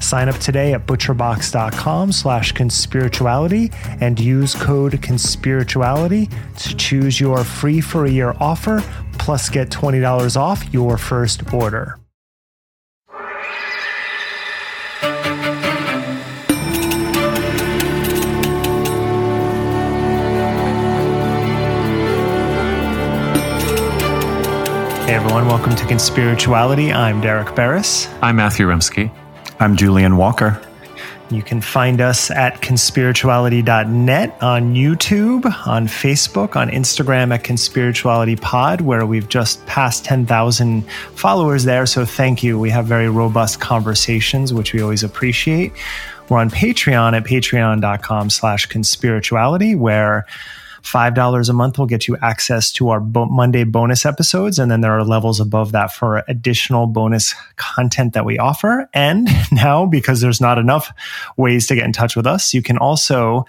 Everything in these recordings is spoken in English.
Sign up today at butcherbox.com slash conspirituality and use code conspirituality to choose your free for a year offer plus get $20 off your first order. Hey everyone, welcome to Conspirituality. I'm Derek Beres. I'm Matthew Remski. I'm Julian Walker. You can find us at conspirituality.net on YouTube, on Facebook, on Instagram at Conspirituality Pod, where we've just passed 10,000 followers there. So thank you. We have very robust conversations, which we always appreciate. We're on Patreon at patreon.com slash conspirituality, where $5 a month will get you access to our bo- Monday bonus episodes. And then there are levels above that for additional bonus content that we offer. And now, because there's not enough ways to get in touch with us, you can also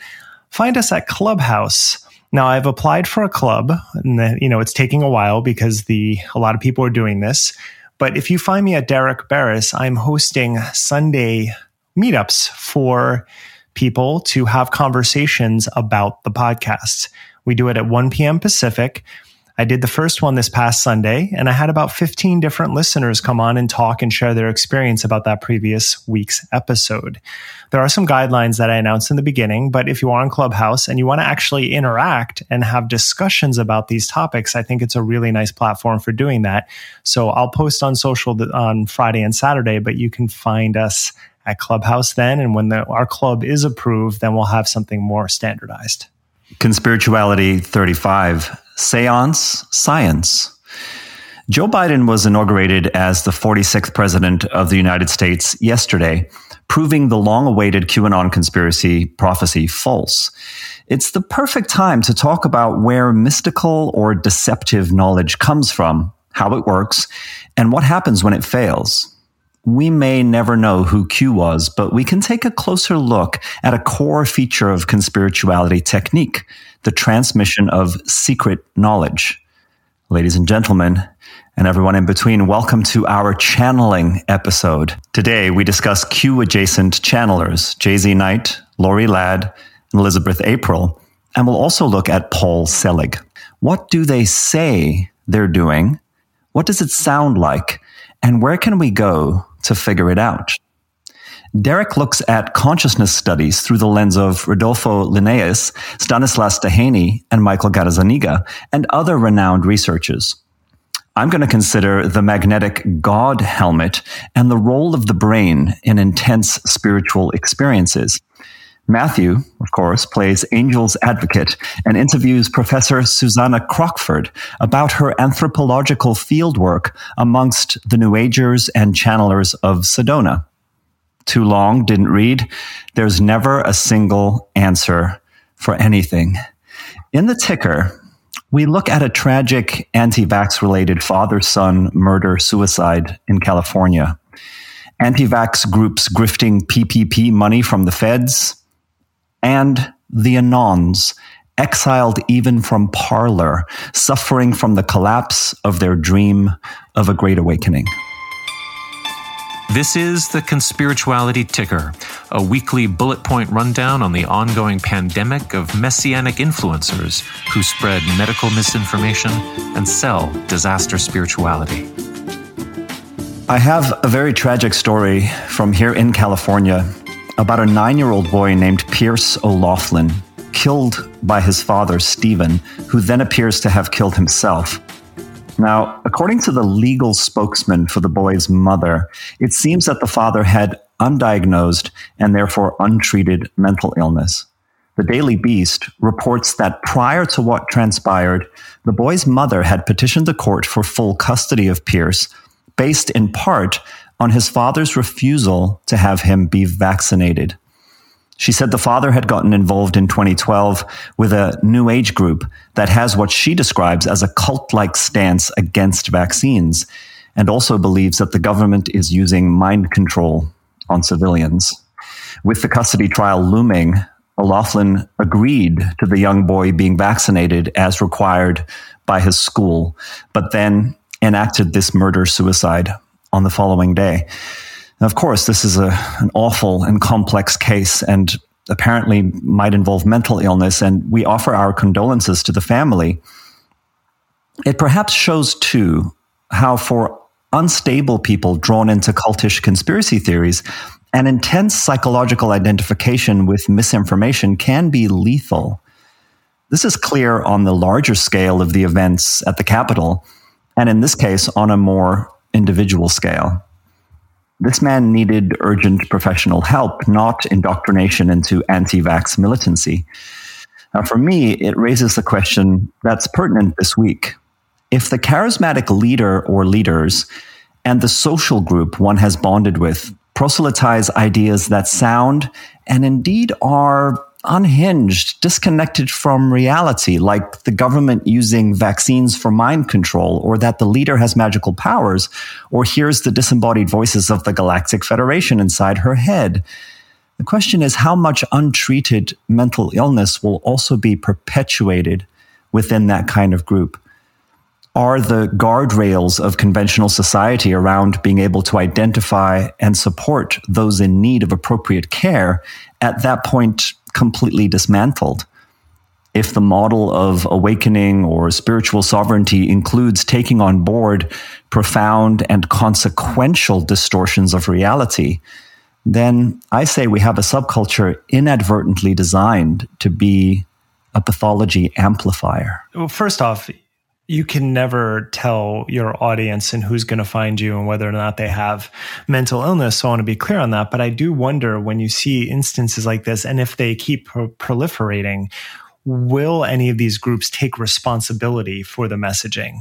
find us at Clubhouse. Now I've applied for a club and you know, it's taking a while because the, a lot of people are doing this. But if you find me at Derek Beres, I'm hosting Sunday meetups for people to have conversations about the podcast. We do it at 1 p.m. Pacific. I did the first one this past Sunday, and I had about 15 different listeners come on and talk and share their experience about that previous week's episode. There are some guidelines that I announced in the beginning, but if you are on Clubhouse and you want to actually interact and have discussions about these topics, I think it's a really nice platform for doing that. So I'll post on social on Friday and Saturday, but you can find us at Clubhouse then. And when the, our club is approved, then we'll have something more standardized. Conspirituality 35 Seance Science. Joe Biden was inaugurated as the 46th president of the United States yesterday, proving the long awaited QAnon conspiracy prophecy false. It's the perfect time to talk about where mystical or deceptive knowledge comes from, how it works, and what happens when it fails we may never know who Q was, but we can take a closer look at a core feature of conspirituality technique, the transmission of secret knowledge. Ladies and gentlemen, and everyone in between, welcome to our channeling episode. Today, we discuss Q adjacent channelers, JZ Knight, Lorie Ladd, and Elizabeth April, and we'll also look at Paul Selig. What do they say they're doing? What does it sound like? And where can we go to figure it out. Derek looks at consciousness studies through the lens of Rodolfo Llinas, Stanislas Dehaene, and Michael Gazzaniga, and other renowned researchers. I'm going to consider the magnetic God helmet and the role of the brain in intense spiritual experiences. Matthew, of course, plays Angel's Advocate and interviews Professor Susannah Crockford about her anthropological fieldwork amongst the New Agers and channelers of Sedona. Too long, didn't read. There's never a single answer for anything. In the ticker, we look at a tragic anti vax related father son murder suicide in California. Anti vax groups grifting PPP money from the feds, and the Anons, exiled even from Parler, suffering from the collapse of their dream of a great awakening. This is the Conspirituality Ticker, a weekly bullet point rundown on the ongoing pandemic of messianic influencers who spread medical misinformation and sell disaster spirituality. I have a very tragic story from here in California about a nine year old boy named Pierce O'Laughlin, killed by his father, Stephen, who then appears to have killed himself. Now, according to the legal spokesman for the boy's mother, it seems that the father had undiagnosed and therefore untreated mental illness. The Daily Beast reports that prior to what transpired, the boy's mother had petitioned the court for full custody of Pierce, based in part on his father's refusal to have him be vaccinated. She said the father had gotten involved in 2012 with a new age group that has what she describes as a cult like stance against vaccines, and also believes that the government is using mind control on civilians. With the custody trial looming, O'Laughlin agreed to the young boy being vaccinated as required by his school, but then enacted this murder suicide on the following day. Of course, this is a, an awful and complex case and apparently might involve mental illness, and we offer our condolences to the family. It perhaps shows, too, how for unstable people drawn into cultish conspiracy theories, an intense psychological identification with misinformation can be lethal. This is clear on the larger scale of the events at the Capitol, and in this case, on a more individual scale. This man needed urgent professional help, not indoctrination into anti vax militancy. Now, for me, it raises the question that's pertinent this week. If the charismatic leader or leaders and the social group one has bonded with proselytize ideas that sound and indeed are unhinged, disconnected from reality, like the government using vaccines for mind control, or that the leader has magical powers, or hears the disembodied voices of the Galactic Federation inside her head. The question is how much untreated mental illness will also be perpetuated within that kind of group are the guardrails of conventional society around being able to identify and support those in need of appropriate care at that point completely dismantled. If the model of awakening or spiritual sovereignty includes taking on board profound and consequential distortions of reality, then I say we have a subculture inadvertently designed to be a pathology amplifier. Well, first off, you can never tell your audience and who's going to find you and whether or not they have mental illness. So I want to be clear on that. But I do wonder when you see instances like this and if they keep pro- proliferating, will any of these groups take responsibility for the messaging?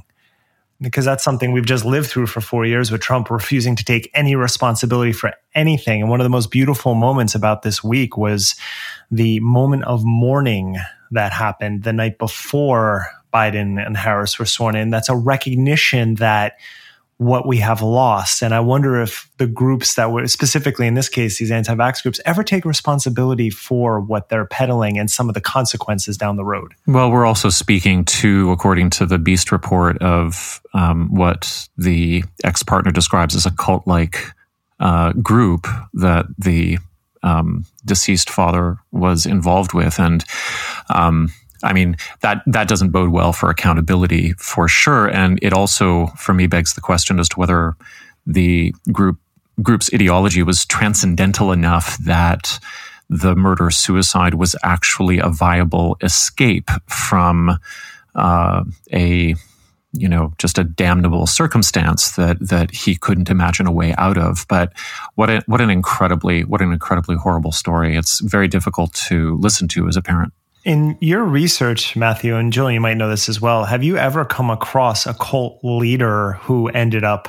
Because that's something we've just lived through for four years with Trump refusing to take any responsibility for anything. And one of the most beautiful moments about this week was the moment of mourning that happened the night before Biden and Harris were sworn in. That's a recognition that what we have lost. And I wonder if the groups that were specifically in this case, these anti vax groups, ever take responsibility for what they're peddling and some of the consequences down the road. Well, we're also speaking to, according to the Beast report, of um, what the ex partner describes as a cult like uh, group that the um, deceased father was involved with. And um, I mean, that, that doesn't bode well for accountability for sure. And it also, for me, begs the question as to whether the group group's ideology was transcendental enough that the murder suicide was actually a viable escape from uh, a you know just a damnable circumstance that that he couldn't imagine a way out of. But what a, what an incredibly what an incredibly horrible story. It's very difficult to listen to as a parent in your research, Matthew, and Jill, you might know this as well. Have you ever come across a cult leader who ended up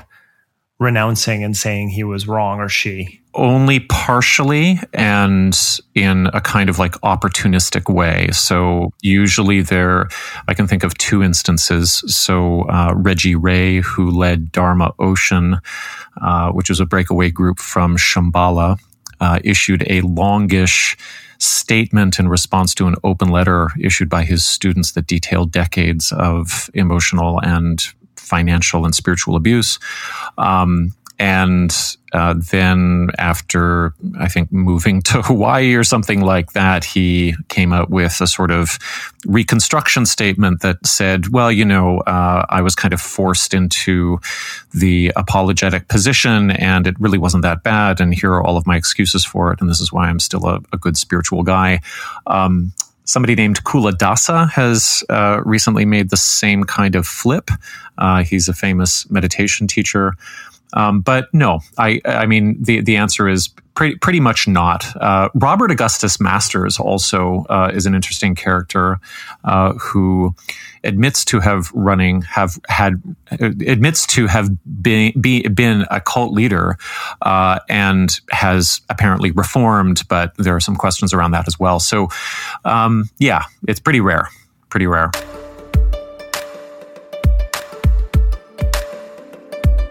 renouncing and saying he was wrong or she? Only partially and in a kind of like opportunistic way. So, usually there, I can think of two instances. So, uh, Reggie Ray, who led Dharma Ocean, uh, which was a breakaway group from Shambhala, uh, issued a longish statement in response to an open letter issued by his students that detailed decades of emotional and financial and spiritual abuse. Um, and uh, then after I think moving to Hawaii or something like that, he came out with a sort of reconstruction statement that said, "Well, you know, uh, I was kind of forced into the apologetic position, and it really wasn't that bad, and here are all of my excuses for it, and this is why I'm still a, a good spiritual guy." Um, somebody named Culadasa has uh, recently made the same kind of flip. Uh, he's a famous meditation teacher. Um, but no, I, I mean, the, the answer is pretty, pretty much not. Uh, Robert Augustus Masters also uh, is an interesting character uh, who admits to have running, have had, admits to have been, be, been a cult leader uh, and has apparently reformed, but there are some questions around that as well. So, um, yeah, it's pretty rare, pretty rare.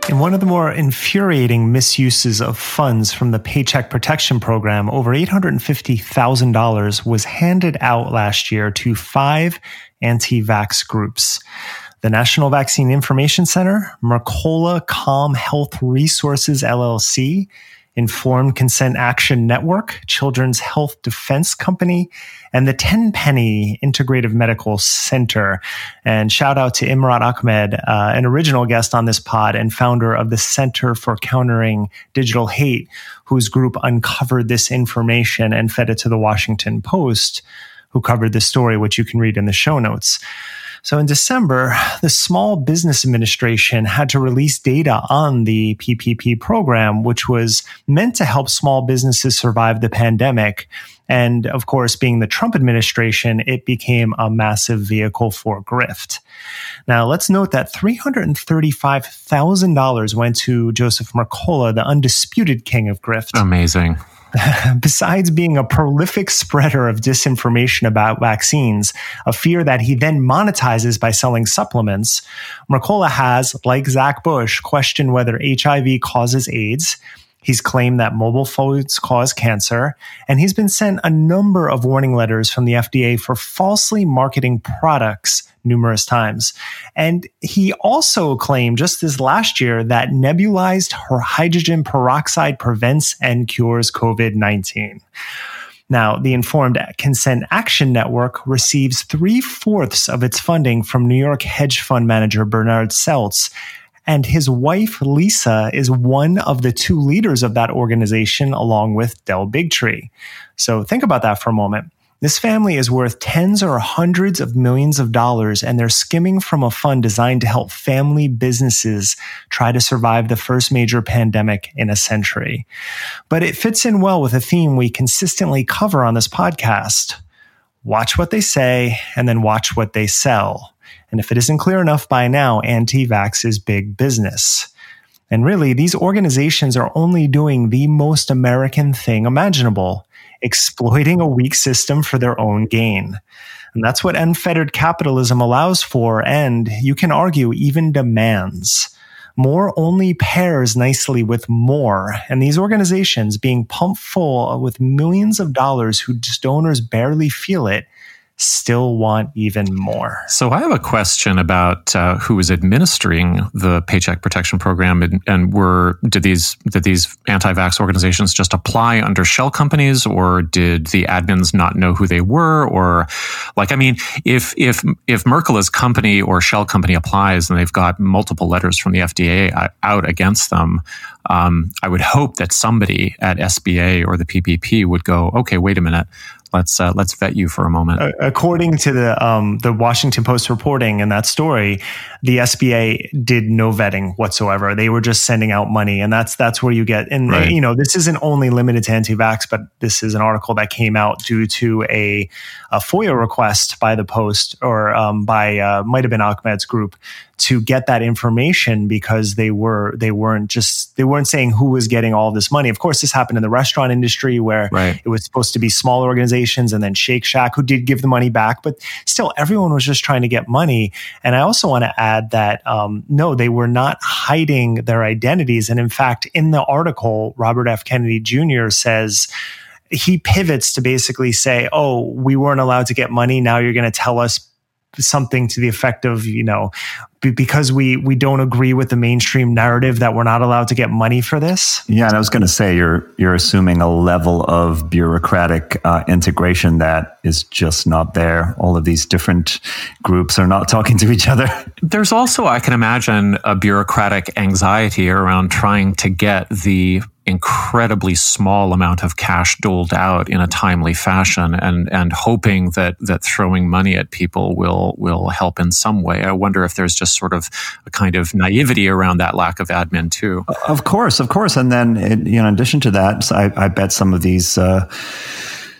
In one of the more infuriating misuses of funds from the Paycheck Protection Program, over $850,000 was handed out last year to five anti vax groups. The National Vaccine Information Center, Mercola Calm Health Resources LLC, Informed Consent Action Network, Children's Health Defense Company, and the Tenpenny Integrative Medical Center. And shout out to Imran Ahmed, uh, an original guest on this pod and founder of the Center for Countering Digital Hate, whose group uncovered this information and fed it to the Washington Post, who covered this story, which you can read in the show notes. So in December, the Small Business Administration had to release data on the PPP program, which was meant to help small businesses survive the pandemic. And of course, being the Trump administration, it became a massive vehicle for grift. Now, let's note that $335,000 went to Joseph Mercola, the undisputed king of grift. Amazing. besides being a prolific spreader of disinformation about vaccines, a fear that he then monetizes by selling supplements, Mercola has, like Zach Bush, questioned whether HIV causes AIDS. He's claimed that mobile phones cause cancer, and he's been sent a number of warning letters from the FDA for falsely marketing products numerous times. And he also claimed just this last year that nebulized hydrogen peroxide prevents and cures COVID 19. Now, the Informed Consent Action Network receives three fourths of its funding from New York hedge fund manager Bernard Selz. And his wife, Lisa, is one of the two leaders of that organization, along with Del Bigtree. So think about that for a moment. This family is worth tens or hundreds of millions of dollars, and they're skimming from a fund designed to help family businesses try to survive the first major pandemic in a century. But it fits in well with a theme we consistently cover on this podcast. Watch what they say and then watch what they sell. And if it isn't clear enough by now, anti vax is big business. And really, these organizations are only doing the most American thing imaginable exploiting a weak system for their own gain. And that's what unfettered capitalism allows for, and you can argue even demands. More only pairs nicely with more, and these organizations being pumped full with millions of dollars whose donors barely feel it still want even more. So I have a question about uh, who is administering the Paycheck Protection Program, and, and, were did these did these anti-vax organizations just apply under shell companies, or did the admins not know who they were, or like I mean, if if if Mercola's company or shell company applies and they've got multiple letters from the FDA out against them. Um, I would hope that somebody at SBA or the PPP would go, okay, wait a minute let's uh, let's vet you for a moment. According to the um, the Washington Post reporting in that story, the SBA did no vetting whatsoever. They were just sending out money, and that's that's where you get. And right. you know, this isn't only limited to anti-vax, but this is an article that came out due to a, a FOIA request by the Post or um, by uh, might have been Ahmed's group to get that information because they were they weren't just they weren't saying who was getting all this money. Of course, this happened in the restaurant industry where right. it was supposed to be small organizations and then Shake Shack who did give the money back, but still everyone was just trying to get money. And I also want to add that um, no, they were not hiding their identities. And in fact, in the article, Robert F. Kennedy Jr. says he pivots to basically say, "Oh, we weren't allowed to get money. Now you're going to tell us something to the effect of, you know, because we we don't agree with the mainstream narrative that we're not allowed to get money for this. Yeah, and I was going to say you're you're assuming a level of bureaucratic uh, integration that is just not there. All of these different groups are not talking to each other. There's also, I can imagine, a bureaucratic anxiety around trying to get the incredibly small amount of cash doled out in a timely fashion and and hoping that that throwing money at people will will help in some way. I wonder if there's just sort of a kind of naivety around that lack of admin too. Of course, of course, and then it, you know, in addition to that, I, I bet some of these. Uh,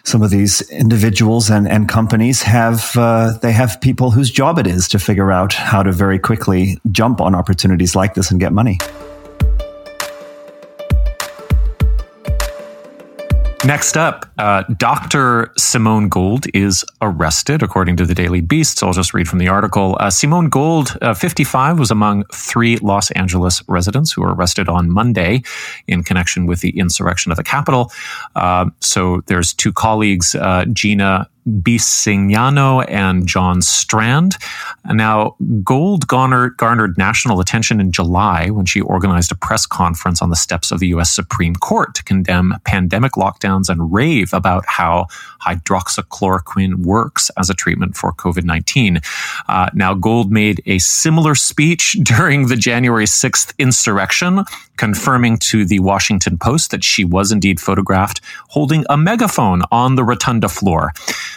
some of these individuals and, and companies have uh, they have people whose job it is to figure out how to very quickly jump on opportunities like this and get money. Next up, uh, Dr. Simone Gold is arrested, according to the Daily Beast. So I'll just read from the article. Uh, Simone Gold, uh, 55, was among three Los Angeles residents who were arrested on Monday in connection with the insurrection of the Capitol. Uh, so there's two colleagues, uh, Gina Bisignano and John Strand. Now, Gold garnered, garnered national attention in July when she organized a press conference on the steps of the U.S. Supreme Court to condemn pandemic lockdowns and rave about how hydroxychloroquine works as a treatment for COVID 19. Uh, now, Gold made a similar speech during the January 6th insurrection, confirming to the Washington Post that she was indeed photographed holding a megaphone on the rotunda floor.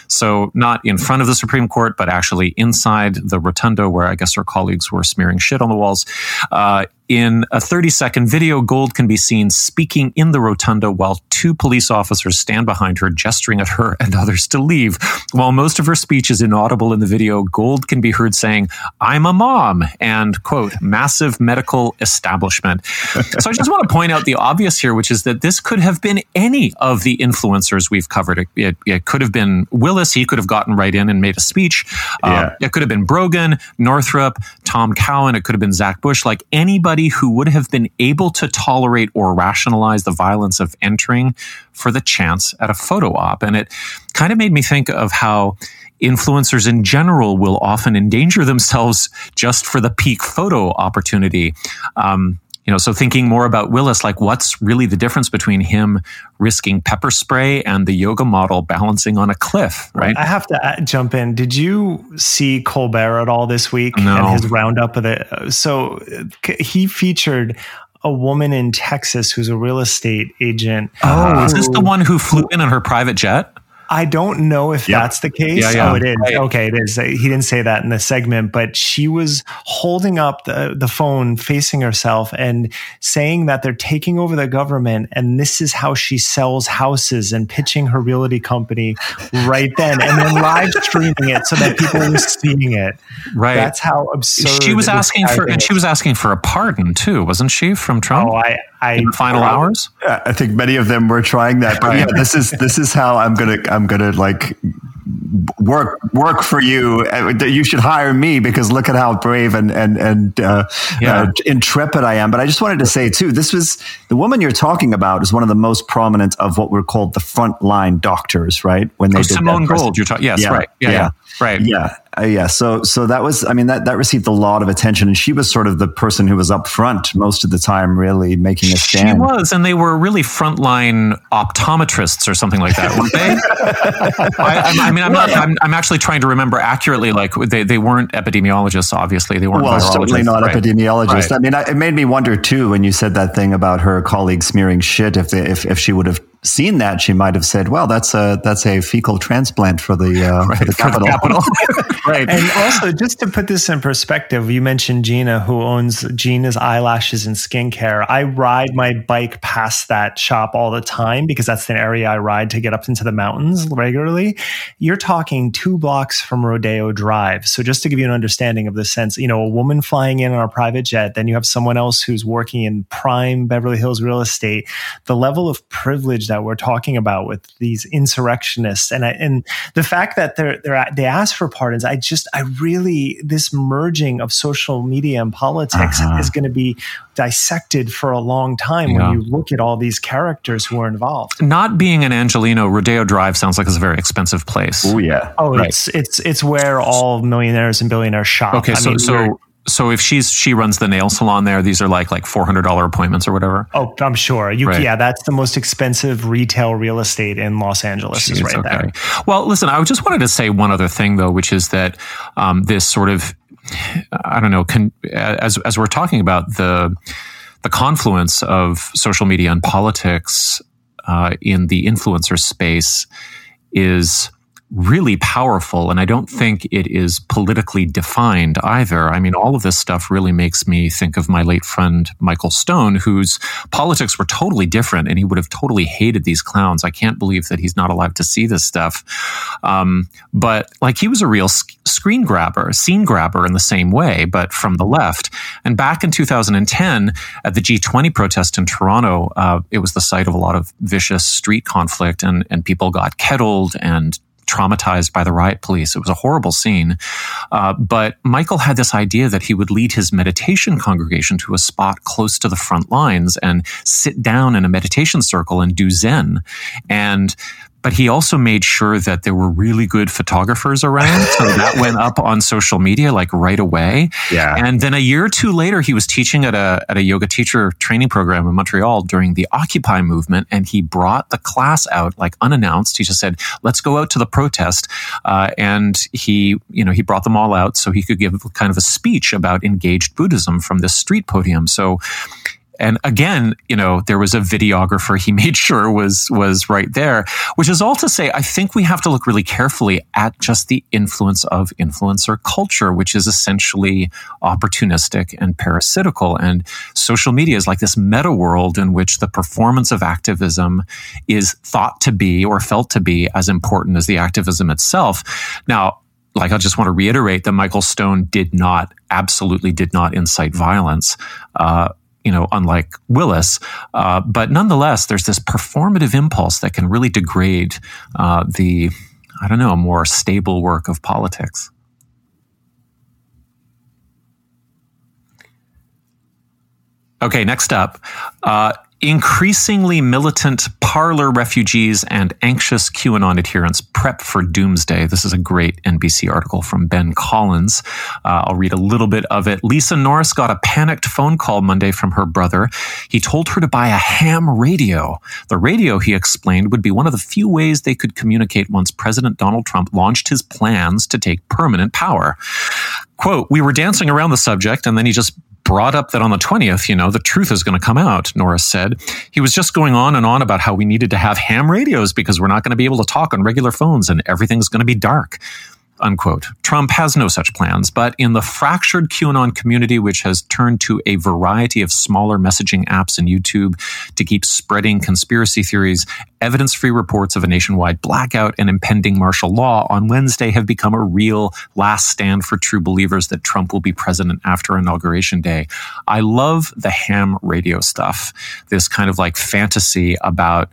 So, not in front of the Supreme Court, but actually inside the rotunda where I guess her colleagues were smearing shit on the walls. Uh, in a 30 second video, Gold can be seen speaking in the rotunda while two police officers stand behind her, gesturing at her and others to leave. While most of her speech is inaudible in the video, Gold can be heard saying, I'm a mom, and quote, massive medical establishment. so I just want to point out the obvious here, which is that this could have been any of the influencers we've covered. It, it, it could have been Willis, he could have gotten right in and made a speech. Yeah. Um, it could have been Brogan, Northrup, Tom Cowan, it could have been Zach Bush, like anybody somebody who would have been able to tolerate or rationalize the violence of entering for the chance at a photo op. And it kind of made me think of how influencers in general will often endanger themselves just for the peak photo opportunity. Um, you know, so thinking more about Willis, like what's really the difference between him risking pepper spray and the yoga model balancing on a cliff, right? I have to uh, jump in. Did you see Colbert at all this week no. and his roundup of it? So he featured a woman in Texas who's a real estate agent. Oh, is this the one who flew in on her private jet? I don't know if yep. that's the case. Yeah, yeah. Oh, it is. Right. Okay, it is. He didn't say that in the segment, but she was holding up the, the phone facing herself and saying that they're taking over the government and this is how she sells houses and pitching her realty company right then and then live streaming it so that people were seeing it. Right. That's how absurd. She was asking for, and she was asking for a pardon too, wasn't she, from Trump? Oh, I, I in the final hours. I think many of them were trying that. But yeah, this is this is how I'm gonna I'm gonna like work work for you. You should hire me because look at how brave and and and uh, yeah. uh, intrepid I am. But I just wanted to say too, this was the woman you're talking about is one of the most prominent of what were called the frontline doctors, right? When they oh, Simone Gold, you're talking. Yes, yeah, right. Yeah, yeah, yeah, right. Yeah, uh, yeah, so so that was, I mean, that that received a lot of attention, and she was sort of the person who was up front most of the time, really making a stand. She was, and they were really frontline optometrists or something like that, weren't they? I, I, mean, I'm not. I'm, I'm, actually trying to remember accurately. Like they, they weren't epidemiologists, obviously. They weren't. Well, certainly not right. epidemiologists. Right. I mean, it made me wonder too when you said that thing about her colleagues smearing shit. If they, if if she would have seen that, she might have said, "Well, that's a that's a fecal transplant for the uh, right, for the Capitol." For the Capitol. right. And also, just to put this in perspective, you mentioned Gina, who owns Gina's eyelashes and skincare. I ride my bike past that shop all the time because that's the area I ride to get up into the mountains regularly. You're talking two blocks from Rodeo Drive. So just to give you an understanding of the sense, you know, a woman flying in on a private jet, then you have someone else who's working in prime Beverly Hills real estate. The level of privilege that we're talking about with these insurrectionists and and the fact that they're, they're they ask for pardons i just i really this merging of social media and politics uh-huh. is going to be dissected for a long time yeah. when you look at all these characters who are involved not being an angelino rodeo drive sounds like it's a very expensive place oh yeah oh right. it's it's it's where all millionaires and billionaires shop okay I so mean, so so if she's she runs the nail salon there, these are like like four hundred dollar appointments or whatever. Oh, I'm sure. You, Right. Yeah, that's the most expensive retail real estate in Los Angeles. is Jeez, right there. Well, listen, I just wanted to say one other thing though, which is that um, this sort of I don't know, con- as as we're talking about the the confluence of social media and politics uh, in the influencer space is really powerful and i don't think it is politically defined either. I mean all of this stuff really makes me think of my late friend michael stone whose politics were totally different and he would have totally hated these clowns. I can't believe that he's not allowed to see this stuff. Um, but like he was a real sc- screen grabber scene grabber in the same way but from the left. And back in 2010 at the g20 protest in toronto uh, it was the site of a lot of vicious street conflict and, and people got kettled and traumatized by the riot police. It was a horrible scene. Uh, but Michael had this idea that he would lead his meditation congregation to a spot close to the front lines and sit down in a meditation circle and do Zen. And but he also made sure that there were really good photographers around. So that went up on social media like right away. Yeah. And then a year or two later, he was teaching at a at a yoga teacher training program in Montreal during the Occupy movement, and he brought the class out like unannounced. He just said, "Let's go out to the protest," uh, and he, you know, he brought them all out so he could give kind of a speech about engaged Buddhism from this street podium. So. And again, you know, there was a videographer he made sure was was right there, which is all to say, I think we have to look really carefully at just the influence of influencer culture, which is essentially opportunistic and parasitical. And social media is like this meta world in which the performance of activism is thought to be or felt to be as important as the activism itself. Now, like I just want to reiterate that Michael Stone did not, absolutely did not incite violence. Uh, you know, unlike Willis, uh, but nonetheless, there's this performative impulse that can really degrade uh, the, I don't know, more stable work of politics. Okay, next up. Uh, increasingly militant Parler refugees and anxious QAnon adherents prep for doomsday. This is a great NBC article from Ben Collins. Uh, I'll read a little bit of it. Lisa Norris got a panicked phone call Monday from her brother. He told her to buy a ham radio. The radio, he explained, would be one of the few ways they could communicate once President Donald Trump launched his plans to take permanent power. Quote, we were dancing around the subject and then he just brought up that on the 20th, you know, the truth is going to come out, Norris said. He was just going on and on about how we needed to have ham radios because we're not going to be able to talk on regular phones and everything's going to be dark. Unquote. Trump has no such plans, but in the fractured QAnon community, which has turned to a variety of smaller messaging apps and YouTube to keep spreading conspiracy theories, evidence free reports of a nationwide blackout and impending martial law on Wednesday have become a real last stand for true believers that Trump will be president after Inauguration Day. I love the ham radio stuff, this kind of like fantasy about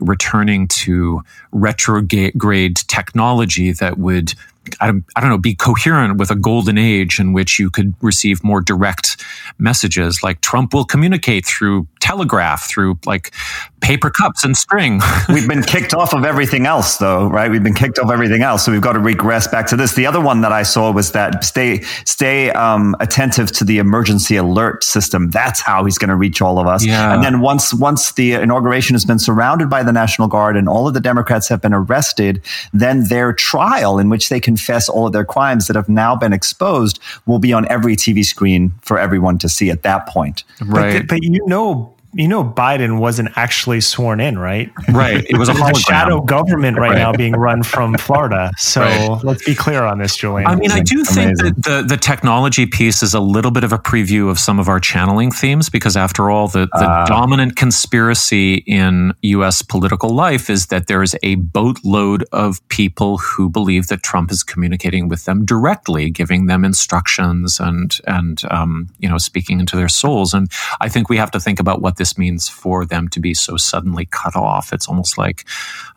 returning to retrograde technology that would I don't, I don't know, be coherent with a golden age in which you could receive more direct messages. Like Trump will communicate through telegraph, through like paper cups and string. we've been kicked off of everything else, though, right? We've been kicked off everything else, so we've got to regress back to this. The other one that I saw was that stay stay um, attentive to the emergency alert system. That's how he's going to reach all of us. Yeah. And then once once the inauguration has been surrounded by the National Guard and all of the Democrats have been arrested, then their trial, in which they confess all of their crimes that have now been exposed, will be on every TV screen for everyone to see at that point. right. But, but you know, you know, Biden wasn't actually sworn in, right? right. It was a a shadow government right, Right. now being run from Florida. So Right. let's be clear on this, Julian. I mean, I do think Amazing. that the, the technology piece is a little bit of a preview of some of our channeling themes because, after all, the, the Ah. dominant conspiracy in U.S. political life is that there is a boatload of people who believe that Trump is communicating with them directly, giving them instructions and and um, you know speaking into their souls. And I think we have to think about what this means for them to be so suddenly cut off. It's almost like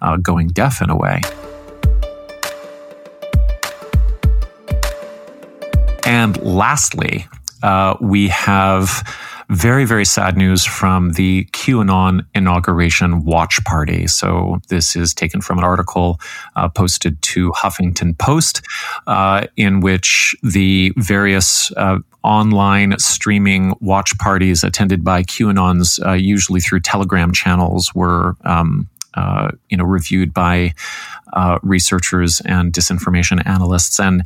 uh, going deaf in a way. And lastly, uh, we have very, very sad news from the QAnon inauguration watch party. So this is taken from an article uh, posted to Huffington Post, uh, in which the various uh, online streaming watch parties attended by QAnons, uh, usually through Telegram channels, were um, uh, you know reviewed by uh, researchers and disinformation analysts and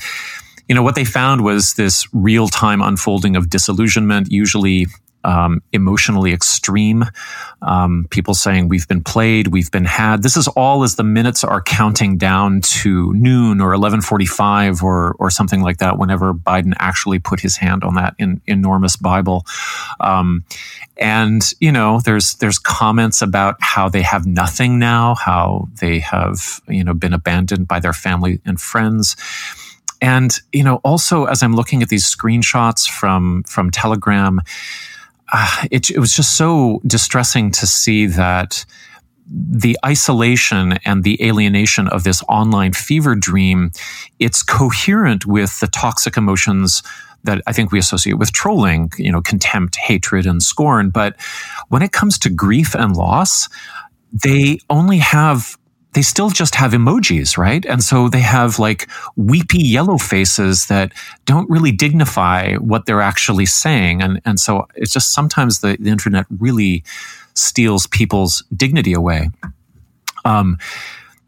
you know what they found was this real-time unfolding of disillusionment usually um, emotionally extreme. Um, people saying we've been played, we've been had. This is all as the minutes are counting down to noon or eleven forty-five or or something like that. Whenever Biden actually put his hand on that in, enormous Bible, um, and you know, there's there's comments about how they have nothing now, how they have you know been abandoned by their family and friends. And you know, also as I'm looking at these screenshots from from Telegram, uh, it, it was just so distressing to see that the isolation and the alienation of this online fever dream, it's coherent with the toxic emotions that I think we associate with trolling, you know, contempt, hatred, and scorn. But when it comes to grief and loss, they only have they still just have emojis, right? And so they have like weepy yellow faces that don't really dignify what they're actually saying. And, and so it's just sometimes the, the internet really steals people's dignity away. Um,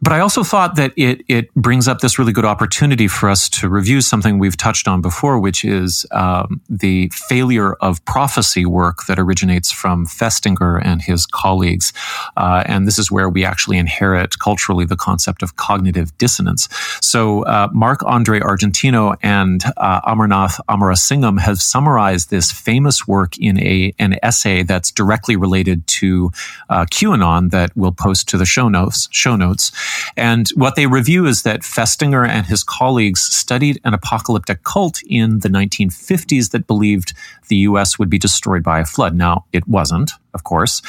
but I also thought that it it brings up this really good opportunity for us to review something we've touched on before, which is um, the failure of prophecy work that originates from Festinger and his colleagues. Uh, and this is where we actually inherit culturally the concept of cognitive dissonance. So uh, Marc Andre Argentino and uh, Amarnath Amarasingham have summarized this famous work in a an essay that's directly related to uh, QAnon that we'll post to the show notes. Show notes. And what they review is that Festinger and his colleagues studied an apocalyptic cult in the 1950s that believed the US would be destroyed by a flood. Now, it wasn't, of course.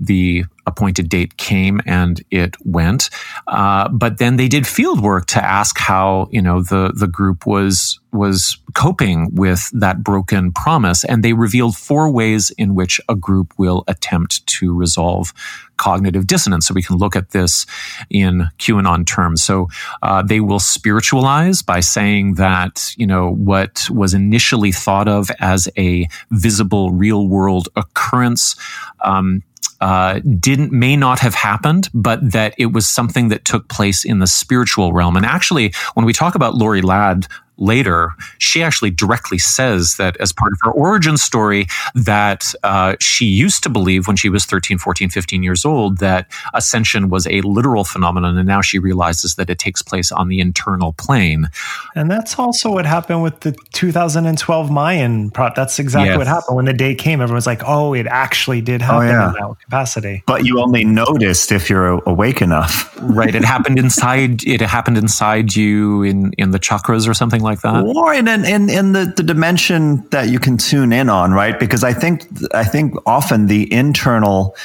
The appointed date came and it went. Uh, but then they did field work to ask how, you know, the, the group was, was coping with that broken promise. And they revealed four ways in which a group will attempt to resolve cognitive dissonance. So we can look at this in QAnon terms. So uh, they will spiritualize by saying that, you know, what was initially thought of as a visible real world occurrence, um, uh, didn't may not have happened, but that it was something that took place in the spiritual realm. And actually, when we talk about Lorie Ladd later, she actually directly says that as part of her origin story, that uh, she used to believe when she was 13, 14, 15 years old that ascension was a literal phenomenon. And now she realizes that it takes place on the internal plane. And that's also what happened with the 2012 Mayan prop. That's exactly yes. what happened. When the day came, everyone's like, oh, it actually did happen oh, yeah. in that capacity. But you only noticed if you're awake enough. right. It happened inside, it happened inside you in, in the chakras or something like that. Or in in, in the, the dimension that you can tune in on, right? Because I think I think often the internal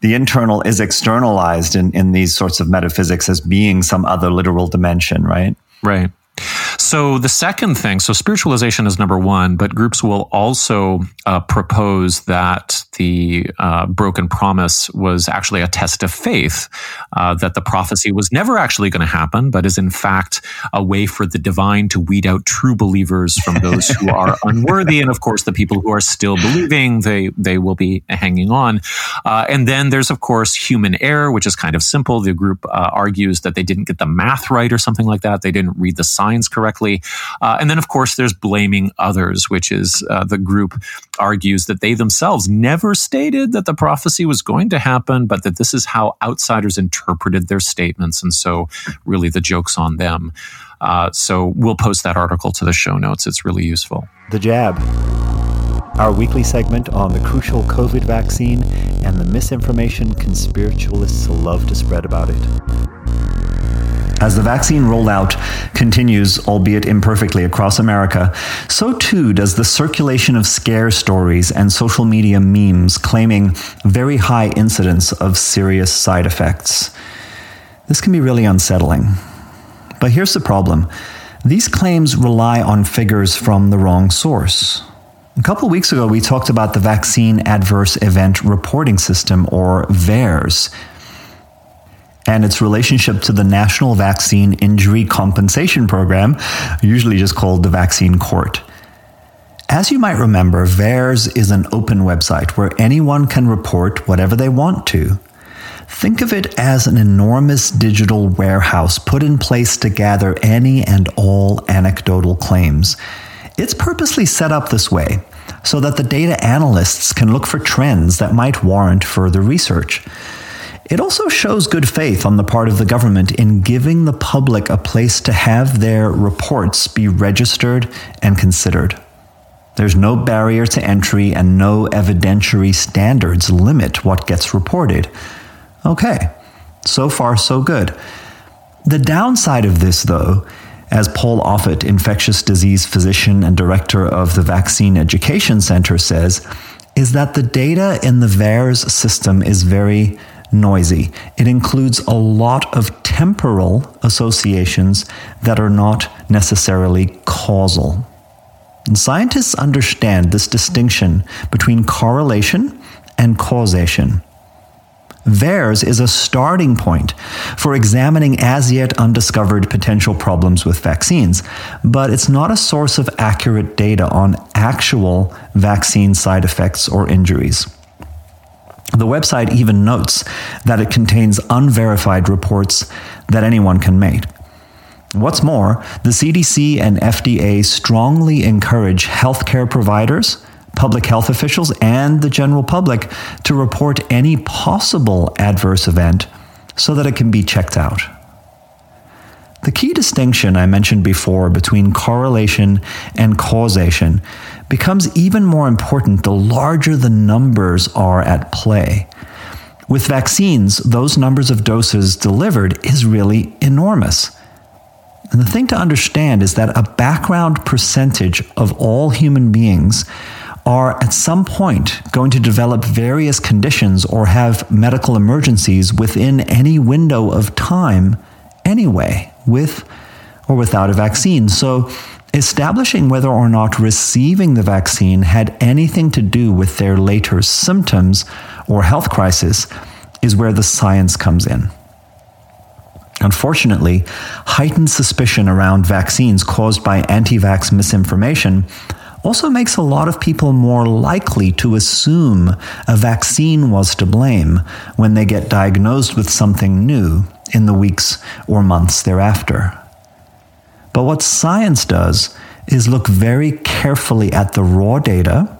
the internal is externalized in, in these sorts of metaphysics as being some other literal dimension, right? Right. So the second thing, so spiritualization is number one, but groups will also uh, propose that the uh, broken promise was actually a test of faith, uh, that the prophecy was never actually going to happen, but is in fact a way for the divine to weed out true believers from those who are unworthy, and of course the people who are still believing they they will be hanging on. Uh, and then there's of course human error, which is kind of simple. The group uh, argues that they didn't get the math right or something like that. They didn't read the signs correctly. Uh, and then, of course, there's blaming others, which is uh, the group argues that they themselves never stated that the prophecy was going to happen, but that this is how outsiders interpreted their statements. And so, really, the joke's on them. Uh, so, we'll post that article to the show notes. It's really useful. The Jab our weekly segment on the crucial COVID vaccine and the misinformation conspiritualists love to spread about it. As the vaccine rollout continues, albeit imperfectly, across America, so too does the circulation of scare stories and social media memes claiming very high incidence of serious side effects. This can be really unsettling. But here's the problem these claims rely on figures from the wrong source. A couple weeks ago, we talked about the Vaccine Adverse Event Reporting System, or VAERS, and its relationship to the National Vaccine Injury Compensation Program, usually just called the Vaccine Court. As you might remember, VAERS is an open website where anyone can report whatever they want to. Think of it as an enormous digital warehouse put in place to gather any and all anecdotal claims. It's purposely set up this way so that the data analysts can look for trends that might warrant further research. It also shows good faith on the part of the government in giving the public a place to have their reports be registered and considered. There's no barrier to entry and no evidentiary standards limit what gets reported. Okay, so far so good. The downside of this, though, as Paul Offit, infectious disease physician and director of the Vaccine Education Center, says, is that the data in the VAERS system is very noisy. It includes a lot of temporal associations that are not necessarily causal. And scientists understand this distinction between correlation and causation. VAERS is a starting point for examining as yet undiscovered potential problems with vaccines, but it's not a source of accurate data on actual vaccine side effects or injuries. The website even notes that it contains unverified reports that anyone can make. What's more, the CDC and FDA strongly encourage healthcare providers, public health officials, and the general public to report any possible adverse event so that it can be checked out. The key distinction I mentioned before between correlation and causation becomes even more important the larger the numbers are at play. With vaccines, those numbers of doses delivered is really enormous. And the thing to understand is that a background percentage of all human beings are at some point going to develop various conditions or have medical emergencies within any window of time anyway, with or without a vaccine. So, establishing whether or not receiving the vaccine had anything to do with their later symptoms or health crisis is where the science comes in. Unfortunately, heightened suspicion around vaccines caused by anti vax misinformation also makes a lot of people more likely to assume a vaccine was to blame when they get diagnosed with something new in the weeks or months thereafter. But what science does is look very carefully at the raw data,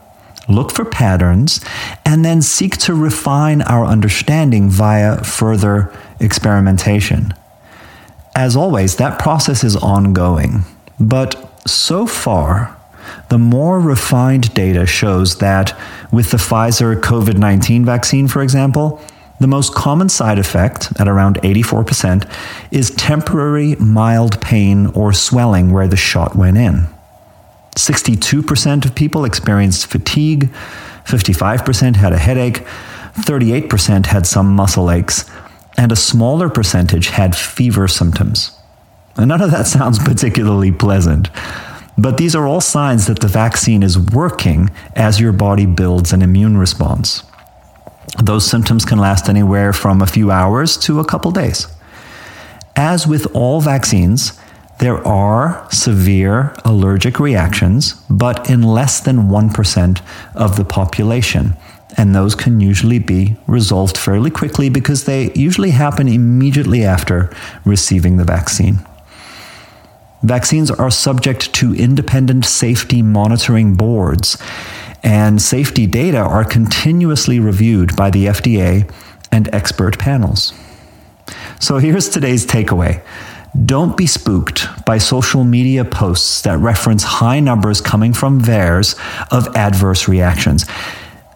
look for patterns, and then seek to refine our understanding via further experimentation. As always, that process is ongoing. But so far, the more refined data shows that with the Pfizer COVID 19 vaccine, for example, the most common side effect, at around 84%, is temporary mild pain or swelling where the shot went in. 62% of people experienced fatigue, 55% had a headache, 38% had some muscle aches, and a smaller percentage had fever symptoms. And none of that sounds particularly pleasant. But these are all signs that the vaccine is working as your body builds an immune response. Those symptoms can last anywhere from a few hours to a couple days. As with all vaccines, there are severe allergic reactions, but in less than 1% of the population and those can usually be resolved fairly quickly because they usually happen immediately after receiving the vaccine. Vaccines are subject to independent safety monitoring boards, and safety data are continuously reviewed by the FDA and expert panels. So here's today's takeaway. Don't be spooked by social media posts that reference high numbers coming from VAERS of adverse reactions.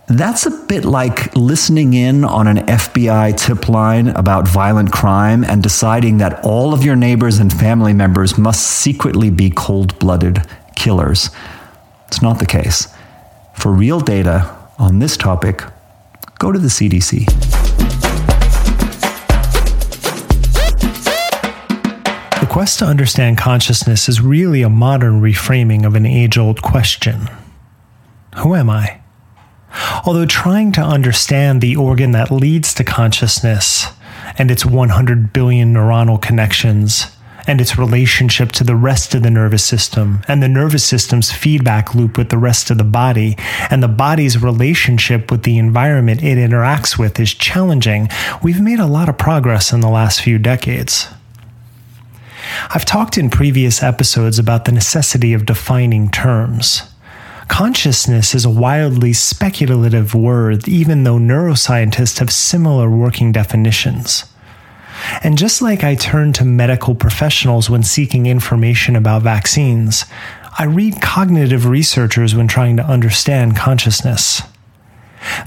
That's a bit like listening in on an FBI tip line about violent crime and deciding that all of your neighbors and family members must secretly be cold blooded killers. It's not the case. For real data on this topic, go to the CDC. The quest to understand consciousness is really a modern reframing of an age old question. who am I? Although trying to understand the organ that leads to consciousness and its 100 billion neuronal connections and its relationship to the rest of the nervous system and the nervous system's feedback loop with the rest of the body and the body's relationship with the environment it interacts with is challenging, we've made a lot of progress in the last few decades. I've talked in previous episodes about the necessity of defining terms. Consciousness is a wildly speculative word, even though neuroscientists have similar working definitions. And just like I turn to medical professionals when seeking information about vaccines, I read cognitive researchers when trying to understand consciousness.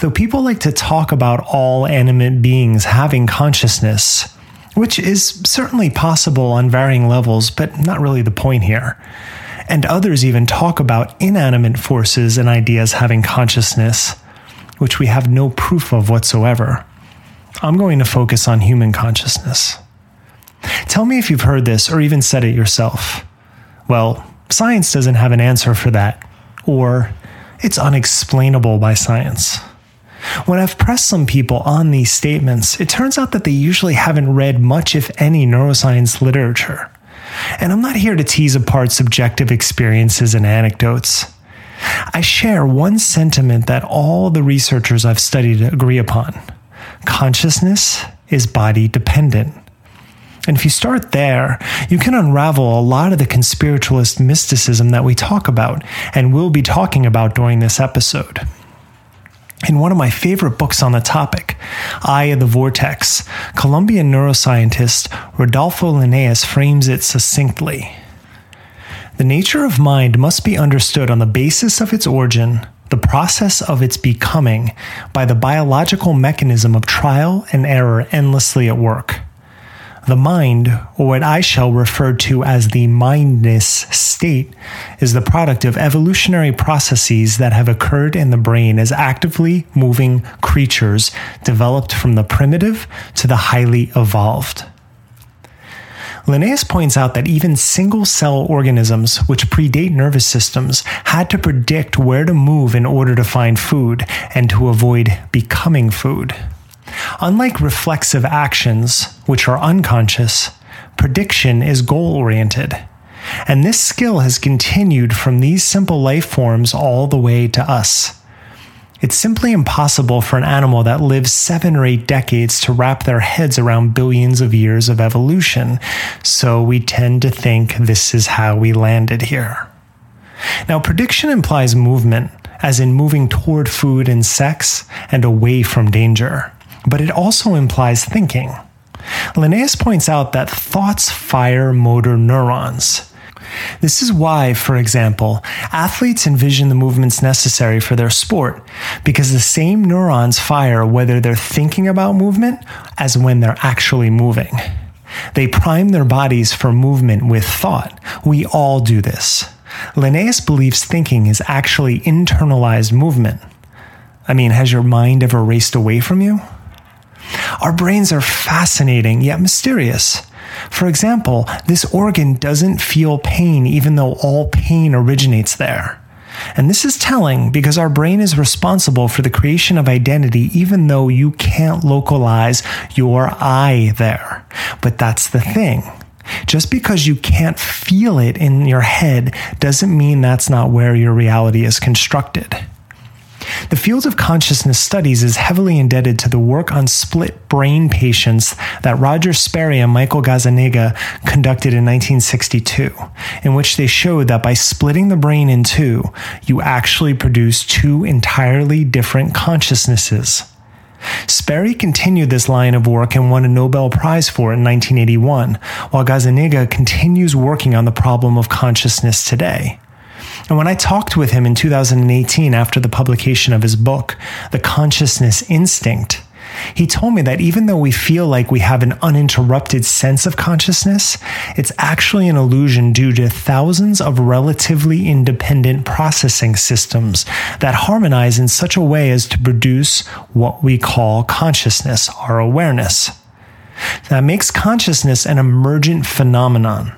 Though people like to talk about all animate beings having consciousness, which is certainly possible on varying levels, but not really the point here. And others even talk about inanimate forces and ideas having consciousness, which we have no proof of whatsoever. I'm going to focus on human consciousness. Tell me if you've heard this or even said it yourself. Well, science doesn't have an answer for that, or it's unexplainable by science. When I've pressed some people on these statements, it turns out that they usually haven't read much, if any, neuroscience literature. And I'm not here to tease apart subjective experiences and anecdotes. I share one sentiment that all the researchers I've studied agree upon consciousness is body dependent. And if you start there, you can unravel a lot of the conspiritualist mysticism that we talk about and will be talking about during this episode. In one of my favorite books on the topic, I of the Vortex, Colombian neuroscientist Rodolfo Llinas frames it succinctly. The nature of mind must be understood on the basis of its origin, the process of its becoming, by the biological mechanism of trial and error endlessly at work. The mind, or what I shall refer to as the mindness state, is the product of evolutionary processes that have occurred in the brain as actively moving creatures developed from the primitive to the highly evolved. Llinas points out that even single cell organisms, which predate nervous systems, had to predict where to move in order to find food and to avoid becoming food. Unlike reflexive actions, which are unconscious, prediction is goal oriented. And this skill has continued from these simple life forms all the way to us. It's simply impossible for an animal that lives seven or eight decades to wrap their heads around billions of years of evolution, so we tend to think this is how we landed here. Now, prediction implies movement, as in moving toward food and sex and away from danger but it also implies thinking. Llinas points out that thoughts fire motor neurons. This is why, for example, athletes envision the movements necessary for their sport, because the same neurons fire whether they're thinking about movement as when they're actually moving. They prime their bodies for movement with thought. We all do this. Llinas believes thinking is actually internalized movement. I mean, has your mind ever raced away from you? Our brains are fascinating yet mysterious. For example, this organ doesn't feel pain even though all pain originates there. And this is telling because our brain is responsible for the creation of identity even though you can't localize your I there. But that's the thing. Just because you can't feel it in your head doesn't mean that's not where your reality is constructed. The field of consciousness studies is heavily indebted to the work on split brain patients that Roger Sperry and Michael Gazzaniga conducted in 1962, in which they showed that by splitting the brain in two, you actually produce two entirely different consciousnesses. Sperry continued this line of work and won a Nobel Prize for it in 1981, while Gazzaniga continues working on the problem of consciousness today. And when I talked with him in 2018 after the publication of his book, The Consciousness Instinct, he told me that even though we feel like we have an uninterrupted sense of consciousness, it's actually an illusion due to thousands of relatively independent processing systems that harmonize in such a way as to produce what we call consciousness, our awareness. That makes consciousness an emergent phenomenon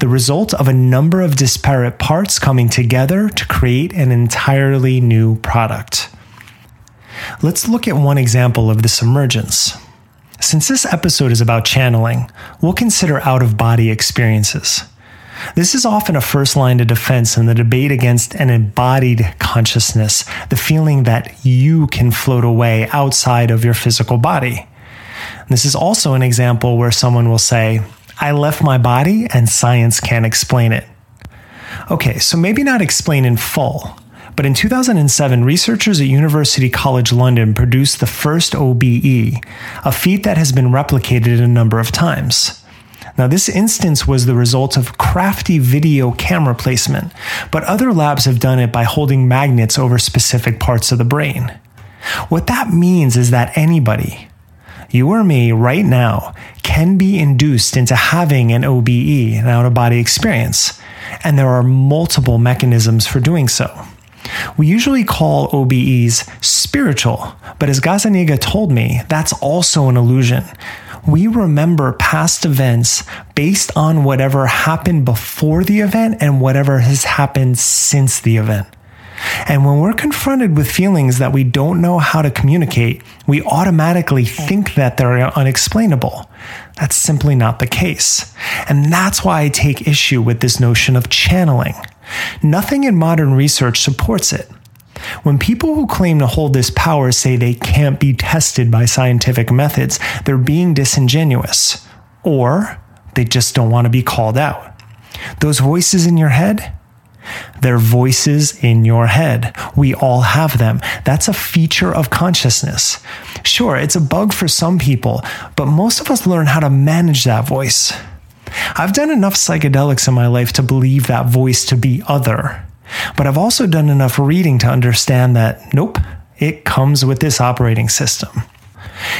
the result of a number of disparate parts coming together to create an entirely new product. Let's look at one example of this emergence. Since this episode is about channeling, we'll consider out of body experiences. This is often a first line of defense in the debate against an embodied consciousness, the feeling that you can float away outside of your physical body. This is also an example where someone will say, I left my body and science can't explain it. Okay, so maybe not explain in full, but in 2007, researchers at University College London produced the first OBE, a feat that has been replicated a number of times. Now, this instance was the result of crafty video camera placement, but other labs have done it by holding magnets over specific parts of the brain. What that means is that anybody, you or me right now, can be induced into having an OBE, an out of body experience, and there are multiple mechanisms for doing so. We usually call OBEs spiritual, but as Gazzaniga told me, that's also an illusion we remember past events based on whatever happened before the event and whatever has happened since the event. And when we're confronted with feelings that we don't know how to communicate, we automatically think that they're unexplainable. That's simply not the case. And that's why I take issue with this notion of channeling. Nothing in modern research supports it. When people who claim to hold this power say they can't be tested by scientific methods, they're being disingenuous. Or they just don't want to be called out. Those voices in your head, they're voices in your head. We all have them. That's a feature of consciousness. Sure, it's a bug for some people, but most of us learn how to manage that voice. I've done enough psychedelics in my life to believe that voice to be other. But I've also done enough reading to understand that, nope, it comes with this operating system.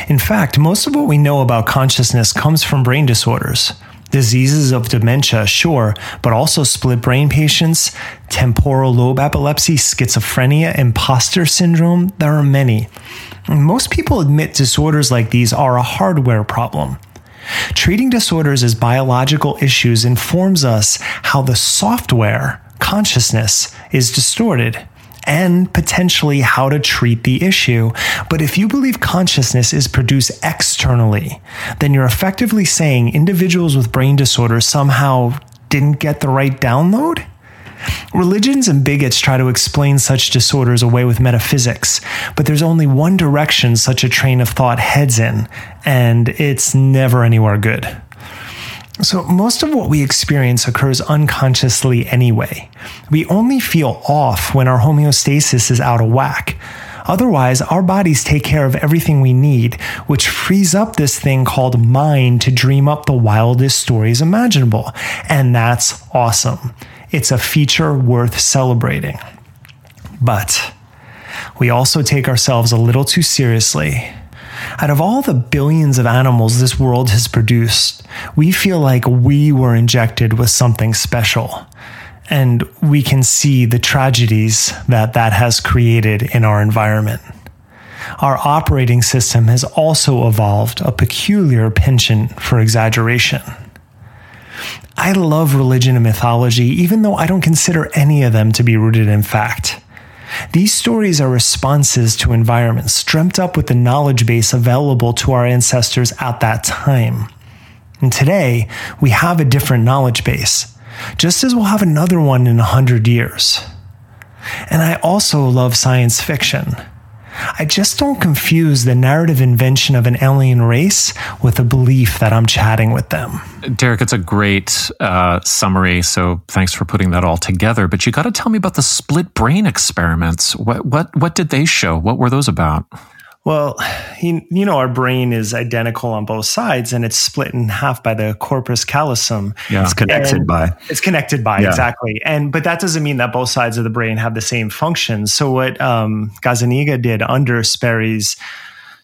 In fact, most of what we know about consciousness comes from brain disorders. Diseases of dementia, sure, but also split brain patients, temporal lobe epilepsy, schizophrenia, imposter syndrome. There are many. Most people admit disorders like these are a hardware problem. Treating disorders as biological issues informs us how the software consciousness is distorted and potentially how to treat the issue. But if you believe consciousness is produced externally, then you're effectively saying individuals with brain disorders somehow didn't get the right download? Religions and bigots try to explain such disorders away with metaphysics, but there's only one direction such a train of thought heads in, and it's never anywhere good. So, most of what we experience occurs unconsciously anyway. We only feel off when our homeostasis is out of whack. Otherwise, our bodies take care of everything we need, which frees up this thing called mind to dream up the wildest stories imaginable. And that's awesome. It's a feature worth celebrating. But we also take ourselves a little too seriously out of all the billions of animals this world has produced, we feel like we were injected with something special. And we can see the tragedies that that has created in our environment. Our operating system has also evolved a peculiar penchant for exaggeration. I love religion and mythology, even though I don't consider any of them to be rooted in fact. These stories are responses to environments dreamt up with the knowledge base available to our ancestors at that time. And today, we have a different knowledge base, just as we'll have another one in a hundred years. And I also love science fiction. I just don't confuse the narrative invention of an alien race with a belief that I'm chatting with them. Derek, it's a great uh, summary. So thanks for putting that all together. But you got to tell me about the split brain experiments. What what what did they show? What were those about? Well, you, you know, our brain is identical on both sides and it's split in half by the corpus callosum. Yeah. It's connected by. It's connected by, yeah. exactly. And, but that doesn't mean that both sides of the brain have the same functions. So what, um, Gazzaniga did under Sperry's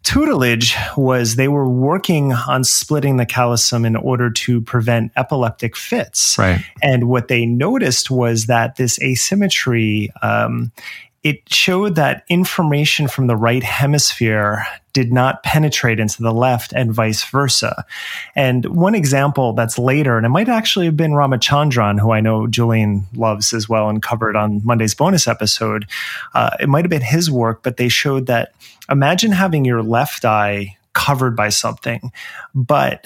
tutelage was they were working on splitting the callosum in order to prevent epileptic fits. Right. And what they noticed was that this asymmetry, um, it showed that information from the right hemisphere did not penetrate into the left and vice versa. And one example that's later, and it might actually have been Ramachandran, who I know Julian loves as well and covered on Monday's bonus episode. Uh, it might have been his work, but they showed that imagine having your left eye covered by something, but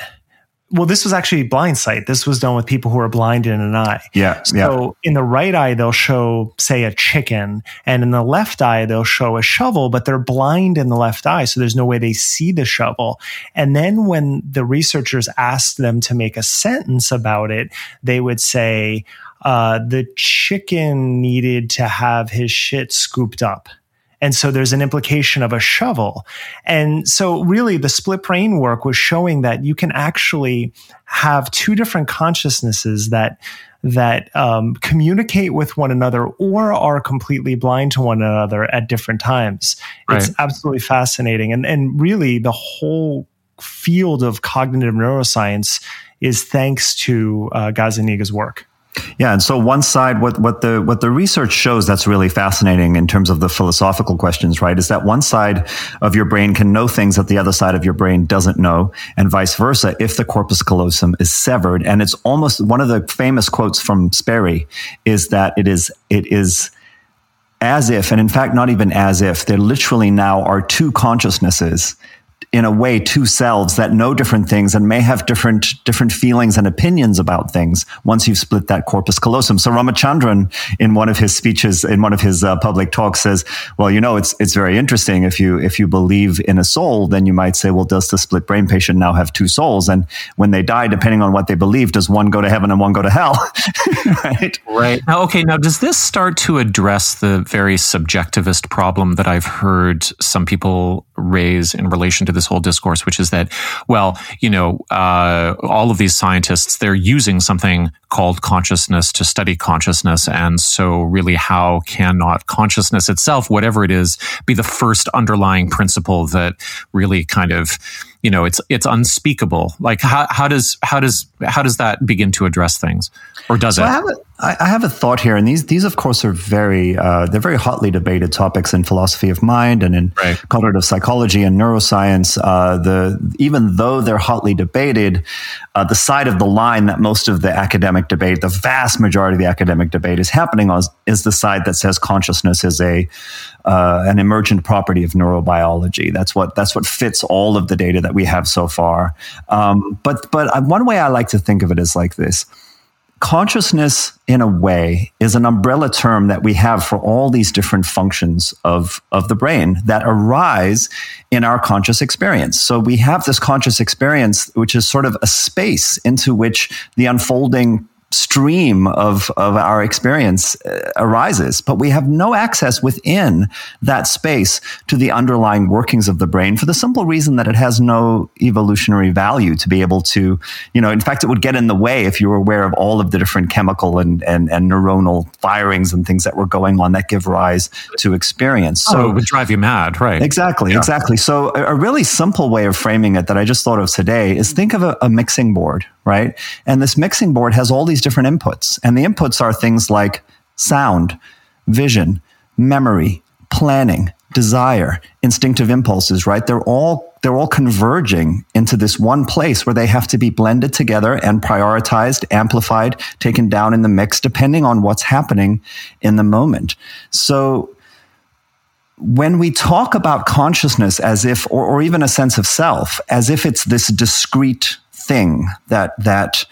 well, this was actually blind sight. This was done with people who are blind in an eye. Yeah. So yeah. in the right eye, they'll show, say, a chicken, and in the left eye, they'll show a shovel, but they're blind in the left eye. So there's no way they see the shovel. And then when the researchers asked them to make a sentence about it, they would say, uh, the chicken needed to have his shit scooped up. And so there's an implication of a shovel. And so really the split brain work was showing that you can actually have two different consciousnesses that that um, communicate with one another or are completely blind to one another at different times. Right. It's absolutely fascinating. And and really the whole field of cognitive neuroscience is thanks to uh, Gazzaniga's work. Yeah, and so one side, what what the what the research shows that's really fascinating in terms of the philosophical questions, right, is that one side of your brain can know things that the other side of your brain doesn't know, and vice versa. If the corpus callosum is severed, and it's almost one of the famous quotes from Sperry is that it is it is as if, and in fact, not even as if, there literally now are two consciousnesses in a way two selves that know different things and may have different different feelings and opinions about things once you've split that corpus callosum. So Ramachandran, in one of his speeches, in one of his uh, public talks, says, "Well, you know, it's it's very interesting. If you if you believe in a soul, then you might say, well, does the split brain patient now have two souls? And when they die, depending on what they believe, does one go to heaven and one go to hell? right? Right. Now, okay. Now, does this start to address the very subjectivist problem that I've heard some people raise in relation to this whole discourse, which is that, well, you know, uh, all of these scientists, they're using something called consciousness to study consciousness. And so really how cannot consciousness itself, whatever it is, be the first underlying principle that really kind of, you know, it's, it's unspeakable. Like how, how does, how does, how does that begin to address things or does so it? I have, have a thought here, and these, these of course are very, uh, they're very hotly debated topics in philosophy of mind and in right. cognitive psychology and neuroscience. Uh, the, even though they're hotly debated, uh, the side of the line that most of the academic debate, the vast majority of the academic debate is happening on is the side that says consciousness is a uh, an emergent property of neurobiology. That's what that's what fits all of the data that we have so far. Um, but but one way I like to think of it is like this consciousness in a way is an umbrella term that we have for all these different functions of, of the brain that arise in our conscious experience. So we have this conscious experience, which is sort of a space into which the unfolding stream of, of our experience uh, arises, but we have no access within that space to the underlying workings of the brain for the simple reason that it has no evolutionary value to be able to, you know, in fact, it would get in the way if you were aware of all of the different chemical and, and, and neuronal firings and things that were going on that give rise to experience. So oh, it would drive you mad, right? Exactly, yeah. exactly. So a, a, really simple way of framing it that I just thought of today is think of a, a mixing board, right? And this mixing board has all these different inputs. And the inputs are things like sound, vision, memory, planning, desire, instinctive impulses, right? They're all they're all converging into this one place where they have to be blended together and prioritized, amplified, taken down in the mix depending on what's happening in the moment. So when we talk about consciousness as if or, or even a sense of self as if it's this discrete thing that that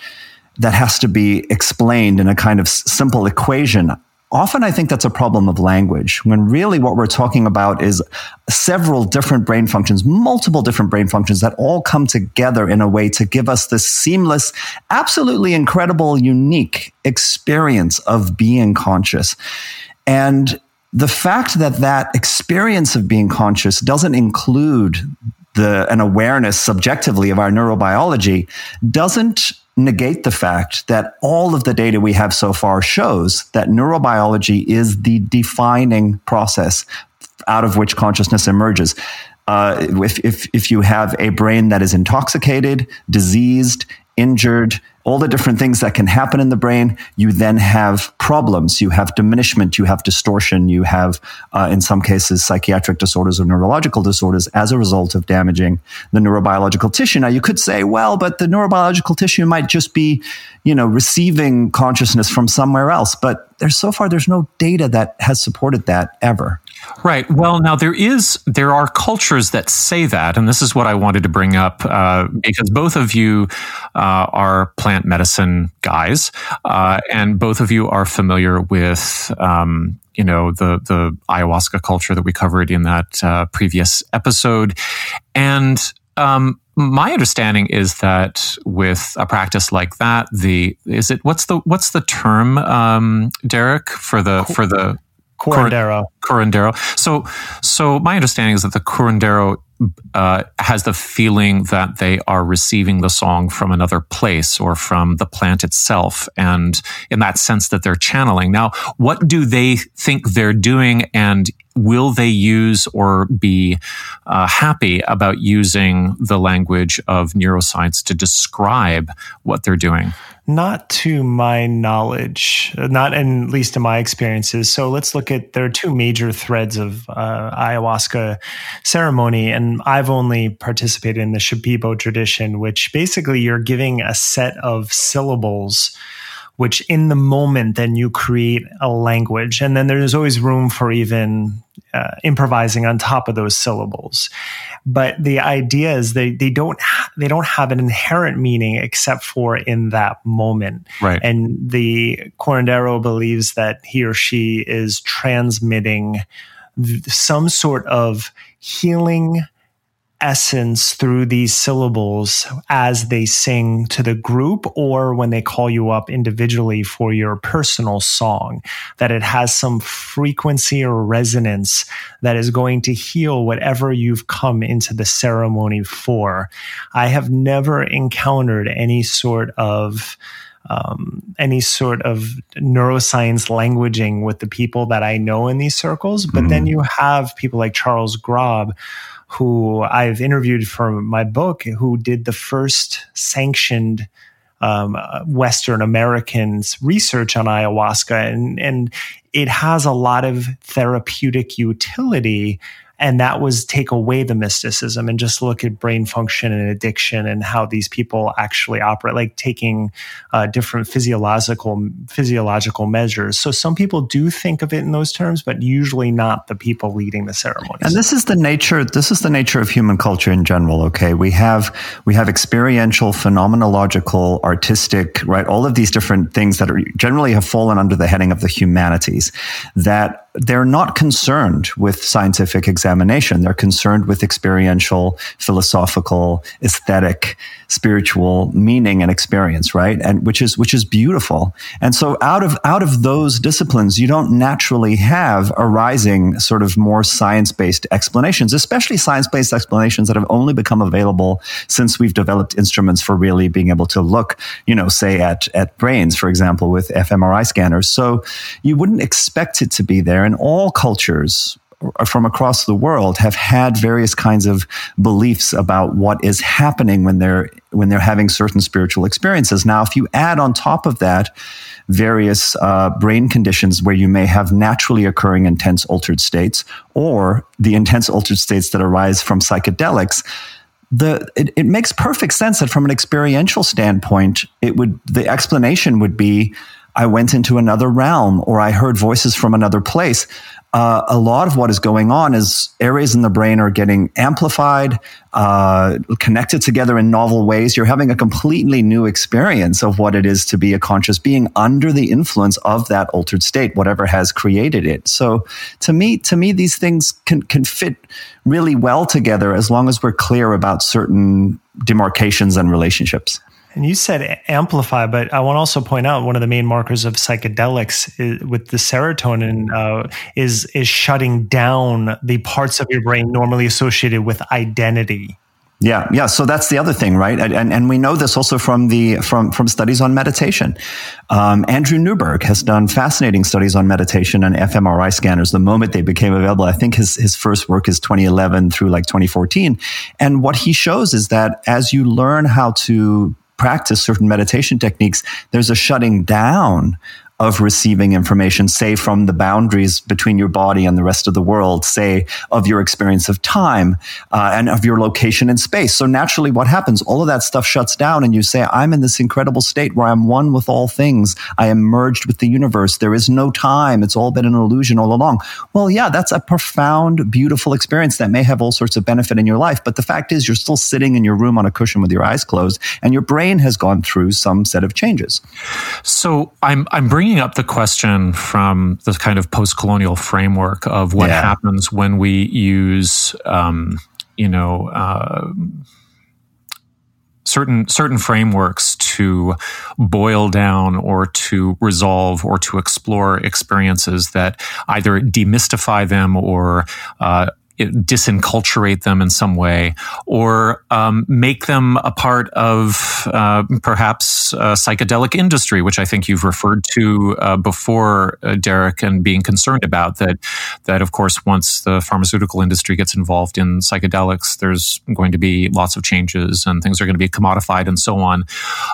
that has to be explained in a kind of simple equation. Often I think that's a problem of language when really what we're talking about is several different brain functions, multiple different brain functions that all come together in a way to give us this seamless, absolutely incredible, unique experience of being conscious. And the fact that that experience of being conscious doesn't include the, an awareness subjectively of our neurobiology doesn't negate the fact that all of the data we have so far shows that neurobiology is the defining process out of which consciousness emerges. Uh, if, if, if you have a brain that is intoxicated, diseased, injured, all the different things that can happen in the brain, you then have problems. You have diminishment, you have distortion, you have, uh, in some cases, psychiatric disorders or neurological disorders as a result of damaging the neurobiological tissue. Now, you could say, well, but the neurobiological tissue might just be, you know, receiving consciousness from somewhere else. But there's so far, there's no data that has supported that ever. Right. Well, now there is there are cultures that say that, and this is what I wanted to bring up uh, because both of you uh, are plant medicine guys, uh, and both of you are familiar with. Um, you know the the ayahuasca culture that we covered in that uh, previous episode, and um, my understanding is that with a practice like that, the is it what's the what's the term, um, Derek, for the for the Curandero. Curandero. So, so my understanding is that the curandero uh, has the feeling that they are receiving the song from another place or from the plant itself, and in that sense that they're channeling. Now, what do they think they're doing, and will they use or be uh, happy about using the language of neuroscience to describe what they're doing? Not to my knowledge, not at least in my experiences. So let's look at there are two major threads of uh, ayahuasca ceremony, and I've only participated in the Shipibo tradition, which basically you're giving a set of syllables which in the moment then you create a language. And then there's always room for even uh, improvising on top of those syllables. But the idea is they they don't ha- they don't have an inherent meaning except for in that moment. Right. And the curandero believes that he or she is transmitting some sort of healing essence through these syllables as they sing to the group or when they call you up individually for your personal song, that it has some frequency or resonance that is going to heal whatever you've come into the ceremony for. I have never encountered any sort of um, any sort of neuroscience languaging with the people that I know in these circles. But mm. then you have people like Charles Grob, who I've interviewed for my book, who did the first sanctioned um, Western Americans research on ayahuasca, and and it has a lot of therapeutic utility and that was take away the mysticism and just look at brain function and addiction and how these people actually operate like taking uh, different physiological physiological measures. So some people do think of it in those terms but usually not the people leading the ceremonies. And this is the nature this is the nature of human culture in general okay? We have we have experiential phenomenological artistic right? All of these different things that are generally have fallen under the heading of the humanities that they're not concerned with scientific examination. They're concerned with experiential, philosophical, aesthetic, spiritual meaning and experience, right? And which is, which is beautiful. And so out of, out of those disciplines, you don't naturally have arising sort of more science-based explanations, especially science-based explanations that have only become available since we've developed instruments for really being able to look, you know, say at, at brains, for example, with fMRI scanners. So you wouldn't expect it to be there and all cultures from across the world have had various kinds of beliefs about what is happening when they're when they're having certain spiritual experiences. Now, if you add on top of that various uh, brain conditions where you may have naturally occurring intense altered states, or the intense altered states that arise from psychedelics, the it, it makes perfect sense that from an experiential standpoint, it would the explanation would be I went into another realm or I heard voices from another place. Uh, a lot of what is going on is areas in the brain are getting amplified, uh, connected together in novel ways. You're having a completely new experience of what it is to be a conscious being under the influence of that altered state, whatever has created it. So, to me, to me, these things can can fit really well together as long as we're clear about certain demarcations and relationships. And you said amplify, but I want to also point out one of the main markers of psychedelics is, with the serotonin uh, is is shutting down the parts of your brain normally associated with identity. Yeah, yeah. So that's the other thing, right? And and we know this also from the from from studies on meditation. Um, Andrew Newberg has done fascinating studies on meditation and fMRI scanners. The moment they became available, I think his his first work is 2011 through like 2014. And what he shows is that as you learn how to practice certain meditation techniques, there's a shutting down of receiving information, say from the boundaries between your body and the rest of the world, say of your experience of time uh, and of your location in space. So naturally, what happens? All of that stuff shuts down, and you say, I'm in this incredible state where I'm one with all things. I am merged with the universe. There is no time. It's all been an illusion all along. Well, yeah, that's a profound, beautiful experience that may have all sorts of benefit in your life. But the fact is, you're still sitting in your room on a cushion with your eyes closed, and your brain has gone through some set of changes. So I'm I'm bringing bringing up the question from the kind of post-colonial framework of what yeah. happens when we use, um, you know, uh, certain certain frameworks to boil down or to resolve or to explore experiences that either demystify them or uh, disenculturate them in some way or um, make them a part of uh, perhaps a psychedelic industry, which I think you've referred to uh, before, uh, Derek, and being concerned about that. That of course, once the pharmaceutical industry gets involved in psychedelics, there's going to be lots of changes and things are going to be commodified and so on.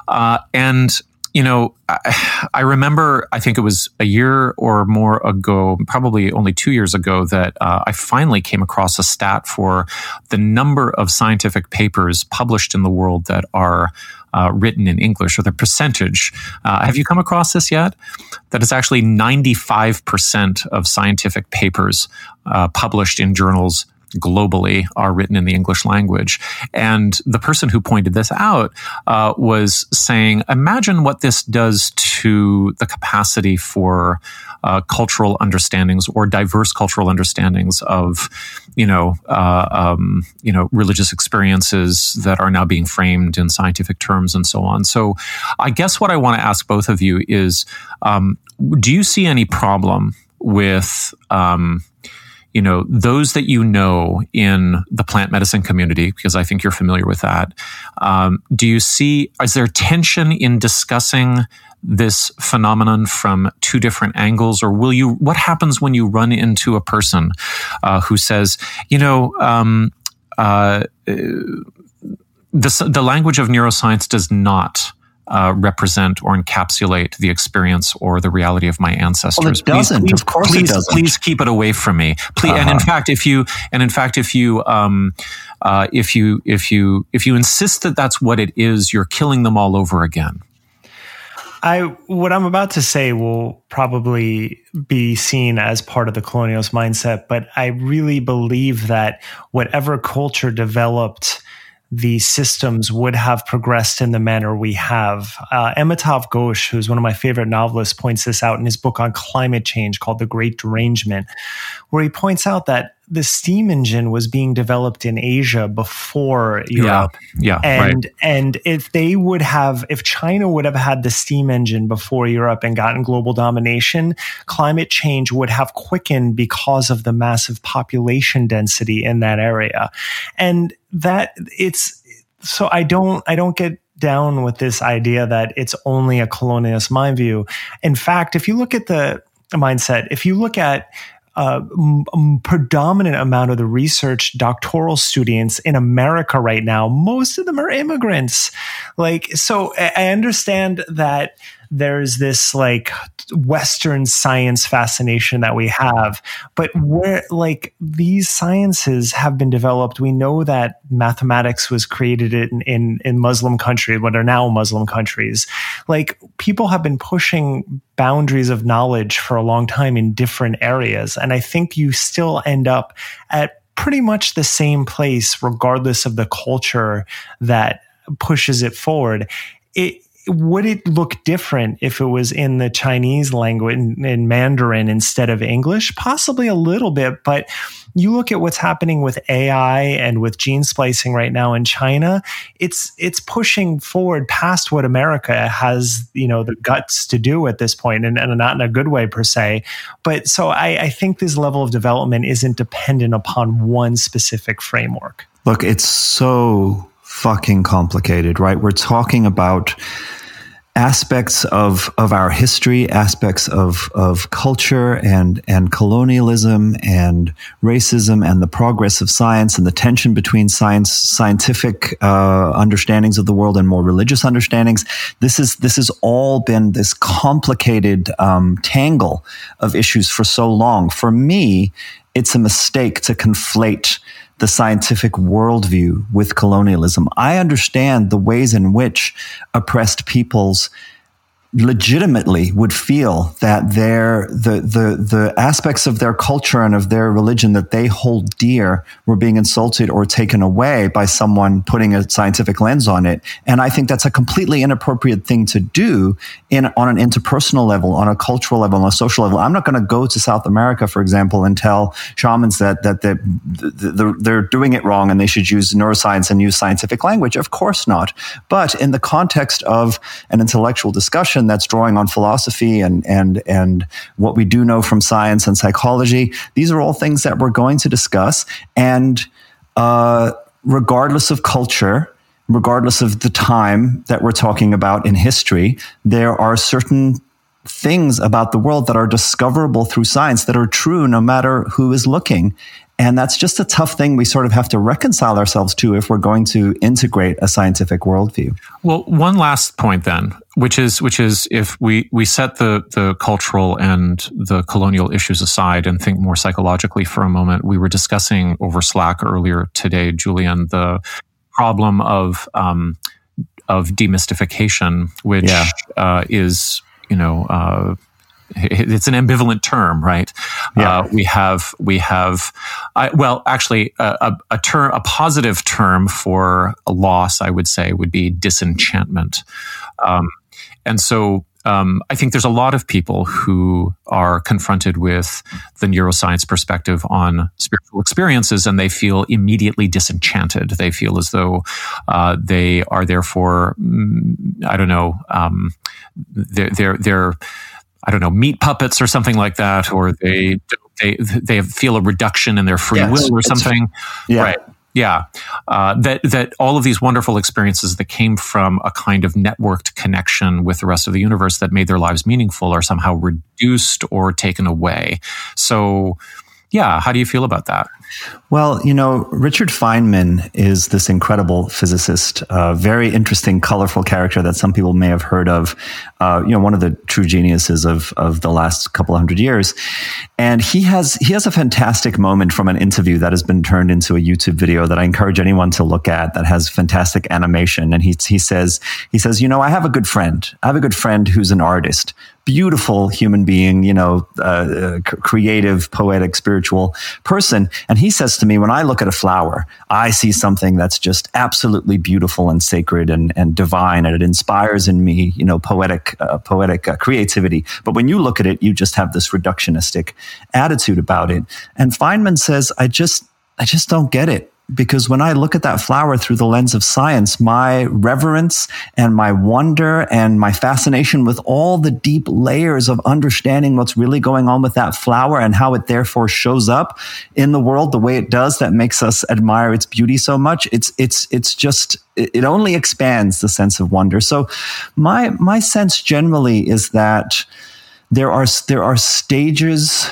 Uh, and you know, I, I, remember, I think it was a year or more ago, probably only two years ago, that uh, I finally came across a stat for the number of scientific papers published in the world that are uh, written in English, or the percentage. Uh, have you come across this yet? That it's actually 95% of scientific papers uh, published in journals globally are written in the English language. And the person who pointed this out uh, was saying, imagine what this does to the capacity for uh, cultural understandings or diverse cultural understandings of, you know, uh, um, you know, religious experiences that are now being framed in scientific terms and so on. So, I guess what I want to ask both of you is, um, do you see any problem with um, you know, those that you know in the plant medicine community, because I think you're familiar with that, um, do you see, is there tension in discussing this phenomenon from two different angles, or will you, what happens when you run into a person uh, who says, you know, um, uh, the, the language of neuroscience does not uh, represent or encapsulate the experience or the reality of my ancestors. Well, it doesn't. Please, please, of course, please, it doesn't. Please keep it away from me. Please, uh-huh. and in uh-huh. fact, if you and in fact, if you um, uh, if you if you if you insist that that's what it is, you're killing them all over again. I what I'm about to say will probably be seen as part of the colonialist mindset, but I really believe that whatever culture developed the systems would have progressed in the manner we have. Uh, Amitav Ghosh, who's one of my favorite novelists, points this out in his book on climate change called The Great Derangement, where he points out that the steam engine was being developed in Asia before Europe. Yeah, yeah and right. and if they would have, if China would have had the steam engine before Europe and gotten global domination, climate change would have quickened because of the massive population density in that area, and that it's so I don't I don't get down with this idea that it's only a colonialist mind view. In fact, if you look at the mindset, if you look at uh, m- predominant amount of the research doctoral students in America right now, most of them are immigrants. Like, so I understand that there's this like Western science fascination that we have, but where like these sciences have been developed, we know that mathematics was created in, in, in Muslim countries, what are now Muslim countries. Like people have been pushing boundaries of knowledge for a long time in different areas. And I think you still end up at pretty much the same place, regardless of the culture that pushes it forward. It, would it look different if it was in the Chinese language in, in, Mandarin instead of English? Possibly a little bit, but you look at what's happening with AI and with gene splicing right now in China, it's it's pushing forward past what America has, you know, the guts to do at this point, and, and not in a good way per se. But so I, I think this level of development isn't dependent upon one specific framework. Look, it's so fucking complicated, right? We're talking about aspects of of our history, aspects of of culture and and colonialism and racism and the progress of science and the tension between science scientific uh, understandings of the world and more religious understandings. This is this has all been this complicated um, tangle of issues for so long. For me, it's a mistake to conflate the scientific worldview with colonialism. I understand the ways in which oppressed peoples legitimately would feel that their the the the aspects of their culture and of their religion that they hold dear were being insulted or taken away by someone putting a scientific lens on it. And i think that's a completely inappropriate thing to do in on an interpersonal level on a cultural level on a social level. I'm not going to go to south america for example and tell shamans that that they're, they're doing it wrong and they should use neuroscience and use scientific language. Of course not. But in the context of an intellectual discussion that's drawing on philosophy and and and what we do know from science and psychology. These are all things that we're going to discuss, and uh, regardless of culture, regardless of the time that we're talking about in history, there are certain things about the world that are discoverable through science that are true no matter who is looking. And that's just a tough thing we sort of have to reconcile ourselves to if we're going to integrate a scientific worldview. Well, one last point then, which is which is if we we set the the cultural and the colonial issues aside and think more psychologically for a moment, we were discussing over Slack earlier today, Julian, the problem of um, of demystification, which yeah. uh, is you know. Uh, it's an ambivalent term, right? Yeah. Uh, we have we have uh, well, actually, a, a, term, a positive term for a loss, I would say, would be disenchantment, um, and so. Um, I think there's a lot of people who are confronted with the neuroscience perspective on spiritual experiences, and they feel immediately disenchanted. They feel as though uh, they are therefore, mm, I don't know, um, they're they're they're I don't know, meat puppets or something like that, or they they they feel a reduction in their free yes, will or something. Yeah. Right. Yeah, uh, that that all of these wonderful experiences that came from a kind of networked connection with the rest of the universe that made their lives meaningful are somehow reduced or taken away. So, yeah, how do you feel about that? Well, you know, Richard Feynman is this incredible physicist, a very interesting, colorful character that some people may have heard of. Uh, you know, one of the true geniuses of of the last couple hundred years, and he has he has a fantastic moment from an interview that has been turned into a YouTube video that I encourage anyone to look at. That has fantastic animation, and he he says he says, you know, I have a good friend. I have a good friend who's an artist, beautiful human being, you know, uh, uh, creative, poetic, spiritual person. And he says to me, when I look at a flower, I see something that's just absolutely beautiful and sacred and, and divine, and it inspires in me, you know, poetic, uh, poetic uh, creativity. But when you look at it, you just have this reductionistic attitude about it. And Feynman says, I just, I just don't get it because when I look at that flower through the lens of science, my reverence and my wonder and my fascination with all the deep layers of understanding what's really going on with that flower and how it therefore shows up in the world the way it does that makes us admire its beauty so much. It's, it's, it's just, it only expands the sense of wonder. So my, my sense generally is that there are, there are stages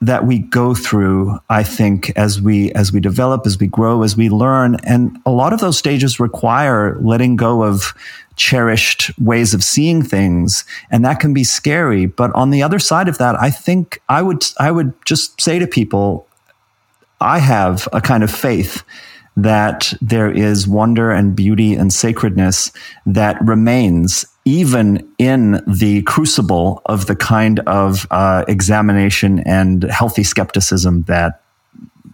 that we go through i think as we as we develop as we grow as we learn. And a lot of those stages require letting go of cherished ways of seeing things. And that can be scary. But on the other side of that i think i would i would just say to people i have a kind of faith that there is wonder and beauty and sacredness that remains even in the crucible of the kind of uh, examination and healthy skepticism that,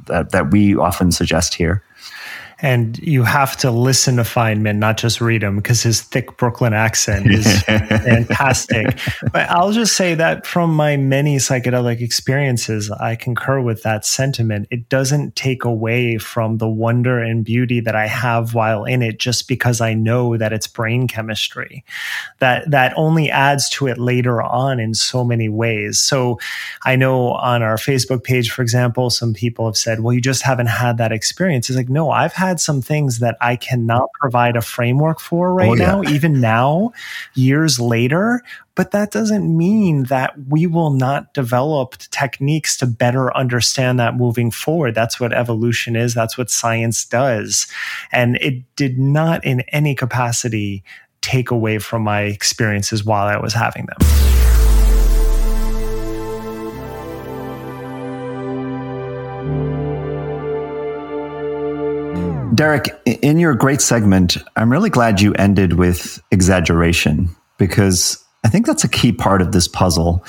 that that we often suggest here and you have to listen to Feynman, not just read him, because his thick Brooklyn accent is fantastic. But I'll just say that from my many psychedelic experiences, I concur with that sentiment. It doesn't take away from the wonder and beauty that I have while in it, just because I know that it's brain chemistry. That that only adds to it later on in so many ways. So I know on our Facebook page, for example, some people have said, "Well, you just haven't had that experience." It's like, no, I've had at some things that I cannot provide a framework for right oh, yeah. now, even now, years later. But that doesn't mean that we will not develop techniques to better understand that moving forward. That's what evolution is. That's what science does. And it did not in any capacity take away from my experiences while I was having them. Derek, in your great segment, I'm really glad you ended with exaggeration because I think that's a key part of this puzzle.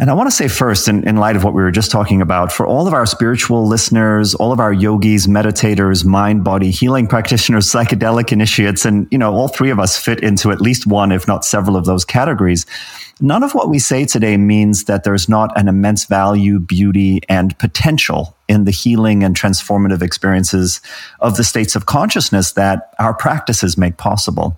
And I want to say first, in, in light of what we were just talking about, for all of our spiritual listeners, all of our yogis, meditators, mind body healing practitioners, psychedelic initiates, and, you know, all three of us fit into at least one, if not several of those categories. None of what we say today means that there's not an immense value, beauty, and potential in the healing and transformative experiences of the states of consciousness that our practices make possible.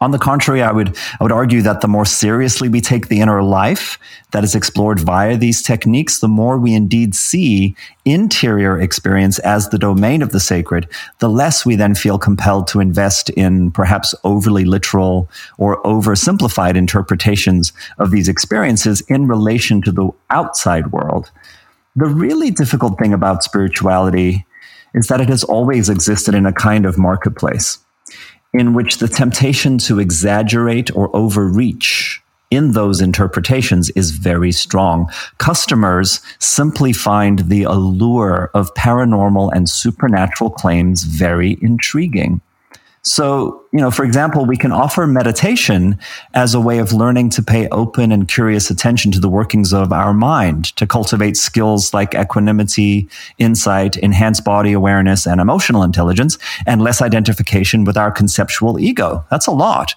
On the contrary, I would, I would argue that the more seriously we take the inner life that is explored via these techniques, the more we indeed see interior experience as the domain of the sacred, the less we then feel compelled to invest in perhaps overly literal or oversimplified interpretations of these experiences in relation to the outside world. The really difficult thing about spirituality is that it has always existed in a kind of marketplace in which the temptation to exaggerate or overreach in those interpretations is very strong. Customers simply find the allure of paranormal and supernatural claims very intriguing. So, you know, for example, we can offer meditation as a way of learning to pay open and curious attention to the workings of our mind, to cultivate skills like equanimity, insight, enhanced body awareness, and emotional intelligence, and less identification with our conceptual ego. That's a lot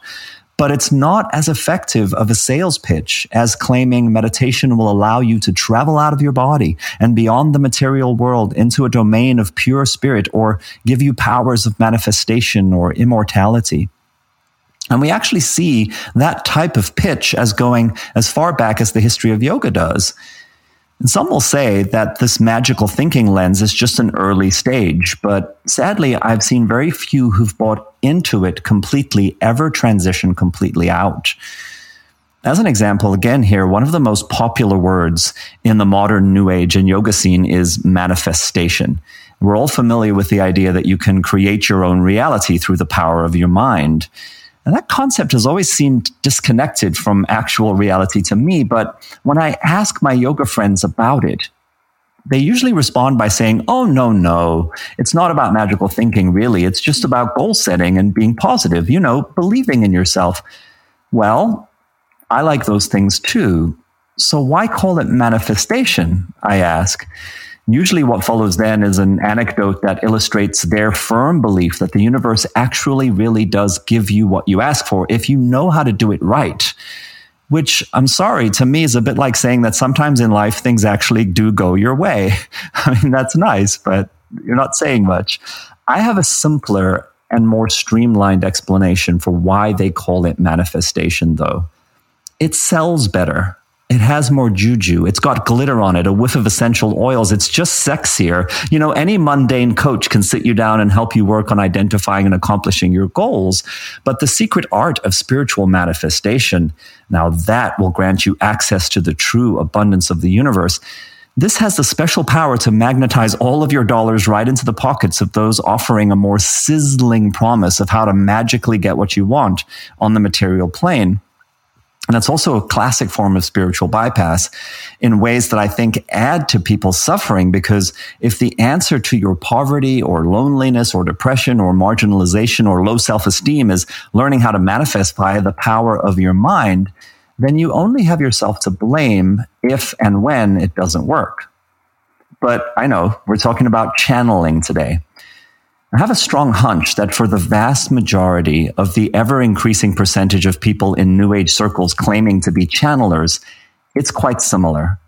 but it's not as effective of a sales pitch as claiming meditation will allow you to travel out of your body and beyond the material world into a domain of pure spirit or give you powers of manifestation or immortality. And we actually see that type of pitch as going as far back as the history of yoga does. And some will say that this magical thinking lens is just an early stage, but sadly, I've seen very few who've bought into it completely ever transition completely out. As an example, again here, one of the most popular words in the modern New Age and yoga scene is manifestation. We're all familiar with the idea that you can create your own reality through the power of your mind. And that concept has always seemed disconnected from actual reality to me. But when I ask my yoga friends about it, they usually respond by saying, Oh, no, no, it's not about magical thinking, really. It's just about goal setting and being positive, you know, believing in yourself. Well, I like those things too. So why call it manifestation? I ask. Usually, what follows then is an anecdote that illustrates their firm belief that the universe actually really does give you what you ask for if you know how to do it right. Which I'm sorry, to me is a bit like saying that sometimes in life things actually do go your way. I mean, that's nice, but you're not saying much. I have a simpler and more streamlined explanation for why they call it manifestation, though. It sells better it has more juju. It's got glitter on it, a whiff of essential oils. It's just sexier. You know, any mundane coach can sit you down and help you work on identifying and accomplishing your goals. But the secret art of spiritual manifestation, now that will grant you access to the true abundance of the universe. This has the special power to magnetize all of your dollars right into the pockets of those offering a more sizzling promise of how to magically get what you want on the material plane. And it's also a classic form of spiritual bypass in ways that I think add to people's suffering because if the answer to your poverty or loneliness or depression or marginalization or low self esteem is learning how to manifest by the power of your mind, then you only have yourself to blame if and when it doesn't work. But I know we're talking about channeling today. I have a strong hunch that for the vast majority of the ever increasing percentage of people in New Age circles claiming to be channelers, it's quite similar.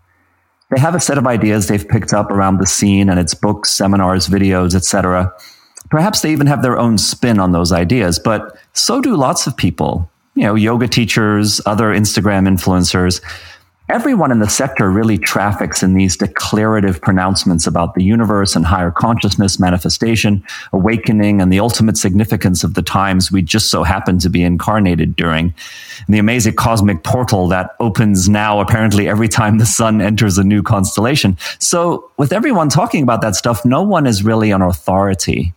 They have a set of ideas they've picked up around the scene and its books, seminars, videos, etc. Perhaps they even have their own spin on those ideas, but so do lots of people. You know, yoga teachers, other Instagram influencers. Everyone in the sector really traffics in these declarative pronouncements about the universe and higher consciousness manifestation, awakening, and the ultimate significance of the times we just so happen to be incarnated during. And the amazing cosmic portal that opens now apparently every time the sun enters a new constellation. So, with everyone talking about that stuff, no one is really an authority.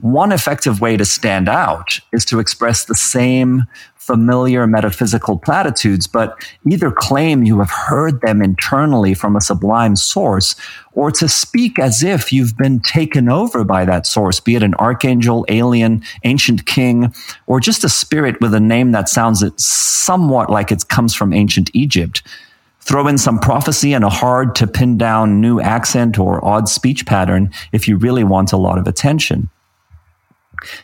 One effective way to stand out is to express the same familiar metaphysical platitudes, but either claim you have heard them internally from a sublime source, or to speak as if you've been taken over by that source, be it an archangel, alien, ancient king, or just a spirit with a name that sounds somewhat like it comes from ancient Egypt. Throw in some prophecy and a hard to pin down new accent or odd speech pattern if you really want a lot of attention.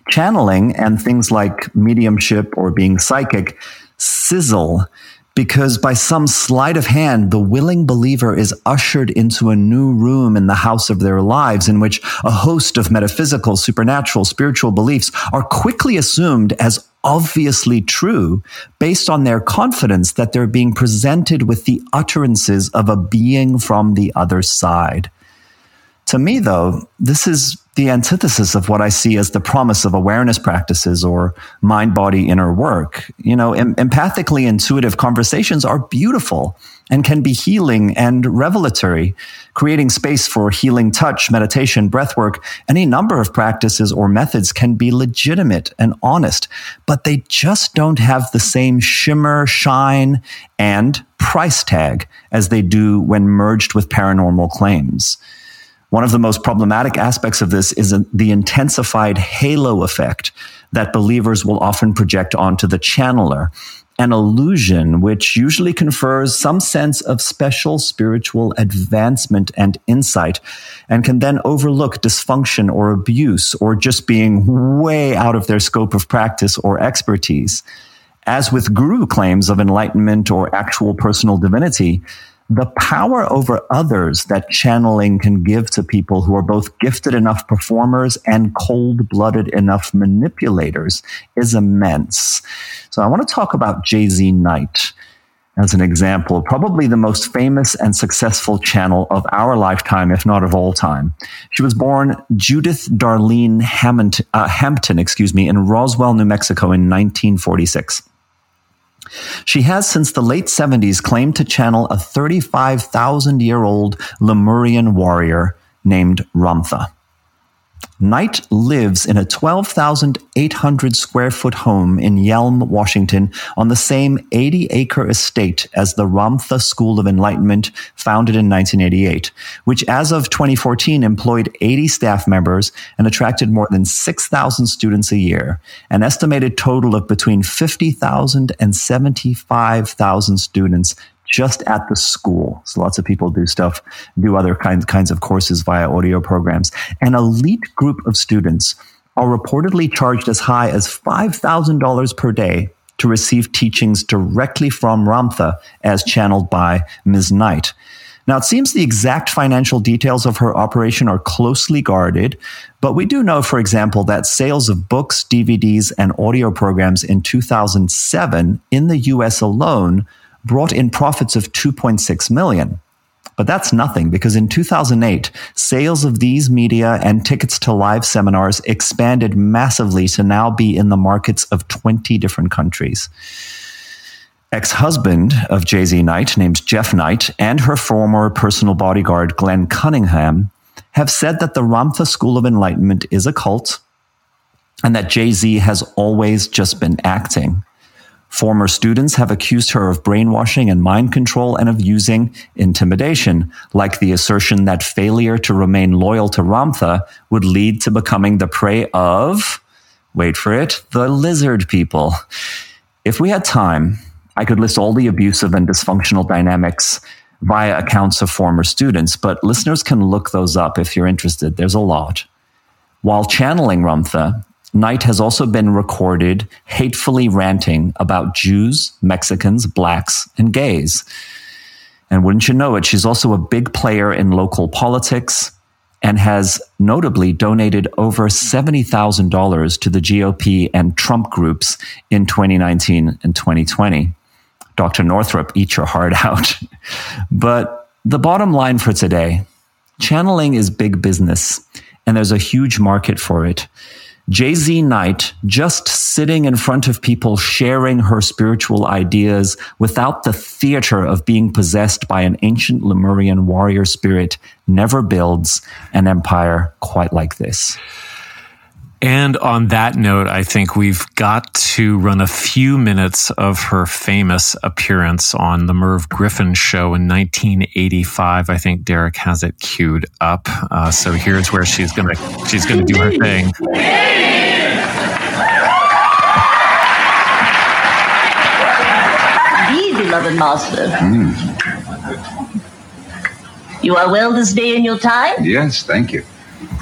Channeling and things like mediumship or being psychic sizzle because by some sleight of hand, the willing believer is ushered into a new room in the house of their lives in which a host of metaphysical, supernatural, spiritual beliefs are quickly assumed as obviously true based on their confidence that they're being presented with the utterances of a being from the other side. To me, though, this is the antithesis of what I see as the promise of awareness practices or mind body inner work. You know, em- empathically intuitive conversations are beautiful and can be healing and revelatory, creating space for healing touch, meditation, breath work. Any number of practices or methods can be legitimate and honest, but they just don't have the same shimmer, shine, and price tag as they do when merged with paranormal claims. One of the most problematic aspects of this is the intensified halo effect that believers will often project onto the channeler, an illusion which usually confers some sense of special spiritual advancement and insight, and can then overlook dysfunction or abuse or just being way out of their scope of practice or expertise. As with guru claims of enlightenment or actual personal divinity, the power over others that channeling can give to people who are both gifted enough performers and cold blooded enough manipulators is immense. So I want to talk about JZ Knight as an example, probably the most famous and successful channel of our lifetime, if not of all time. She was born Judith Darlene Hampton, uh, Hampton excuse me, in Roswell, New Mexico in 1946. She has since the late 70s claimed to channel a 35,000 year old Lemurian warrior named Ramtha. Knight lives in a 12,800 square foot home in Yelm, Washington, on the same 80 acre estate as the Ramtha School of Enlightenment, founded in 1988, which as of 2014 employed 80 staff members and attracted more than 6,000 students a year, an estimated total of between 50,000 and 75,000 students just at the school. So lots of people do stuff, do other kinds, kinds of courses via audio programs. An elite group of students are reportedly charged as high as $5,000 per day to receive teachings directly from Ramtha as channeled by Ms. Knight. Now, it seems the exact financial details of her operation are closely guarded, but we do know, for example, that sales of books, DVDs, and audio programs in 2007 in the US alone brought in profits of 2.6 million. But that's nothing because in 2008, sales of these media and tickets to live seminars expanded massively to now be in the markets of 20 different countries. Ex husband of JZ Knight, named Jeff Knight, and her former personal bodyguard, Glenn Cunningham, have said that the Ramtha School of Enlightenment is a cult and that JZ has always just been acting. Former students have accused her of brainwashing and mind control and of using intimidation, like the assertion that failure to remain loyal to Ramtha would lead to becoming the prey of, wait for it, the lizard people. If we had time, I could list all the abusive and dysfunctional dynamics via accounts of former students, but listeners can look those up if you're interested. There's a lot. While channeling Ramtha, Knight has also been recorded hatefully ranting about Jews, Mexicans, blacks, and gays. And wouldn't you know it, she's also a big player in local politics and has notably donated over $70,000 to the GOP and Trump groups in 2019 and 2020. Dr. Northrup, eat your heart out. but the bottom line for today channeling is big business, and there's a huge market for it. JZ Knight just sitting in front of people sharing her spiritual ideas without the theater of being possessed by an ancient Lemurian warrior spirit never builds an empire quite like this. And on that note, I think we've got to run a few minutes of her famous appearance on the Merv Griffin show in 1985. I think Derek has it queued up. Uh, so here's where she's gonna she's gonna do her thing. Indeed, beloved master. Mm. You are well this day in your time? Yes, thank you.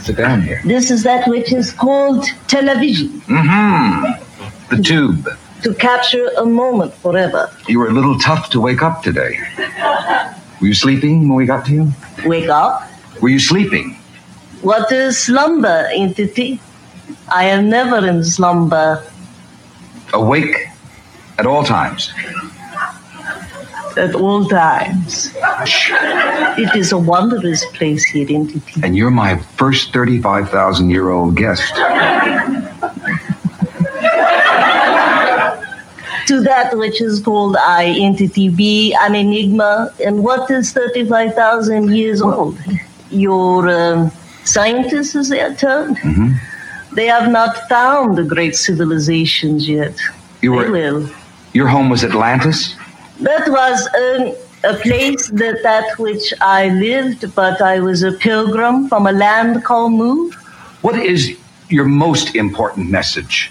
Sit down here. This is that which is called television. Mm-hmm. The tube. To capture a moment forever. You were a little tough to wake up today. Were you sleeping when we got to you? Wake up? Were you sleeping? What is slumber, entity? I am never in slumber. Awake at all times at all times. It is a wondrous place here in Titi. And you're my first 35,000 year old guest. to that which is called I entity be an enigma. And what is 35,000 years old? Your um, scientists, is their term? Mm-hmm. They have not found the great civilizations yet. You were. Your home was Atlantis? That was an, a place that that which I lived, but I was a pilgrim from a land called Mu. What is your most important message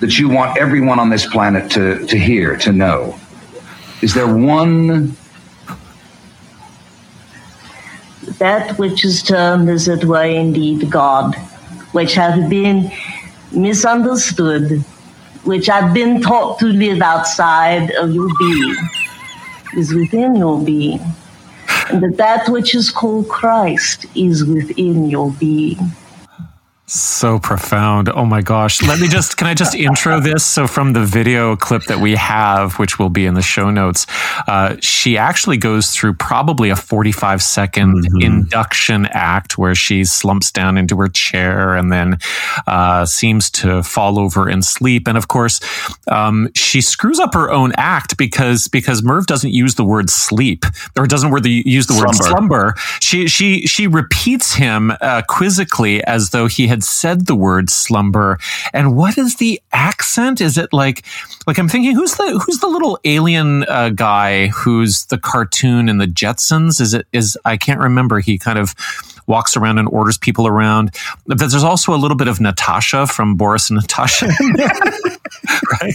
that you want everyone on this planet to, to hear, to know? Is there one? That which is termed as it were indeed God, which has been misunderstood which I've been taught to live outside of your being, is within your being. And that that which is called Christ is within your being. So profound. Oh my gosh. Let me just, can I just intro this? So, from the video clip that we have, which will be in the show notes, uh, she actually goes through probably a 45 second mm-hmm. induction act where she slumps down into her chair and then uh, seems to fall over and sleep. And of course, um, she screws up her own act because, because Merv doesn't use the word sleep or doesn't use the word slumber. slumber. She, she, she repeats him uh, quizzically as though he had had said the word slumber. And what is the accent? Is it like, like I'm thinking, who's the who's the little alien uh, guy who's the cartoon in the Jetsons? Is it is I can't remember. He kind of walks around and orders people around. But there's also a little bit of Natasha from Boris and Natasha, right?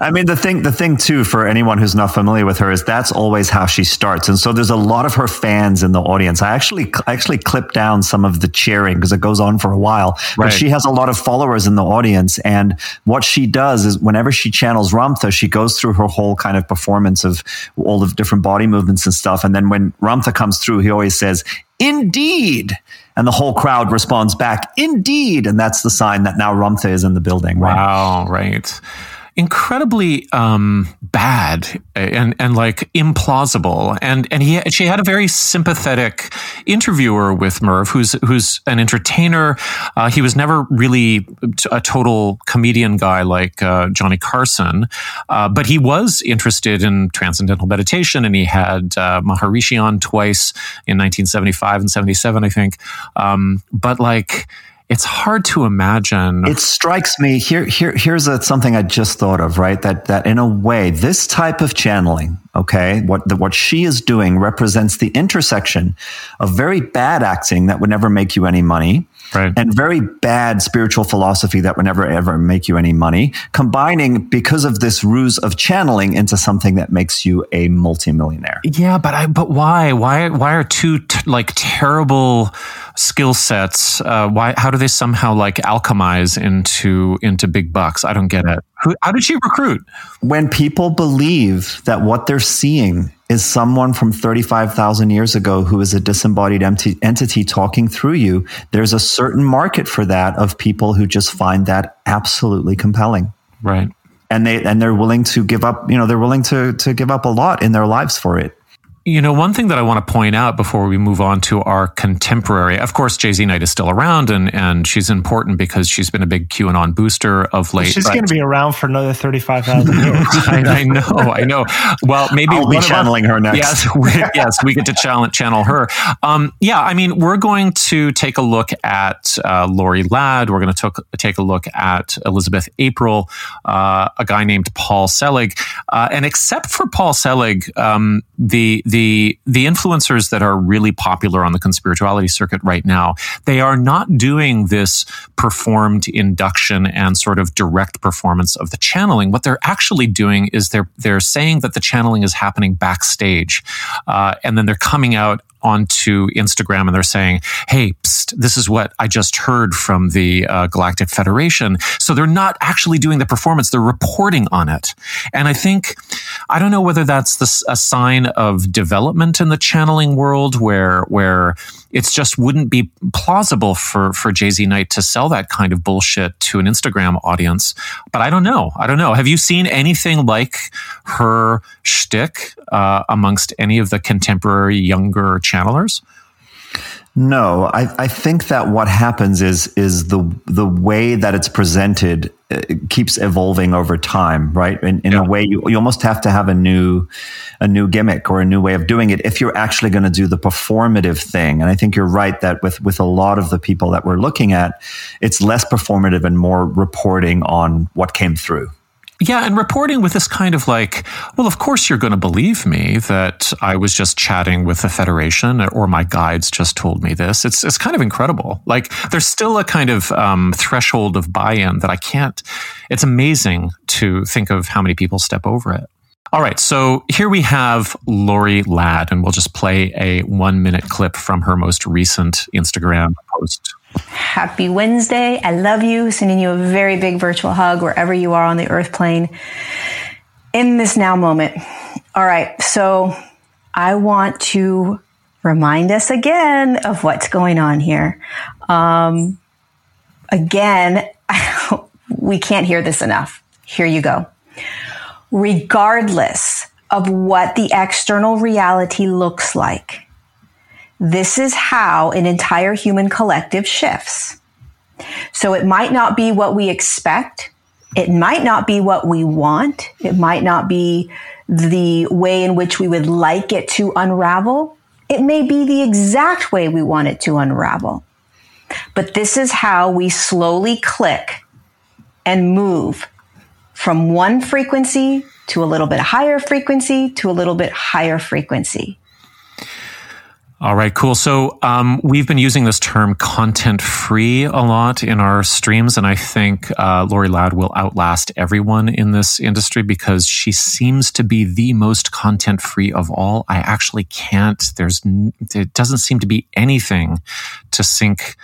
I mean, the thing, the thing too, for anyone who's not familiar with her, is that's always how she starts, and so there's a lot of her fans in the audience. I actually, I actually clipped down some of the cheering because it goes on for a while, right. but she has a lot of followers in the audience, and what she does is whenever she channels Ramtha, she goes through her whole kind of performance of all the different body movements and stuff, and then when Ramtha comes through, he always says, Indeed. And the whole crowd responds back, Indeed. And that's the sign that now Ramtha is in the building. Right? Wow, right incredibly um, bad and and like implausible. And and he she had a very sympathetic interviewer with Merv, who's who's an entertainer. Uh, he was never really a total comedian guy like uh, Johnny Carson, uh, but he was interested in transcendental meditation, and he had uh, Maharishi on twice in 1975 and 77, I think. Um, but like it's hard to imagine. It strikes me here. Here, here's a, something I just thought of. Right, that that in a way, this type of channeling, okay, what the, what she is doing represents the intersection of very bad acting that would never make you any money, right. and very bad spiritual philosophy that would never ever make you any money, combining because of this ruse of channeling into something that makes you a multimillionaire. Yeah, but I but why why why are two t- like terrible skill sets uh, why how do they somehow like alchemize into into big bucks i don't get it Who, how did she recruit when people believe that what they're seeing is someone from 35,000 years ago who is a disembodied entity talking through you there's a certain market for that of people who just find that absolutely compelling right and they and they're willing to give up. You know, they're willing to to give up a lot in their lives for it. You know, one thing that I want to point out before we move on to our contemporary, of course, JZ Knight is still around and, and she's important because she's been a big QAnon booster of late. She's going to be around for another 35,000 years. I, I, know, I know. Well, maybe I'll be channeling her next. Yes, we, yes, we get to channel, channel her. Um, yeah, I mean, we're going to take a look at uh, Lorie Ladd. We're going to take a look at Elizabeth April, uh, a guy named Paul Selig. Uh, and except for Paul Selig, um, the the the the influencers that are really popular on the conspirituality circuit right now, they are not doing this performed induction and sort of direct performance of the channeling. What they're actually doing is they're they're saying that the channeling is happening backstage, uh, and then they're coming out onto Instagram and they're saying, "Hey, psst, this is what I just heard from the uh, Galactic Federation." So they're not actually doing the performance; they're reporting on it. And I think I don't know whether that's the, a sign of development in the channeling world, where where it just wouldn't be plausible for for JZ Knight to sell that kind of bullshit to an Instagram audience. But I don't know. I don't know. Have you seen anything like her shtick uh, amongst any of the contemporary younger channelers? No, I, I think that what happens is is the the way that it's presented uh, keeps evolving over time, right? In, in yeah. a way, you, you almost have to have a new a new gimmick or a new way of doing it if you're actually going to do the performative thing. And I think you're right that with with a lot of the people that we're looking at, it's less performative and more reporting on what came through. Yeah, and reporting with this kind of like, well, of course you're going to believe me that I was just chatting with the Federation or my guides just told me this. It's it's kind of incredible. Like there's still a kind of um, threshold of buy-in that I can't. It's amazing to think of how many people step over it. All right, so here we have Lorie Ladd, and we'll just play a one-minute clip from her most recent Instagram post. Happy Wednesday. I love you. Sending you a very big virtual hug wherever you are on the earth plane in this now moment. All right. So I want to remind us again of what's going on here. Um, again, we can't hear this enough. Here you go. Regardless of what the external reality looks like, this is how an entire human collective shifts. So it might not be what we expect. It might not be what we want. It might not be the way in which we would like it to unravel. It may be the exact way we want it to unravel. But this is how we slowly click and move from one frequency to a little bit higher frequency to a little bit higher frequency. All right, cool. So um, we've been using this term content free a lot in our streams, and I think uh, Lorie Ladd will outlast everyone in this industry because she seems to be the most content free of all. I actually can't. There's it doesn't seem to be anything to sink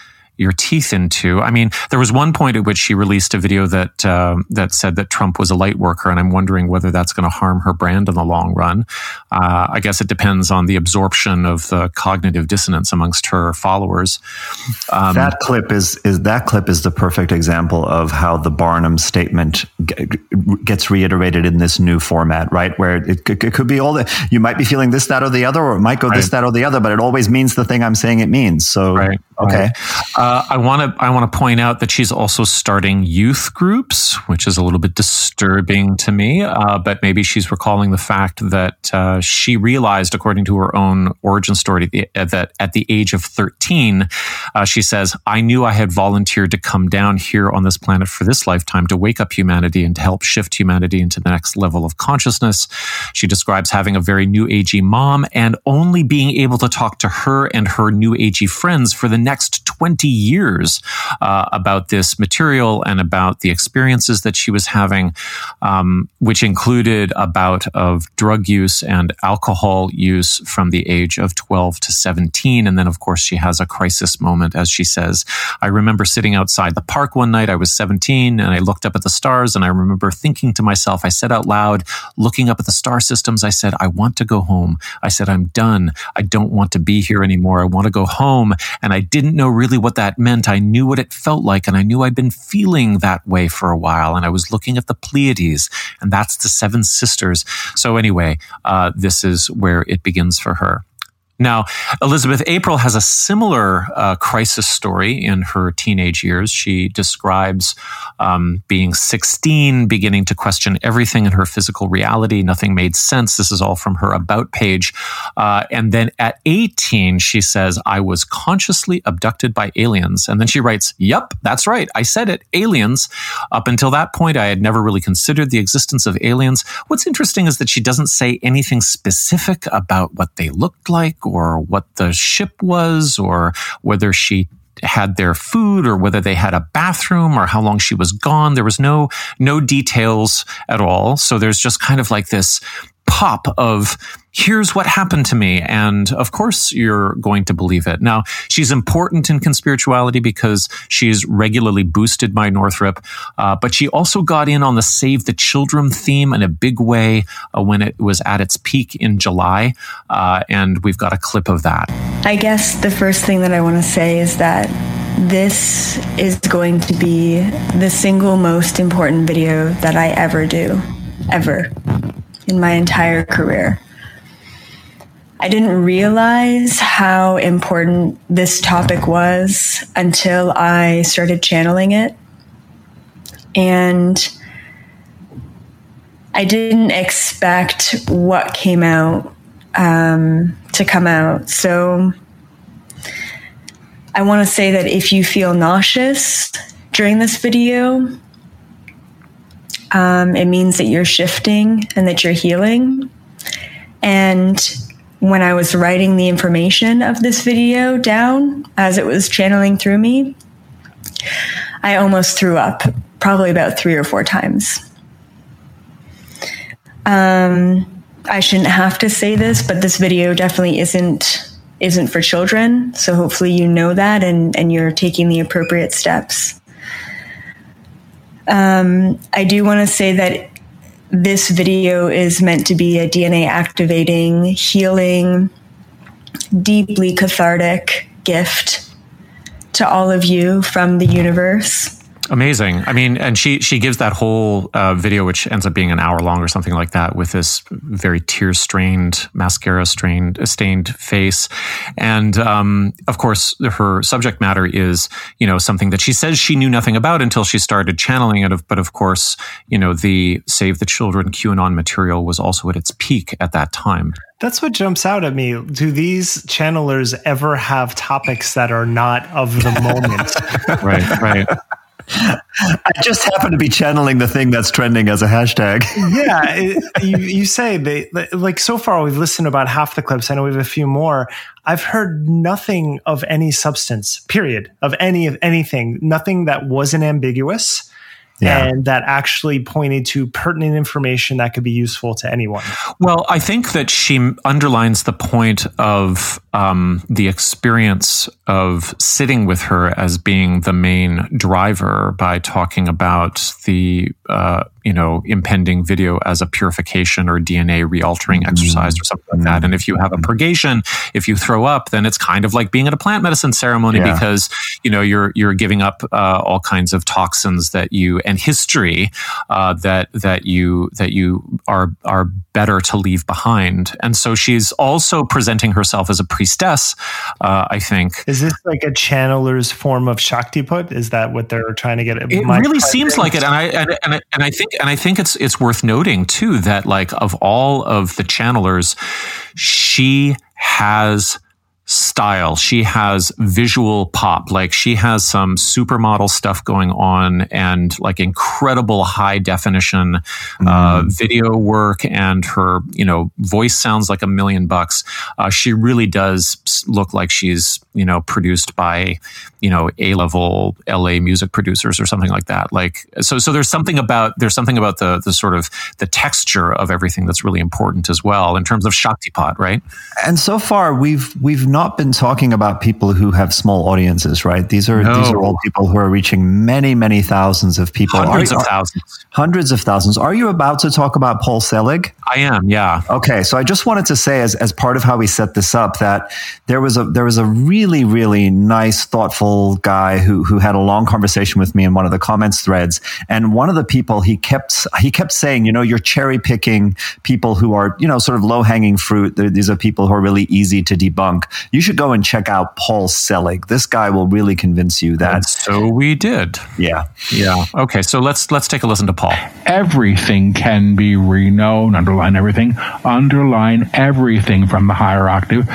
your teeth into. I mean, there was one point at which she released a video that uh, that said that Trump was a light worker, and I'm wondering whether that's going to harm her brand in the long run. Uh, I guess it depends on the absorption of the cognitive dissonance amongst her followers. Um, that clip is is that clip is the perfect example of how the Barnum statement g- gets reiterated in this new format, right? Where it, it, could be all the you might be feeling this, that, or the other, or it might go right. this, that, or the other, but it always means the thing I'm saying it means. So, right. Okay. Uh, uh, I want to I want to point out that she's also starting youth groups, which is a little bit disturbing to me. Uh, but maybe she's recalling the fact that uh, she realized, according to her own origin story, that at the age of thirteen, uh, she says, "I knew I had volunteered to come down here on this planet for this lifetime to wake up humanity and to help shift humanity into the next level of consciousness." She describes having a very new agey mom and only being able to talk to her and her new agey friends for the next twenty years uh, about this material and about the experiences that she was having, um, which included a bout of drug use and alcohol use from the age of 12 to 17. And then, of course, she has a crisis moment, as she says. I remember sitting outside the park one night. I was 17 and I looked up at the stars and I remember thinking to myself, I said out loud, looking up at the star systems, I said, I want to go home. I said, I'm done. I don't want to be here anymore. I want to go home. And I did didn't know really what that meant. I knew what it felt like, and I knew I'd been feeling that way for a while. And I was looking at the Pleiades, and that's the seven sisters. So, anyway, uh, this is where it begins for her. Now, Elizabeth April has a similar uh, crisis story in her teenage years. She describes um, being 16, beginning to question everything in her physical reality. Nothing made sense. This is all from her About page. Uh, and then at 18, she says, I was consciously abducted by aliens. And then she writes, Yep, that's right. I said it, aliens. Up until that point, I had never really considered the existence of aliens. What's interesting is that she doesn't say anything specific about what they looked like or what the ship was or whether she had their food or whether they had a bathroom or how long she was gone. There was no no details at all. So there's just kind of like this of here's what happened to me. And of course, you're going to believe it. Now, she's important in conspirituality because she's regularly boosted by Northrup, uh, but she also got in on the Save the Children theme in a big way uh, when it was at its peak in July. Uh, and we've got a clip of that. I guess the first thing that I want to say is that this is going to be the single most important video that I ever do, ever in my entire career. I didn't realize how important this topic was until I started channeling it. And I didn't expect what came out um, to come out. So I want to say that if you feel nauseous during this video, um, it means that you're shifting and that you're healing. And when I was writing the information of this video down as it was channeling through me, I almost threw up probably about three or four times. Um, I shouldn't have to say this, but this video definitely isn't isn't for children. So hopefully you know that and, and you're taking the appropriate steps. Um, I do want to say that this video is meant to be a DNA activating, healing, deeply cathartic gift to all of you from the universe. Amazing. I mean, and she she gives that whole uh, video, which ends up being an hour long or something like that, with this very tear strained, mascara strained, stained face, and um, of course, her subject matter is you know something that she says she knew nothing about until she started channeling it. But of course, you know, the Save the Children QAnon material was also at its peak at that time. That's what jumps out at me. Do these channelers ever have topics that are not of the moment? right, right. I just happen to be channeling the thing that's trending as a hashtag. yeah, it, you, you say they like so far we've listened to about half the clips. I know we have a few more. I've heard nothing of any substance. Period of any of anything. Nothing that wasn't ambiguous yeah. and that actually pointed to pertinent information that could be useful to anyone. Well, I think that she underlines the point of um, the experience of sitting with her as being the main driver by talking about the uh, you know impending video as a purification or DNA realtering mm-hmm. exercise or something like that. And if you have a mm-hmm. purgation, if you throw up, then it's kind of like being at a plant medicine ceremony yeah. because you know you're you're giving up uh, all kinds of toxins that you and history uh, that that you that you are are better to leave behind. And so she's also presenting herself as a priestess. Uh, I think is this like a channeler's form of Shaktipat? Is that what they're trying to get? It really seems like it, and I and, and, I, and I think and I think it's it's worth noting too that like of all of the channelers, she has style. She has visual pop. Like she has some supermodel stuff going on and like incredible high definition mm. uh, video work. And her, you know, voice sounds like a million bucks. Uh, she really does look like she's, you know, produced by, you know, A level LA music producers or something like that. Like, so, so there's something about, there's something about the, the sort of the texture of everything that's really important as well in terms of Shaktipat, right? And so far we've, we've not not been talking about people who have small audiences, right? These are No. these are all people who are reaching many, many thousands of people. Hundreds of thousands. Hundreds of thousands. Are you about to talk about Paul Selig? I am, yeah. Okay, so I just wanted to say, as, as part of how we set this up, that there was a there was a really really nice, thoughtful guy who who had a long conversation with me in one of the comments threads, and one of the people he kept he kept saying, you know, you're cherry picking people who are you know sort of low hanging fruit. These are people who are really easy to debunk. You should go and check out Paul Selig. This guy will really convince you that And so we did. yeah. Yeah. Okay, so let's let's take a listen to Paul. everything can be reknown, underline everything, underline everything from the higher octave,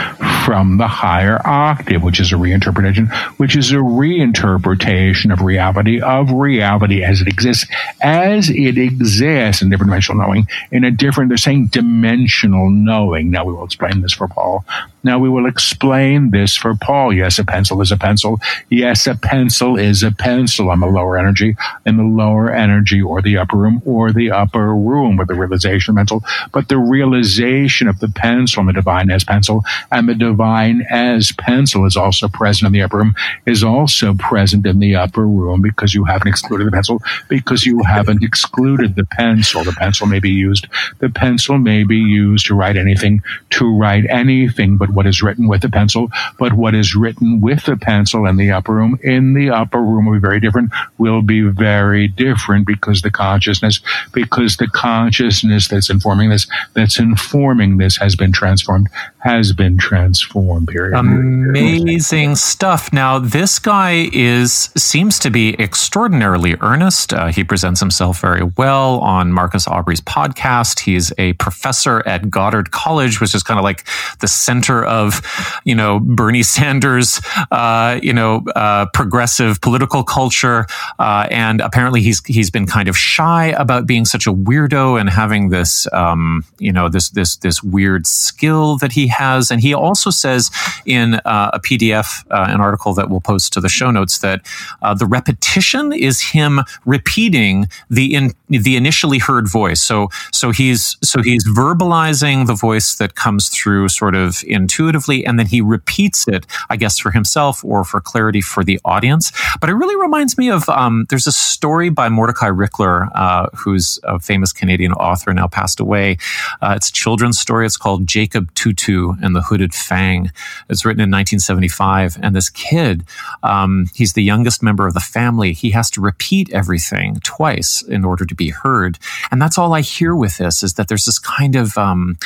from the higher octave, which is a reinterpretation, which is a reinterpretation of reality, of reality as it exists, as it exists in different dimensional knowing, in a different, they're saying dimensional knowing. Now we will explain this for Paul. Now we will explain this for Paul. Yes, a pencil is a pencil. Yes, a pencil is a pencil. I'm a lower energy in the lower energy or the upper room or the upper room with the realization pencil. But the realization of the pencil and the divine as pencil and the divine as pencil is also present in the upper room, is also present in the upper room because you haven't excluded the pencil, because you haven't excluded the pencil. The pencil may be used, the pencil may be used to write anything, to write anything but what is written with the pencil, but what is written with the pencil in the upper room, in the upper room will be very different, will be very different because the consciousness, because the consciousness that's informing this, that's informing this has been transformed, has been transformed, period. Amazing stuff. Now, this guy is seems to be extraordinarily earnest. Uh, he presents himself very well on Marcus Aubrey's podcast. He's a professor at Goddard College, which is kind of like the center of, you know, Bernie Sanders, uh, you know, uh, progressive political culture. Uh, and apparently, he's he's been kind of shy about being such a weirdo and having this, um, you know, this this this weird skill that he has. And he also says in uh, a PDF, uh, an article that we'll post to the show notes, that uh, the repetition is him repeating the in, the initially heard voice. So so he's so he's verbalizing the voice that comes through sort of intuitively, and then he repeats it, I guess, for himself or for clarity for the audience. But it really reminds me of um, there's a story by Mordecai Richler, uh, who's a famous Canadian author now passed away. Uh, it's a children's story. It's called Jacob Two-Two and the Hooded Fang. It's written in 1975, and this kid, um, he's the youngest member of the family. He has to repeat everything twice in order to be heard, and that's all I hear with this is that there's this kind of um,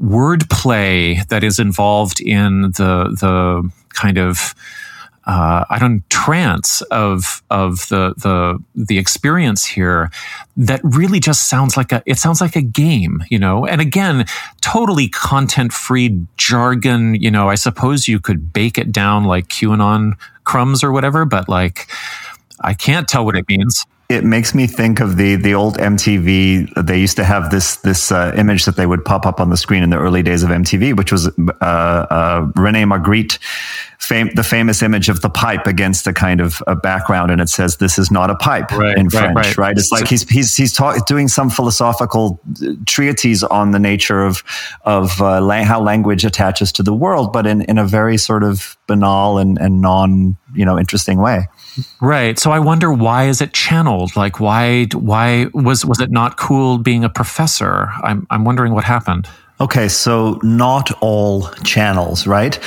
wordplay that is involved in the the kind of uh, I don't trance of of the the the experience here that really just sounds like a it sounds like a game, you know. And again, totally content free jargon. You know, I suppose you could bake it down like QAnon crumbs or whatever, but like I can't tell what it means. It makes me think of the the old MTV. They used to have this this uh, image that they would pop up on the screen in the early days of MTV, which was uh, uh, Rene Magritte, fam- the famous image of the pipe against a kind of a background, and it says, "This is not a pipe" Right, in French, right. right? It's like he's he's he's talk, doing some philosophical uh, treatise on the nature of of uh, la- how language attaches to the world, but in in a very sort of banal and and non you know interesting way. Right. So I wonder why is it channeled? Like why why was was it not cool being a professor? I'm I'm wondering what happened. Okay, so not all channels, right?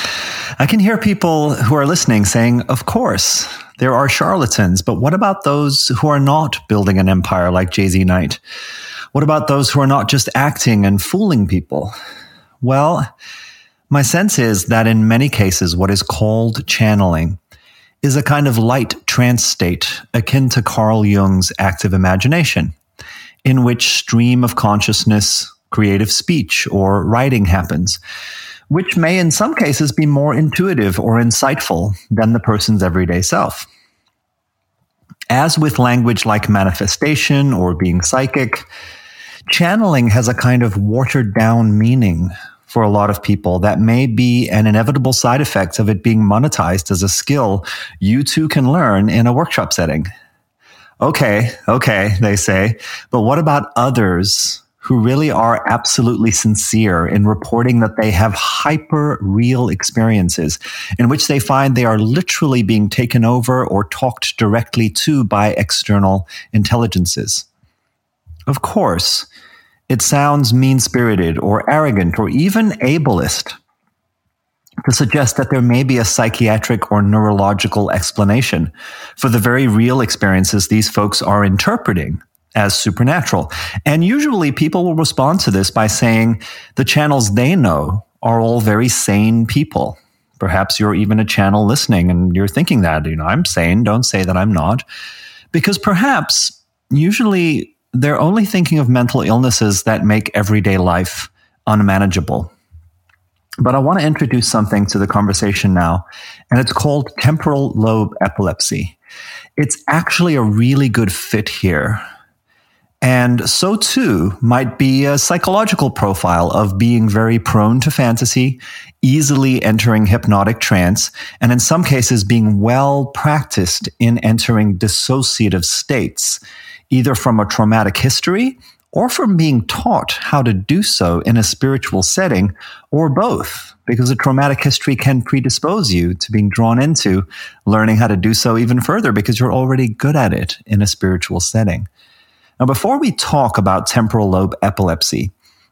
I can hear people who are listening saying, of course, there are charlatans, but what about those who are not building an empire like JZ Knight? What about those who are not just acting and fooling people? Well, my sense is that in many cases, what is called channeling is a kind of light trance state akin to Carl Jung's active imagination, in which stream of consciousness, creative speech, or writing happens, which may in some cases be more intuitive or insightful than the person's everyday self. As with language like manifestation or being psychic, channeling has a kind of watered down meaning for a lot of people that may be an inevitable side effect of it being monetized as a skill you too can learn in a workshop setting. Okay, okay, they say, but what about others who really are absolutely sincere in reporting that they have hyper real experiences in which they find they are literally being taken over or talked directly to by external intelligences. Of course, it sounds mean spirited or arrogant or even ableist to suggest that there may be a psychiatric or neurological explanation for the very real experiences these folks are interpreting as supernatural. And usually people will respond to this by saying the channels they know are all very sane people. Perhaps you're even a channel listening and you're thinking that, you know, I'm sane, don't say that I'm not. Because perhaps usually they're only thinking of mental illnesses that make everyday life unmanageable. But I want to introduce something to the conversation now, and it's called temporal lobe epilepsy. It's actually a really good fit here. And so too might be a psychological profile of being very prone to fantasy, easily entering hypnotic trance, and in some cases being well practiced in entering dissociative states, either from a traumatic history or from being taught how to do so in a spiritual setting, or both, because a traumatic history can predispose you to being drawn into learning how to do so even further because you're already good at it in a spiritual setting. Now, before we talk about temporal lobe epilepsy,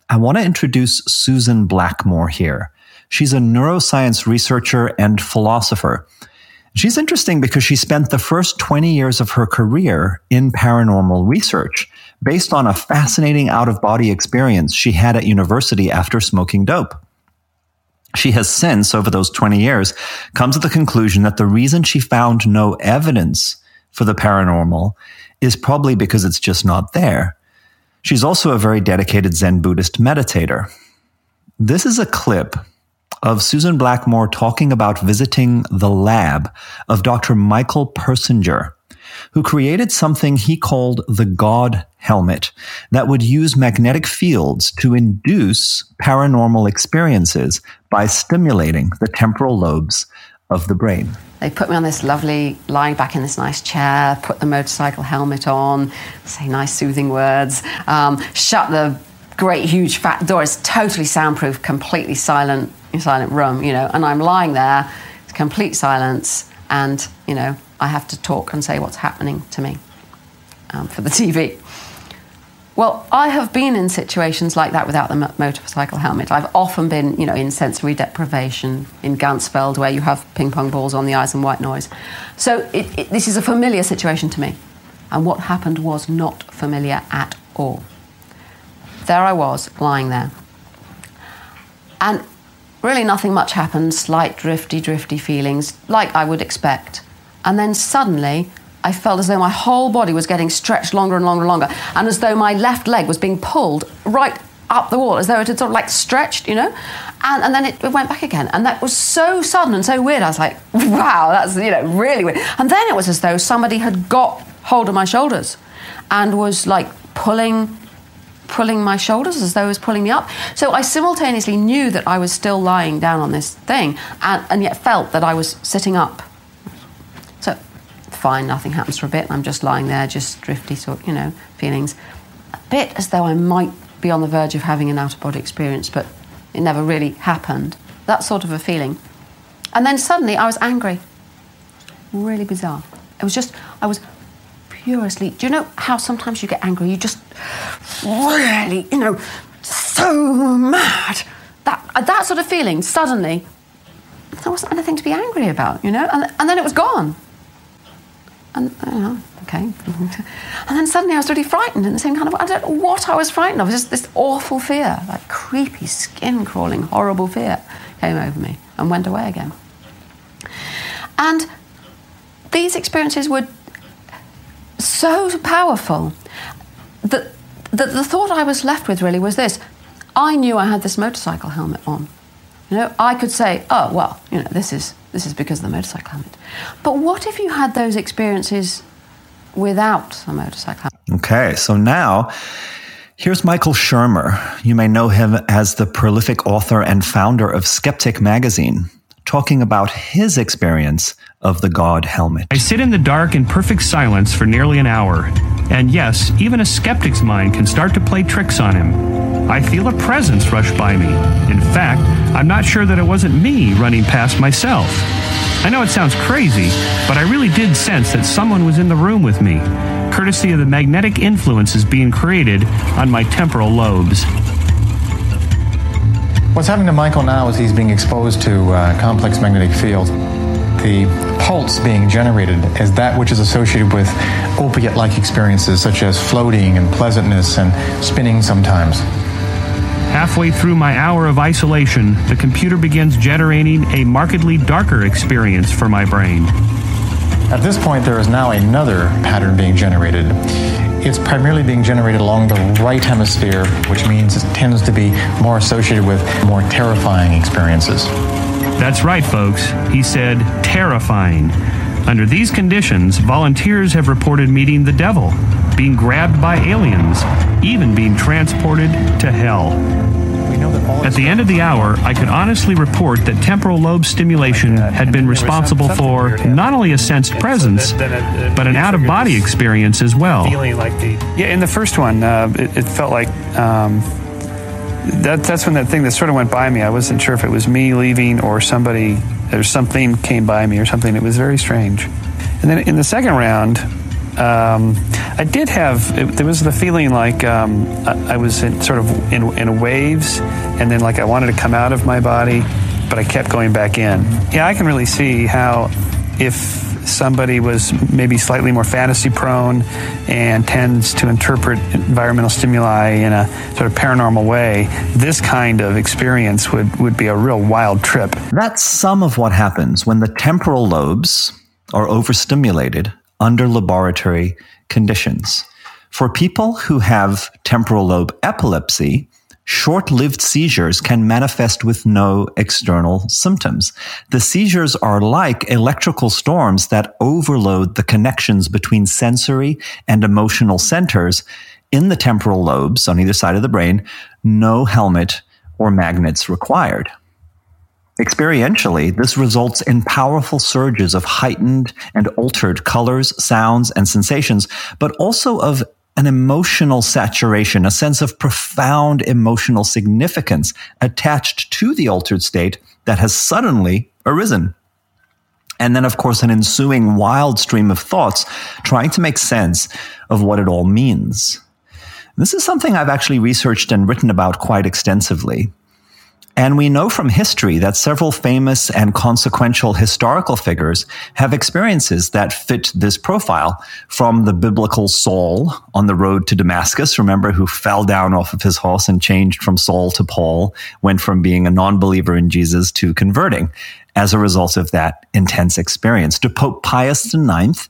I want to introduce Susan Blackmore here. She's a neuroscience researcher and philosopher. She's interesting because she spent the first 20 years of her career in paranormal research based on a fascinating out of body experience she had at university after smoking dope. She has since, over those 20 years, come to the conclusion that the reason she found no evidence for the paranormal is probably because it's just not there. She's also a very dedicated Zen Buddhist meditator. This is a clip of Susan Blackmore talking about visiting the lab of Dr. Michael Persinger, who created something he called the God helmet that would use magnetic fields to induce paranormal experiences by stimulating the temporal lobes of the brain. They put me on this lovely, lying back in this nice chair, put the motorcycle helmet on, say nice soothing words, um, shut the great huge fat door. It's totally soundproof, completely silent, silent room, you know, and I'm lying there, it's complete silence, and, you know, I have to talk and say what's happening to me um, for the TV. Well, I have been in situations like that without the motorcycle helmet. I've often been, you know, in sensory deprivation in Ganzfeld, where you have ping pong balls on the eyes and white noise. So it, it, this is a familiar situation to me. And what happened was not familiar at all. There I was, lying there. And really nothing much happened, slight drifty, drifty feelings, like I would expect. And then suddenly, I felt as though my whole body was getting stretched longer and longer and longer, and as though my left leg was being pulled right up the wall, as though it had sort of like stretched, you know? And, and then it, it went back again. And that was so sudden and so weird. I was like, wow, that's, you know, really weird. And then it was as though somebody had got hold of my shoulders and was like pulling pulling my shoulders as though it was pulling me up. So I simultaneously knew that I was still lying down on this thing and, and yet felt that I was sitting up So fine, nothing happens for a bit, and I'm just lying there, just drifty sort, you know, feelings. A bit as though I might be on the verge of having an out of body experience, but it never really happened. That sort of a feeling. And then suddenly I was angry. Really bizarre. It was just, I was furiously. Do you know how sometimes you get angry? You just really, you know, so mad. That, that sort of feeling, suddenly, there wasn't anything to be angry about, you know? And, and then it was gone. And, uh, okay. and then suddenly I was really frightened in the same kind of I don't know what I was frightened of. Just this awful fear, like creepy, skin crawling, horrible fear came over me and went away again. And these experiences were so powerful that, that the thought I was left with really was this I knew I had this motorcycle helmet on. You know, I could say, oh, well, you know, this is this is because of the motorcycle helmet. But what if you had those experiences without a motorcycle helmet? Okay, so now here's Michael Shermer. You may know him as the prolific author and founder of Skeptic magazine. Talking about his experience of the God helmet. I sit in the dark in perfect silence for nearly an hour. And yes, even a skeptic's mind can start to play tricks on him. I feel a presence rush by me. In fact, I'm not sure that it wasn't me running past myself. I know it sounds crazy, but I really did sense that someone was in the room with me, courtesy of the magnetic influences being created on my temporal lobes. What's happening to Michael now is he's being exposed to uh, complex magnetic field. The pulse being generated is that which is associated with opiate like experiences such as floating and pleasantness and spinning sometimes. Halfway through my hour of isolation, the computer begins generating a markedly darker experience for my brain. At this point, there is now another pattern being generated. It's primarily being generated along the right hemisphere, which means it tends to be more associated with more terrifying experiences. That's right, folks. He said terrifying. Under these conditions, volunteers have reported meeting the devil, being grabbed by aliens, even being transported to hell. At the end of the hour, I could honestly report that temporal lobe stimulation had been responsible for not only a sensed presence, but an out of body experience as well. Yeah, in the first one, uh, it, it, felt like um, that. That's when that thing that sort of went by me. I wasn't sure if it was me leaving or somebody or something came by me or something. It was very strange. And then in the second round, um, I did have it, there was the feeling like um, I, I, was in, sort of in, in waves, and then like I wanted to come out of my body, but I kept going back in. Yeah, I can really see how if somebody was maybe slightly more fantasy prone and tends to interpret environmental stimuli in a sort of paranormal way, this kind of experience would, would be a real wild trip. That's some of what happens when the temporal lobes are overstimulated under laboratory conditions. For people who have temporal lobe epilepsy, short lived seizures can manifest with no external symptoms. The seizures are like electrical storms that overload the connections between sensory and emotional centers in the temporal lobes on either side of the brain, no helmet or magnets required. Experientially, this results in powerful surges of heightened and altered colors, sounds, and sensations, but also of an emotional saturation, a sense of profound emotional significance attached to the altered state that has suddenly arisen. And then, of course, an ensuing wild stream of thoughts trying to make sense of what it all means. This is something I've actually researched and written about quite extensively. And we know from history that several famous and consequential historical figures have experiences that fit this profile from the biblical Saul on the road to Damascus. Remember who fell down off of his horse and changed from Saul to Paul, went from being a non-believer in Jesus to converting as a result of that intense experience. To Pope Pius IX,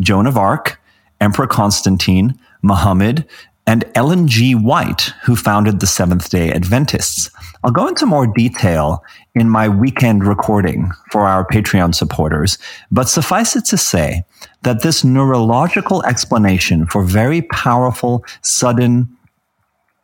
Joan of Arc, Emperor Constantine, Muhammad, and Ellen G. White, who founded the Seventh day Adventists. I'll go into more detail in my weekend recording for our Patreon supporters, but suffice it to say that this neurological explanation for very powerful, sudden,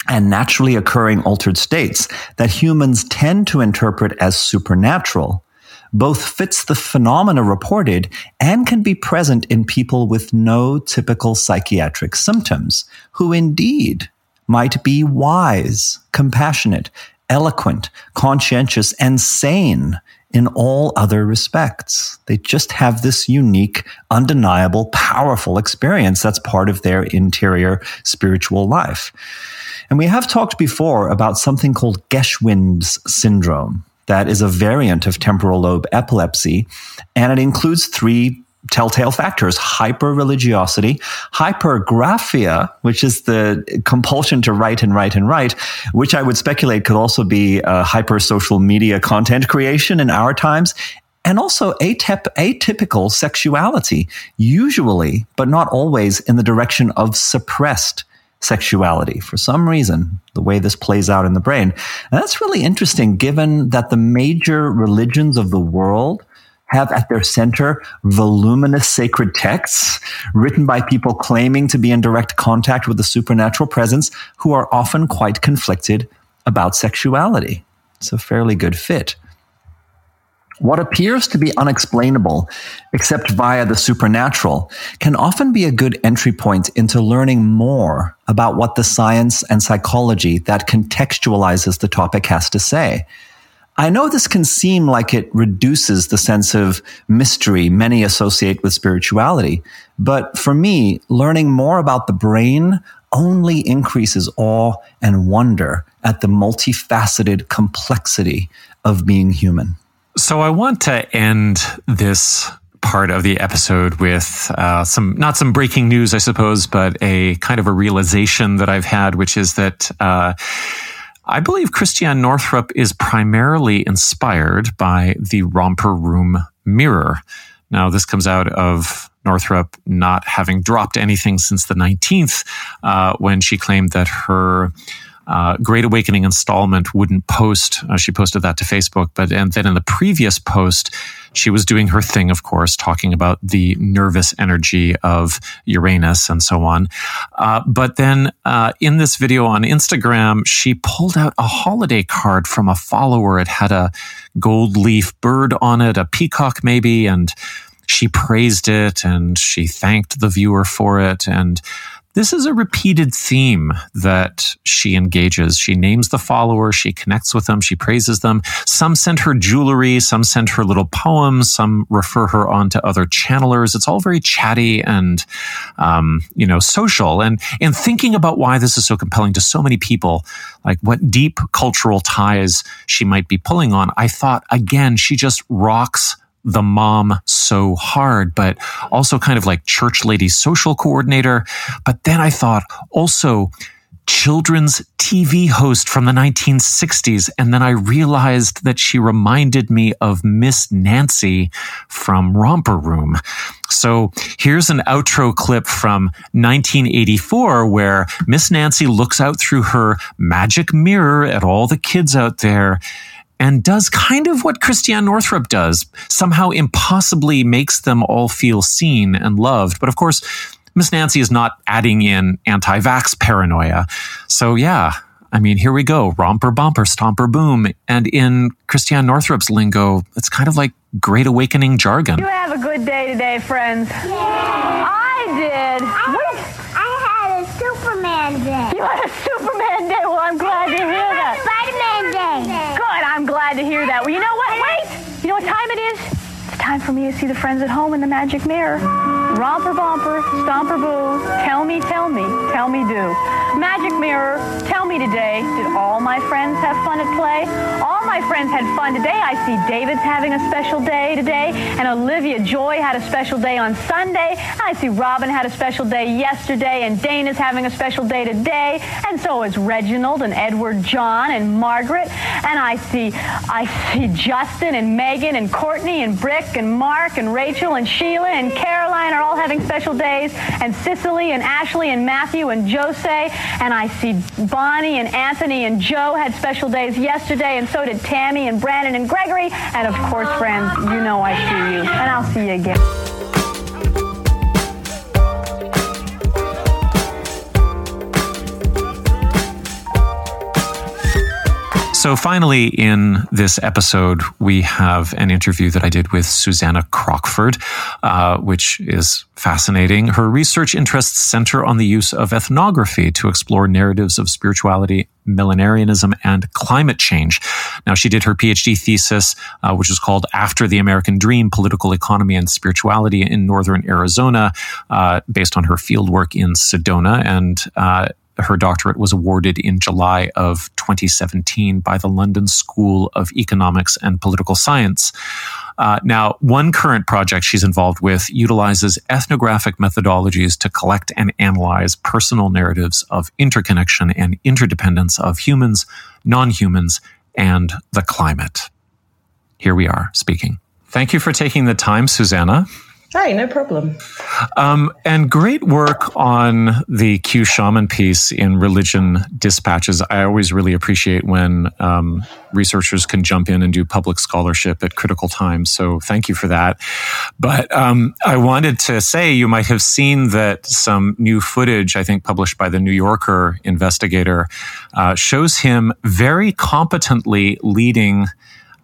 and naturally occurring altered states that humans tend to interpret as supernatural both fits the phenomena reported and can be present in people with no typical psychiatric symptoms, who indeed might be wise, compassionate, eloquent, conscientious, and sane in all other respects. They just have this unique, undeniable, powerful experience that's part of their interior spiritual life. And we have talked before about something called Geschwind's syndrome that is a variant of temporal lobe epilepsy, and it includes three telltale factors hyper religiosity, hypergraphia, which is the compulsion to write and write and write, which I would speculate could also be uh, hyper social media content creation in our times. And also atyp- atypical sexuality, usually, but not always, in the direction of suppressed sexuality for some reason, the way this plays out in the brain. And that's really interesting given that the major religions of the world have at their center voluminous sacred texts written by people claiming to be in direct contact with the supernatural presence who are often quite conflicted about sexuality. It's a fairly good fit. What appears to be unexplainable, except via the supernatural, can often be a good entry point into learning more about what the science and psychology that contextualizes the topic has to say. I know this can seem like it reduces the sense of mystery many associate with spirituality, but for me, learning more about the brain only increases awe and wonder at the multifaceted complexity of being human. So I want to end this part of the episode with uh, some not some breaking news, I suppose, but a kind of a realization that I've had, which is that. Uh, I believe Christiane Northrup is primarily inspired by the romper room mirror. Now, this comes out of Northrup not having dropped anything since the 19th, uh, when she claimed that her uh, Great Awakening installment wouldn't post. Uh, she posted that to Facebook, but and then in the previous post, she was doing her thing, of course, talking about the nervous energy of Uranus and so on. Uh, but then uh, in this video on Instagram, she pulled out a holiday card from a follower. It had a gold leaf bird on it, a peacock maybe, and she praised it and she thanked the viewer for it. And this is a repeated theme that she engages. She names the follower, she connects with them, she praises them. Some send her jewelry, some send her little poems, some refer her on to other channelers. It's all very chatty and, um, you know, social. And in thinking about why this is so compelling to so many people, like what deep cultural ties she might be pulling on, I thought again, she just rocks the mom so hard, but also kind of like church lady social coordinator. But then I thought also children's TV host from the 1960s. And then I realized that she reminded me of Miss Nancy from Romper Room. So here's an outro clip from 1984 where Miss Nancy looks out through her magic mirror at all the kids out there and does kind of what Christiane Northrup does, somehow impossibly makes them all feel seen and loved. But of course, Miss Nancy is not adding in anti vax paranoia. So, yeah, I mean, here we go romper, bumper, stomper, boom. And in Christiane Northrup's lingo, it's kind of like great awakening jargon. You have a good day today, friends. Yeah. I did. I, what? I had a Superman day. You had a Superman day? Well, I'm glad to hear that. Spider-Man day. Good, I'm glad to hear that. Well, you know what? Wait! You know what time it is? Time for me to see the friends at home in the magic mirror. Romper bumper, stomper boo, tell me, tell me, tell me do. Magic mirror, tell me today, did all my friends have fun at play? All my friends had fun today. I see David's having a special day today, and Olivia Joy had a special day on Sunday. I see Robin had a special day yesterday, and Dana's having a special day today, and so is Reginald and Edward John and Margaret. And I see I see Justin and Megan and Courtney and Brick and Mark and Rachel and Sheila and Caroline are all having special days, and Cicely and Ashley and Matthew and Jose, and I see Bonnie and Anthony and Joe had special days yesterday, and so did Tammy and Brandon and Gregory, and of course, friends, you know I see you, and I'll see you again. So, finally, in this episode, we have an interview that I did with Susannah Crockford, uh, which is fascinating. Her research interests center on the use of ethnography to explore narratives of spirituality, millenarianism, and climate change. Now, she did her PhD thesis, uh, which was called After the American Dream Political Economy and Spirituality in Northern Arizona, uh, based on her fieldwork in Sedona. And uh, her doctorate was awarded in July of 2017 by the London School of Economics and Political Science. Uh, now, one current project she's involved with utilizes ethnographic methodologies to collect and analyze personal narratives of interconnection and interdependence of humans, non humans, and the climate. Here we are speaking. Thank you for taking the time, Susannah. Hi, no problem. Um, and great work on the Q shaman piece in religion dispatches. I always really appreciate when um, researchers can jump in and do public scholarship at critical times. So thank you for that. But um, I wanted to say you might have seen that some new footage, I think published by the New Yorker investigator, uh, shows him very competently leading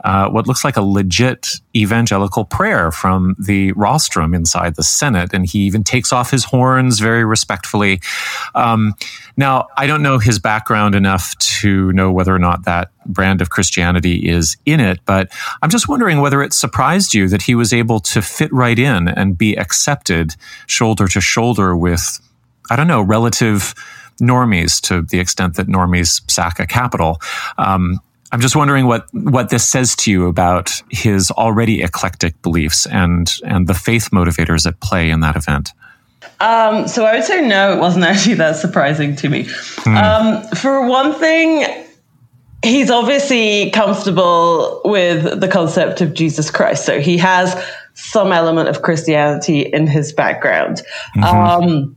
uh, what looks like a legit evangelical prayer from the rostrum inside the Senate. And he even takes off his horns very respectfully. Um, now, I don't know his background enough to know whether or not that brand of Christianity is in it, but I'm just wondering whether it surprised you that he was able to fit right in and be accepted shoulder to shoulder with, I don't know, relative normies to the extent that normies sack a Capitol. Um, I'm just wondering what what this says to you about his already eclectic beliefs and and the faith motivators at play in that event. Um, so I would say no, it wasn't actually that surprising to me. Hmm. Um, for one thing, he's obviously comfortable with the concept of Jesus Christ, so he has some element of Christianity in his background. Mm-hmm. Um,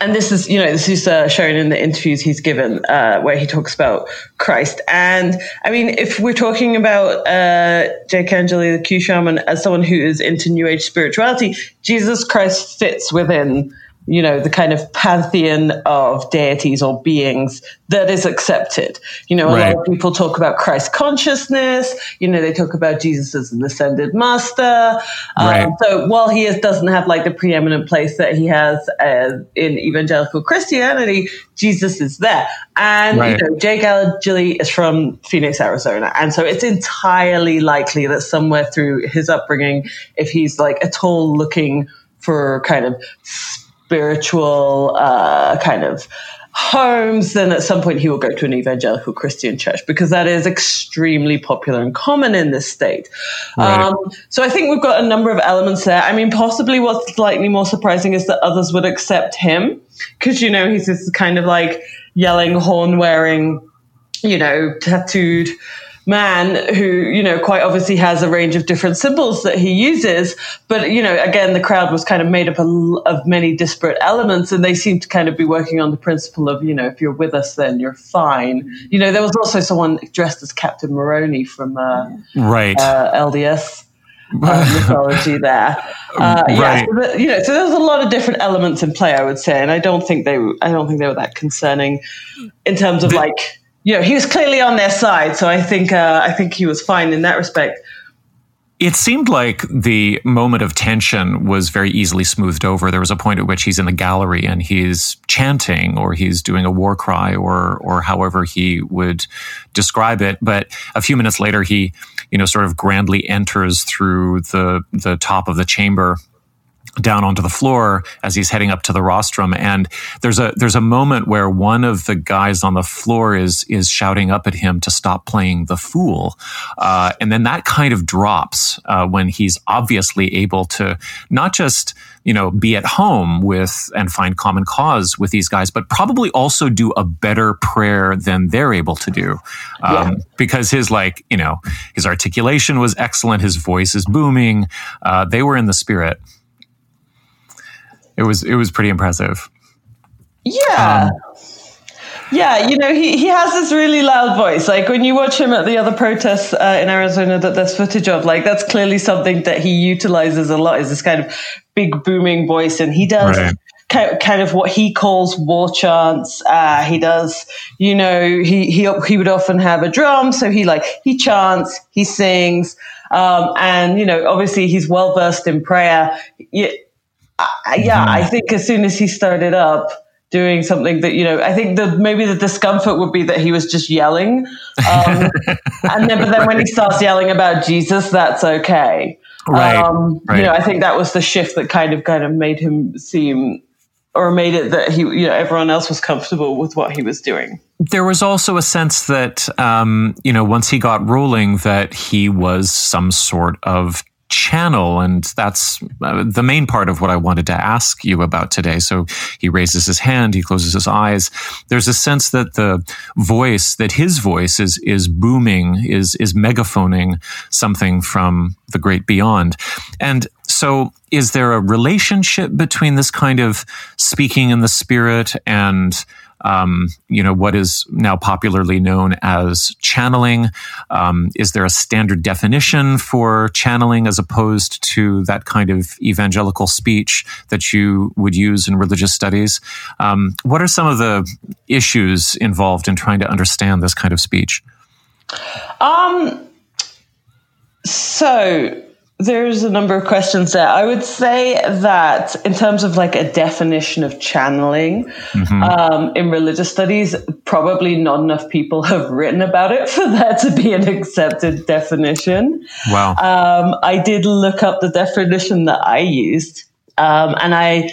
and this is, you know, this is uh, shown in the interviews he's given, uh, where he talks about Christ. And I mean, if we're talking about uh, Jake Angeli, the Q shaman, as someone who is into New Age spirituality, Jesus Christ fits within you know, the kind of pantheon of deities or beings that is accepted. You know, a right. lot of people talk about Christ consciousness. You know, they talk about Jesus as an ascended master. Um, right. So while he is, doesn't have like the preeminent place that he has uh, in evangelical Christianity, Jesus is there. And, right. you know, Jake Angeli is from Phoenix, Arizona. And so it's entirely likely that somewhere through his upbringing, if he's like at all looking for kind of spiritual uh, kind of homes, then at some point he will go to an evangelical Christian church because that is extremely popular and common in this state. Right. Um, so I think we've got a number of elements there. I mean, possibly what's slightly more surprising is that others would accept him because, you know, he's this kind of like yelling, horn wearing, you know, tattooed man who, you know, quite obviously has a range of different symbols that he uses. But, you know, again, the crowd was kind of made up of many disparate elements and they seemed to kind of be working on the principle of, you know, if you're with us, then you're fine. You know, there was also someone dressed as Captain Moroni from uh, right. Uh, LDS. Uh, mythology there, uh, yeah. Right. So the, you know, so there's a lot of different elements in play, I would say, and I don't think they, I don't think they were that concerning in terms of the, like you know, he was clearly on their side. So I think uh, I think he was fine in that respect. It seemed like the moment of tension was very easily smoothed over. There was a point at which he's in the gallery and he's chanting or he's doing a war cry or or however he would describe it. But a few minutes later he, you know, sort of grandly enters through the the top of the chamber down onto the floor as he's heading up to the rostrum. And there's a there's a moment where one of the guys on the floor is is shouting up at him to stop playing the fool. Uh, and then that kind of drops uh, when he's obviously able to not just you know be at home with and find common cause with these guys but probably also do a better prayer than they're able to do. Um, yeah. because his like you know his articulation was excellent. His voice is booming. Uh, they were in the spirit it was it was pretty impressive. Yeah. Um, yeah, you know, he, he has this really loud voice. Like when you watch him at the other protests uh, in Arizona that there's footage of, like that's clearly something that he utilizes a lot is this kind of big booming voice. And he does right. kind, kind of what he calls war chants. Uh, he does, you know, he, he, he would often have a drum. So he like, he chants, he sings. Um, and, you know, obviously he's well versed in prayer. Yeah, yeah, I mm-hmm. think as soon as he started up doing something that you know, I think that maybe the discomfort would be that he was just yelling, um, and then but then when he starts yelling about Jesus, that's okay. Right, um, right. You know, I think that was the shift that kind of kind of made him seem or made it that he, you know, everyone else was comfortable with what he was doing. There was also a sense that, um, you know, once he got rolling, that he was some sort of channel. And that's uh, the main part of what I wanted to ask you about today. So he raises his hand, he closes his eyes. There's a sense that the voice, that his voice is, is booming, is, is megaphoning something from the great beyond. And so is there a relationship between this kind of speaking in the spirit and um, you know, what is now popularly known as channeling. Um, is there a standard definition for channeling as opposed to that kind of evangelical speech that you would use in religious studies? Um, what are some of the issues involved in trying to understand this kind of speech? Um, So there's a number of questions there. I would say that in terms of like a definition of channeling Mm-hmm. um, in religious studies, probably not enough people have written about it for that to be an accepted definition. Wow. Um, I did look up the definition that I used, um, and I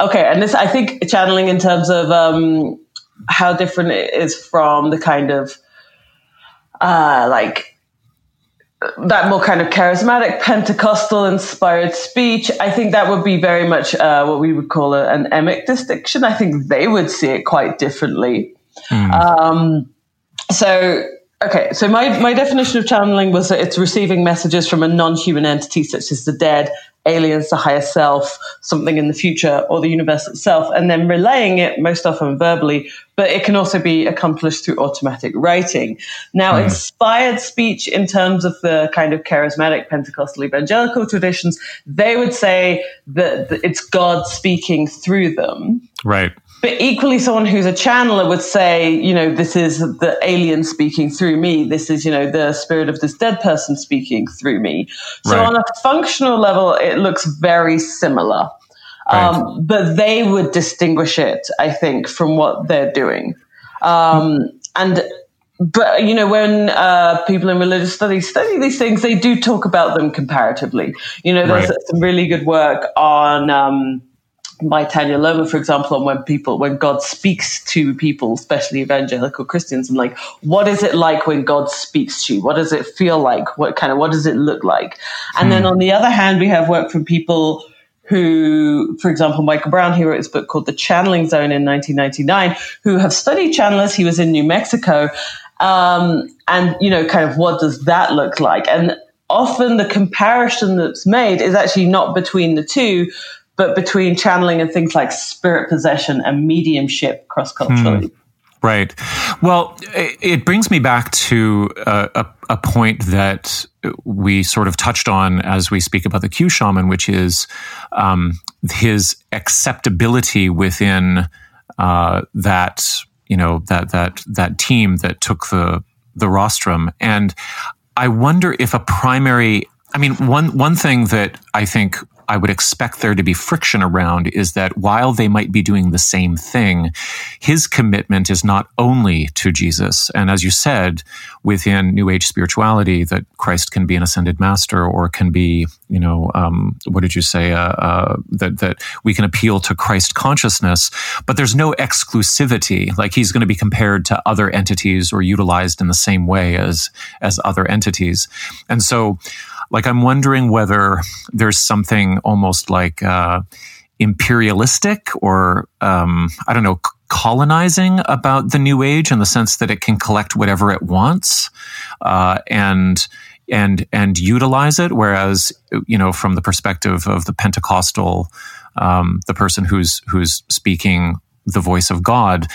okay, and this I think channeling in terms of um, how different it is from the kind of uh, like that more kind of charismatic Pentecostal inspired speech. I think that would be very much uh, what we would call a, an emic distinction. I think they would see it quite differently. Um, so, okay, so my, my definition of channeling was that it's receiving messages from a non human entity such as the dead, aliens, the higher self, something in the future, or the universe itself, and then relaying it most often verbally, but it can also be accomplished through automatic writing. Now, hmm. inspired speech in terms of the kind of charismatic Pentecostal evangelical traditions, they would say that that it's God speaking through them. Right. But equally, someone who's a channeler would say, you know, this is the alien speaking through me. This is, you know, the spirit of this dead person speaking through me. So Right. on a functional level, it looks very similar. Um, but they would distinguish it, I think, from what they're doing. Um, and but you know when uh, people in religious studies study these things they do talk about them comparatively you know there's Right. some really good work on um, by Tanya Luhrmann, for example, on when people, when God speaks to people, especially evangelical Christians, and like, what is it like when God speaks to you? What does it feel like? What kind of, what does it look like? And then on the other hand, we have work from people who, for example, Michael Brown, he wrote his book called The Channeling Zone in 1999, who have studied channelers. He was in New Mexico. Um, and, you know, kind of what does that look like? And often the comparison that's made is actually not between the two, but between channeling and things like spirit possession and mediumship cross culturally. Right. Well, it brings me back to a, a point that we sort of touched on as we speak about the Q shaman, which is um, his acceptability within uh, that you know that that that team that took the the rostrum, and I wonder if a primary. I mean, one one thing that I think I would expect there to be friction around is that while they might be doing the same thing, his commitment is not only to Jesus. And as you said, within New Age spirituality, that Christ can be an ascended master or can be, you know, um, what did you say? Uh, uh, that that we can appeal to Christ consciousness, but there's no exclusivity. Like he's going to be compared to other entities or utilized in the same way as as other entities, and so like i'm wondering whether there's something almost like uh, imperialistic or um, i don't know colonizing about the new age in the sense that it can collect whatever it wants uh, and and and utilize it. Whereas you know from the perspective of the pentecostal um, the person who's who's speaking the voice of god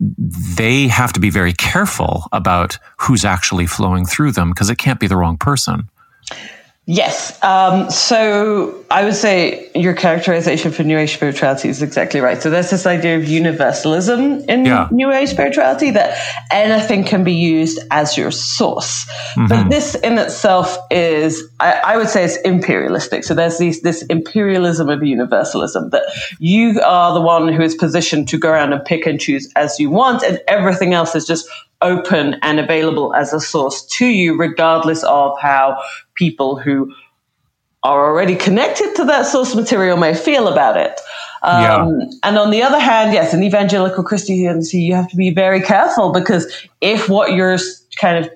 they have to be very careful about who's actually flowing through them because it can't be the wrong person Yes. Um, so I would say your characterization for New Age spirituality is exactly right. So there's this idea of universalism in Yeah. New Age spirituality that anything can be used as your source. But Mhm. this in itself is, I, I would say, it's imperialistic. So there's these, this imperialism of universalism that you are the one who is positioned to go around and pick and choose as you want, and everything else is just open and available as a source to you, regardless of how people who are already connected to that source material may feel about it. Um, And on the other hand, yes, in evangelical Christianity, you have to be very careful because if what you're kind of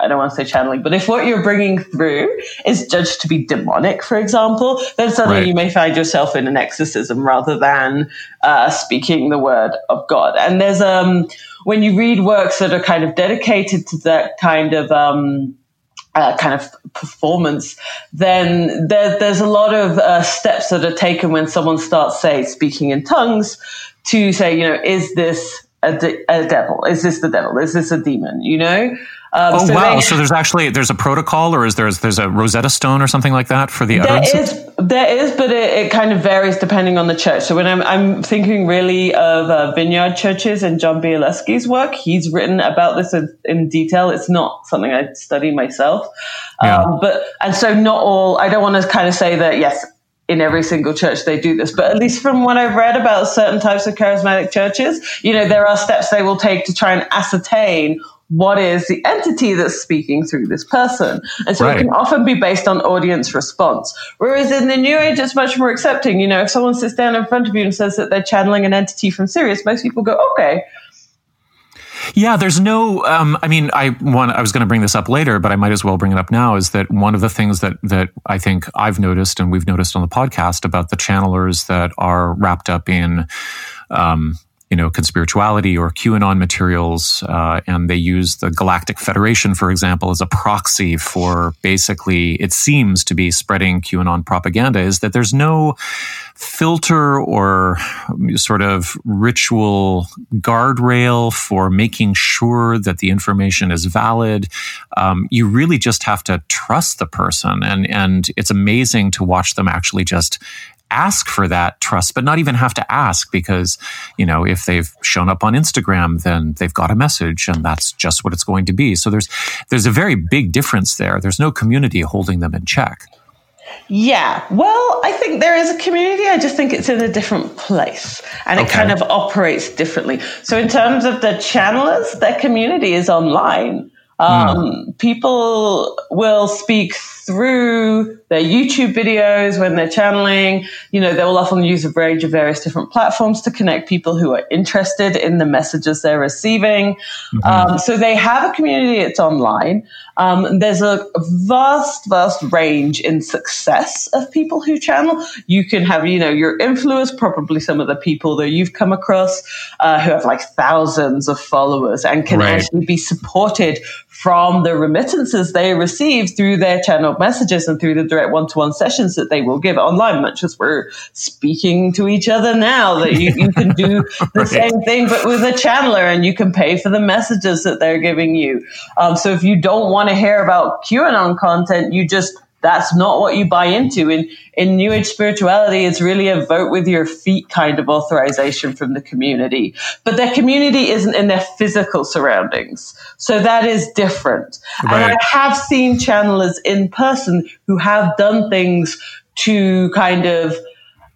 I don't want to say channeling, but if what you're bringing through is judged to be demonic, for example, then suddenly Right. you may find yourself in an exorcism rather than uh, speaking the word of God. And there's um when you read works that are kind of dedicated to that kind of um, uh, kind of performance, then there, there's a lot of uh, steps that are taken when someone starts, say, speaking in tongues to say, you know, is this a, de- a devil? Is this the devil? Is this a demon? You know? Um, oh so wow! they- so there's actually there's a protocol, or is there there's a Rosetta Stone or something like that for the There utterances? is, there is, but it, it kind of varies depending on the church. So when I'm, I'm thinking really of uh, Vineyard churches and Jon Bialecki's work, he's written about this in, in detail. It's not something I study myself, um, but and so not all. I don't want to kind of say that yes. In every single church, they do this, but at least from what I've read about certain types of charismatic churches, you know, there are steps they will take to try and ascertain what is the entity that's speaking through this person. And so Right. it can often be based on audience response. Whereas in the New Age, it's much more accepting. You know, if someone sits down in front of you and says that they're channeling an entity from Sirius, most people go, okay. Yeah, there's no. Um, I mean, I want. I was going to bring this up later, but I might as well bring it up now. Is that one of the things that that I think I've noticed and we've noticed on the podcast about the channelers that are wrapped up in, um, you know, conspirituality or QAnon materials, uh, and they use the Galactic Federation, for example, as a proxy for basically it seems to be spreading QAnon propaganda. Is that there's no filter or sort of ritual guardrail for making sure that the information is valid. Um, you really just have to trust the person, and and it's amazing to watch them actually just ask for that trust, but not even have to ask because you know if they've shown up on Instagram, then they've got a message, and that's just what it's going to be. So there's there's a very big difference there. There's no community holding them in check. Yeah, well, I think there is a community. I just think it's in a different place and it kind of operates differently. So, in terms of the channelers, their community is online. Um, People will speak through their YouTube videos when they're channeling. You know, they will often use a range of various different platforms to connect people who are interested in the messages they're receiving. Um, so they have a community, it's online. Um, there's a vast, vast range in success of people who channel. You can have, you know, your influence, probably some of the people that you've come across uh, who have like thousands of followers and can Right. actually be supported from the remittances they receive through their messages and through the direct one-to-one sessions that they will give online, much as we're speaking to each other now, that you, you can do the Right. same thing, but with a channeler and you can pay for the messages that they're giving you. Um, so if you don't want to hear about QAnon content, you just that's not what you buy into. In in New Age spirituality, it's really a vote with your feet kind of authorization from the community. But their community isn't in their physical surroundings. So that is different. And I have seen channelers in person who have done things to kind of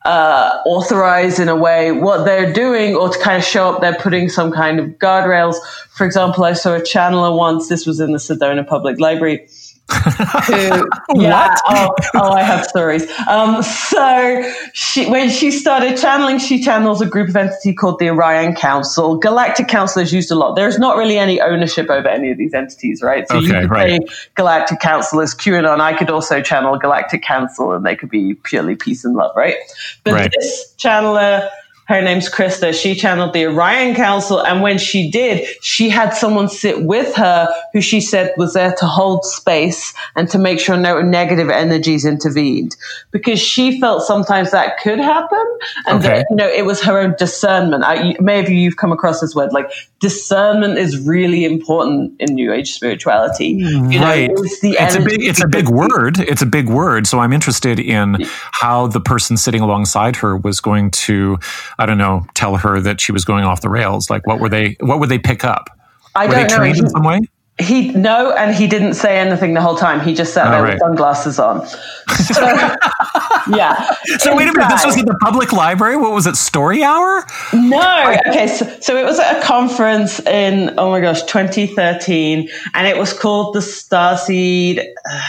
uh, authorize in a way what they're doing or to kind of show up they're putting some kind of guardrails. For example, I saw a channeler once, this was in the Sedona Public Library. Who, yeah, oh, oh, I have stories. Um, so she, when she started channeling, she channels a group of entity called the Orion Council. Galactic Council is used a lot. There's not really any ownership over any of these entities, right? So you could right. say Galactic Council is QAnon. I could also channel Galactic Council and they could be purely peace and love, right? But Right. this channeler, her name's Krista, she channeled the Orion Council. And when she did, she had someone sit with her who she said was there to hold space and to make sure no negative energies intervened because she felt sometimes that could happen. And Okay. that, you know, it was her own discernment. I, you- maybe you've come across this word like discernment is really important in New Age spirituality. Hmm, you know, right. it's the it's a big it's a big word. It's a big word. So I'm interested in how the person sitting alongside her was going to, I don't know, tell her that she was going off the rails. Like what were they what would they pick up? I were don't they know. trained in He- some way? He no, and he didn't say anything the whole time. He just sat All there right. with sunglasses on. So, yeah. So wait a minute, this was at the public library? What was it, story hour? No. Okay. So, so it was at a conference in, oh my gosh, 2013, and it was called the Starseed, uh,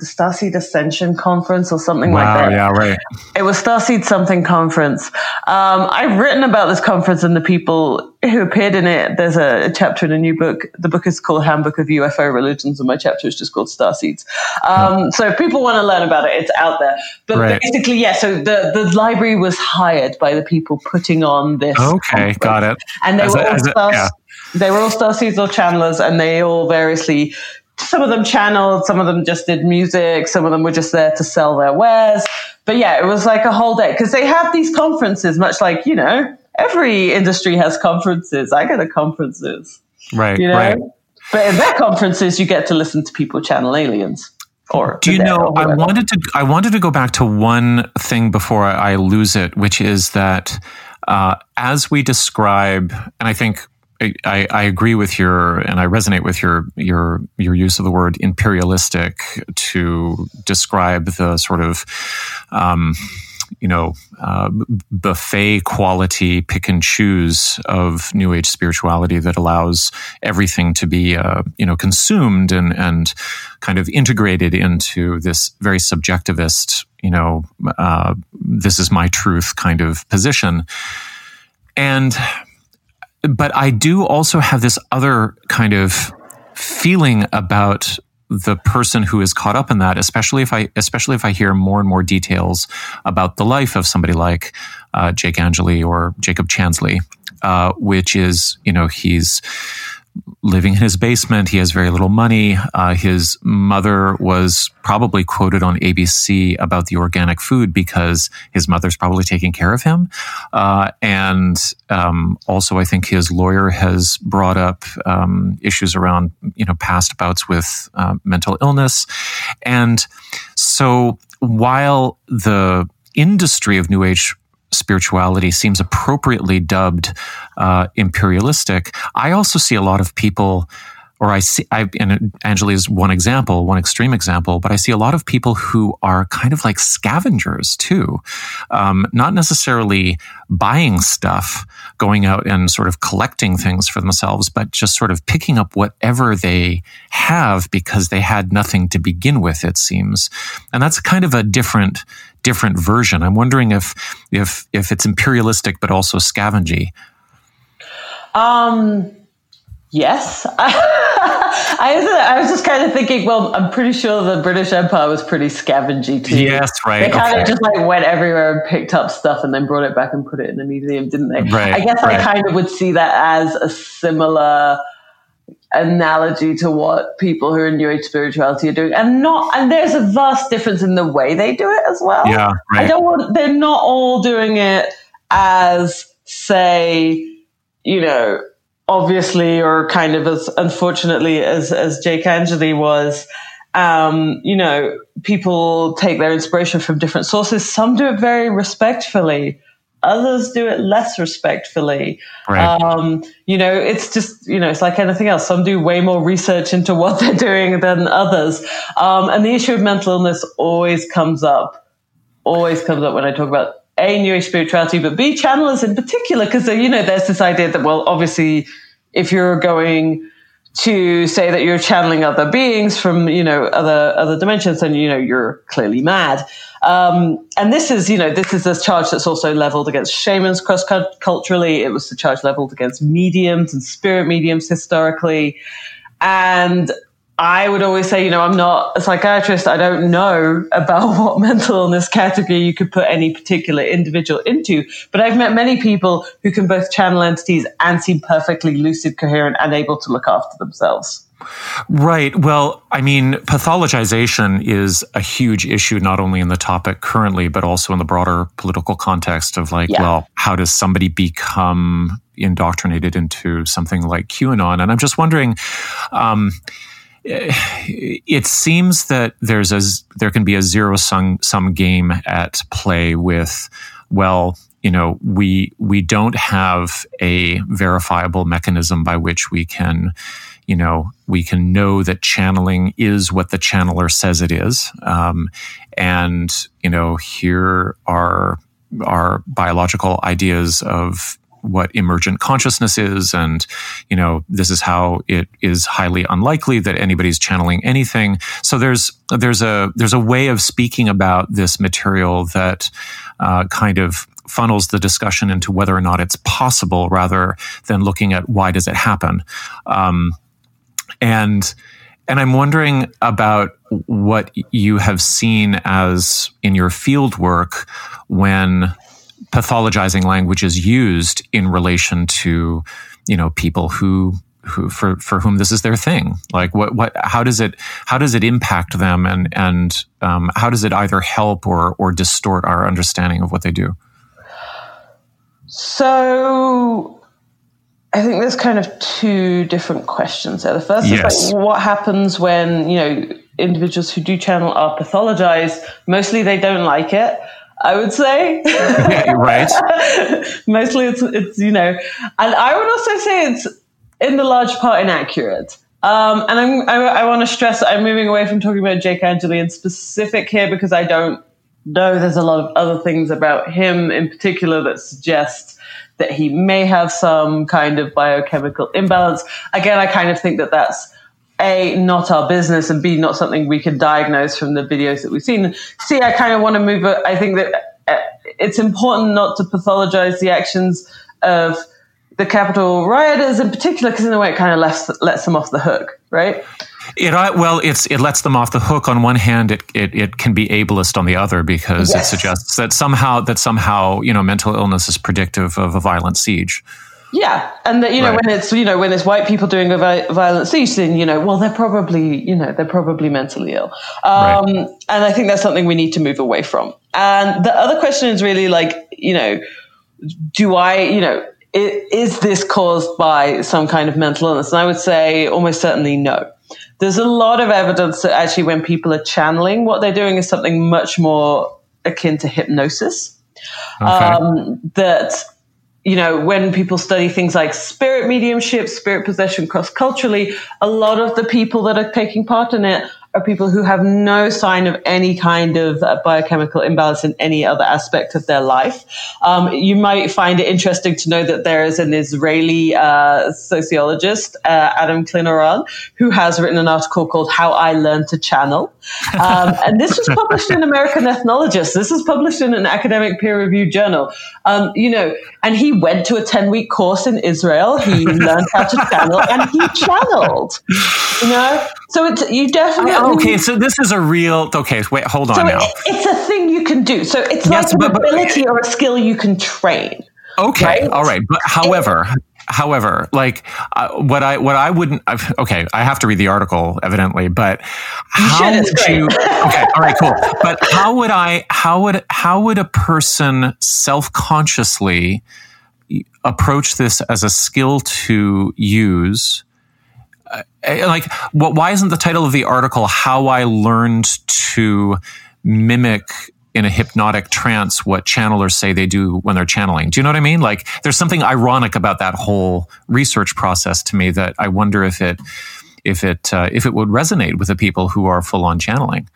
the Starseed Ascension Conference or something like Wow, that. yeah, right. It was Starseed something conference. Um, I've written about this conference and the people who appeared in it. There's a, a chapter in a new book. The book is called Handbook of UFO Religions, and my chapter is just called Starseeds. Um, So if people want to learn about it, it's out there. But Right. basically, yeah. So the the library was hired by the people putting on this. Okay, got it. and they As were a- all as a- star, yeah. they were all starseeds or channelers, and they all variously. Some of them channeled, some of them just did music, some of them were just there to sell their wares. But yeah, it was like a whole day because they have these conferences, much like you know every industry has conferences. I go to conferences, Right, you know. right. But in their conferences, you get to listen to people channel aliens. Or do you know? I wanted to. I wanted to go back to one thing before I, I lose it, which is that uh, as we describe, and I think I, I, agree with your and I resonate with your your your use of the word imperialistic to describe the sort of um, you know uh, buffet quality pick and choose of New Age spirituality that allows everything to be uh, you know consumed and and kind of integrated into this very subjectivist you know uh, this is my truth kind of position. And but I do also have this other kind of feeling about the person who is caught up in that, especially if I, especially if I hear more and more details about the life of somebody like uh, Jake Angeli or Jacob Chansley, uh, which is, you know, he's living in his basement. He has very little money. Uh, his mother was probably quoted on ABC about the organic food because his mother's probably taking care of him. Uh, and um, also, I think his lawyer has brought up um, issues around you know past bouts with uh, mental illness. And so, while the industry of New Age spirituality seems appropriately dubbed uh, imperialistic, I also see a lot of people, or I see, I, and Angeli is one example, one extreme example, but I see a lot of people who are kind of like scavengers too, um, not necessarily buying stuff, going out and sort of collecting things for themselves, but just sort of picking up whatever they have because they had nothing to begin with, it seems. And that's kind of a different different version. I'm wondering if if if it's imperialistic but also scavengy. Um, yes. I was, I was just kind of thinking. Well, I'm pretty sure the British Empire was pretty scavengy too. Yes, right. They kind okay. of just like went everywhere and picked up stuff and then brought it back and put it in a museum, didn't they? Right. I guess right. I kind of would see that as a similar analogy to what people who are in New Age spirituality are doing, and not. And there's a vast difference in the way they do it as well. Yeah, right. I don't want. They're not all doing it as, say, you know, obviously, or kind of as unfortunately as as Jake Angeli was. Um, you know, people take their inspiration from different sources. Some do it very respectfully. Others do it less respectfully. Right. Um, you know, it's just, you know, it's like anything else. Some do way more research into what they're doing than others. Um, and the issue of mental illness always comes up, always comes up when I talk about A, New Age spirituality, but B, channelers in particular, because, you know, there's this idea that, well, obviously, if you're going to say that you're channeling other beings from you know other other dimensions then you know you're clearly mad. Um, and this is you know this is a charge that's also leveled against shamans cross culturally it was the charge leveled against mediums and spirit mediums historically. And I would always say, you know, I'm not a psychiatrist. I don't know about what mental illness category you could put any particular individual into. But I've met many people who can both channel entities and seem perfectly lucid, coherent, and able to look after themselves. Right. Well, I mean, pathologization is a huge issue, not only in the topic currently, but also in the broader political context of like, Yeah. well, how does somebody become indoctrinated into something like QAnon? And I'm just wondering, um, it seems that there's a there can be a zero sum sum game at play with well you know we we don't have a verifiable mechanism by which we can you know we can know that channeling is what the channeler says it is. Um, and you know here are our biological ideas of what emergent consciousness is. And you know this is how it is highly unlikely that anybody's channeling anything. So there's there's a there's a way of speaking about this material that uh, kind of funnels the discussion into whether or not it's possible rather than looking at why does it happen. Um, and and I'm wondering about what you have seen as in your field work when pathologizing language is used in relation to you know people who who for for whom this is their thing like what what how does it how does it impact them and and um, how does it either help or or distort our understanding of what they do So I think there's kind of two different questions there. The first Yes. is like, what happens when, you know, individuals who do channel are pathologized? Mostly they don't like it, I would say. right. Mostly it's, it's, you know, and I would also say it's in the large part inaccurate. Um, and I'm, I, I want to stress that I'm moving away from talking about Jake Angeli in specific here because I don't know there's a lot of other things about him in particular that suggest that he may have some kind of biochemical imbalance. Again, I kind of think that that's a not our business and b not something we can diagnose from the videos that we've seen. C, I kind of want to move. it- I think that uh, it's important not to pathologize the actions of the Capitol rioters in particular, because in a way it kind of lets lets them off the hook, right? It uh, well, it's it lets them off the hook. On one hand, it it, it can be ableist on the other because Yes. it suggests that somehow that somehow you know mental illness is predictive of a violent siege. Yeah, and that you know Right. when it's you know when it's white people doing a vi- violent siege, then you know well they're probably you know they're probably mentally ill, um, and I think that's something we need to move away from. And the other question is really like you know, do I you know is this caused by some kind of mental illness? And I would say almost certainly no. There's a lot of evidence that actually when people are channeling, what they're doing is something much more akin to hypnosis. Um, that you know, when people study things like spirit mediumship, spirit possession cross culturally, a lot of the people that are taking part in it are people who have no sign of any kind of uh, biochemical imbalance in any other aspect of their life. Um, you might find it interesting to know that there is an Israeli uh, sociologist, uh, Adam Klin-Oron, who has written an article called How I Learned to Channel. Um, and this was published in American Ethnologist. This was published in an academic peer reviewed journal. Um, you know, and he went to a 10 week course in Israel. He learned how to channel and he channeled, you know? So it's, you definitely. Okay, so this is a real. Okay, wait, hold on So now. it- it's a thing you can do. So it's Yes, like an but- but- ability or a skill you can train. Okay, all right, but however, however, like uh, what I what I wouldn't. I've- Okay, I have to read the article evidently, but how should, would you? Okay, all right, cool. But how would I? How would how would a person self consciously approach this as a skill to use? Uh, like, what? Why isn't the title of the article "How I Learned to Mimic"? In a hypnotic trance, what channelers say they do when they're channeling. Do you know what I mean? Like, there's something ironic about that whole research process to me that I wonder if it, if it, uh, if it would resonate with the people who are full on channeling.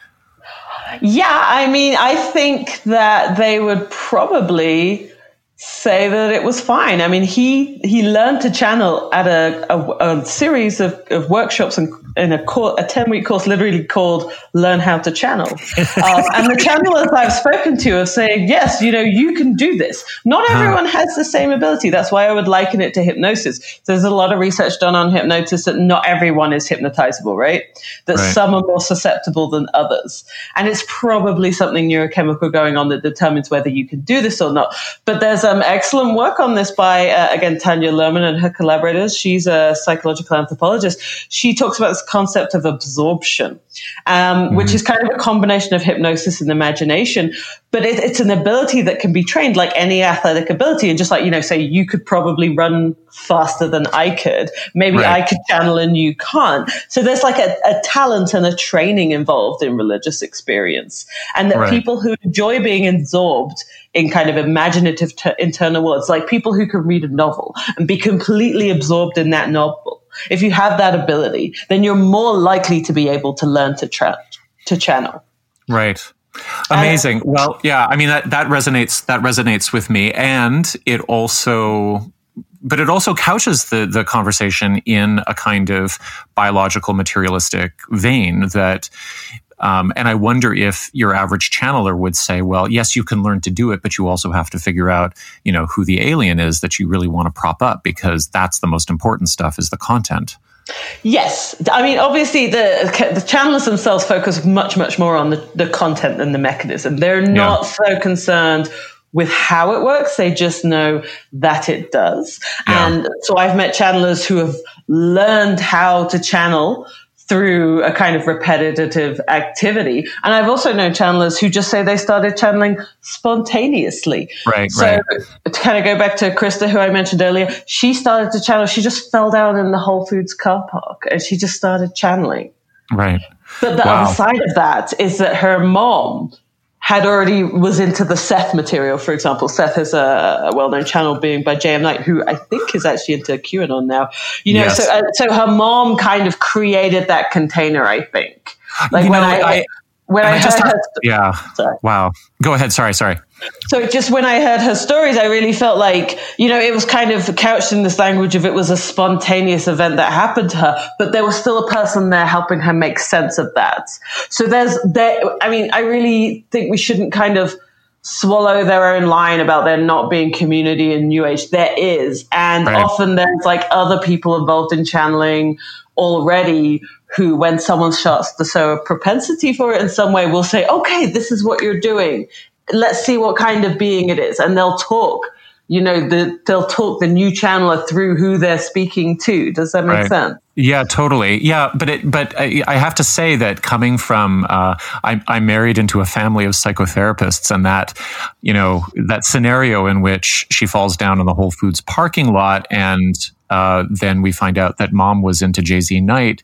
Yeah, I mean, I think that they would probably say that it was fine. I mean, he he learned to channel at a, a, a series of, of workshops and in a a ten week course, literally called "Learn How to Channel." um, and the channelers I've spoken to are saying, yes, you know, you can do this. Not everyone has the same ability. That's why I would liken it to hypnosis. There's a lot of research done on hypnosis that not everyone is hypnotizable, right? That Right. some are more susceptible than others. And it's probably something neurochemical going on that determines whether you can do this or not. But there's um, excellent work on this by, uh, again, Tanya Luhrmann and her collaborators. She's a psychological anthropologist. She talks about this concept of absorption, um, which is kind of a combination of hypnosis and imagination. But it, it's an ability that can be trained like any athletic ability. And just like, you know, say you could probably run faster than I could. Maybe Right. I could channel and you can't. So there's like a, a talent and a training involved in religious experience. And that Right. people who enjoy being absorbed in kind of imaginative t- internal worlds, like people who can read a novel and be completely absorbed in that novel. If you have that ability, then you're more likely to be able to learn to tra- to channel. Right. Amazing. well, yeah, I mean that that resonates that resonates with me and it also but it also couches the the conversation in a kind of biological materialistic vein that um, and I wonder if your average channeler would say, well, yes, you can learn to do it, but you also have to figure out, you know, who the alien is that you really want to prop up because that's the most important stuff is the content. Yes, I mean obviously the the channels themselves focus much much more on the, the content than the mechanism. They're not so concerned with how it works; they just know that it does. And so I've met channelers who have learned how to channel through a kind of repetitive activity. And I've also known channelers who just say they started channeling spontaneously. Right, so right. to kind of go back to Krista, who I mentioned earlier, she started to channel. She just fell down in the Whole Foods car park and she just started channeling. Right. But the Wow. other side of that is that her mom had already was into the Seth material. For example, Seth is a, a well-known channel being by JZ Knight, who I think is actually into QAnon now. You know, Yes. so uh, so her mom kind of created that container. I think, like You when know, I, I- when and I, I just heard her, yeah. Sorry. Wow. Go ahead. Sorry. Sorry. so just when I heard her stories, I really felt like, you know, it was kind of couched in this language of it was a spontaneous event that happened to her, but there was still a person there helping her make sense of that. So there's there, I mean, I really think we shouldn't kind of swallow their own line about there not being community in New Age. There is. And Right. often there's like other people involved in channeling already who, when someone starts to show a propensity for it in some way, will say, okay, this is what you're doing. Let's see what kind of being it is. And they'll talk, you know, the, they'll talk the new channeler through who they're speaking to. Does that make Right. sense? Yeah, totally. Yeah, but it, but I, I have to say that coming from, uh, I, I married into a family of psychotherapists, and that, you know, that scenario in which she falls down in the Whole Foods parking lot, and uh, then we find out that mom was into JZ Knight.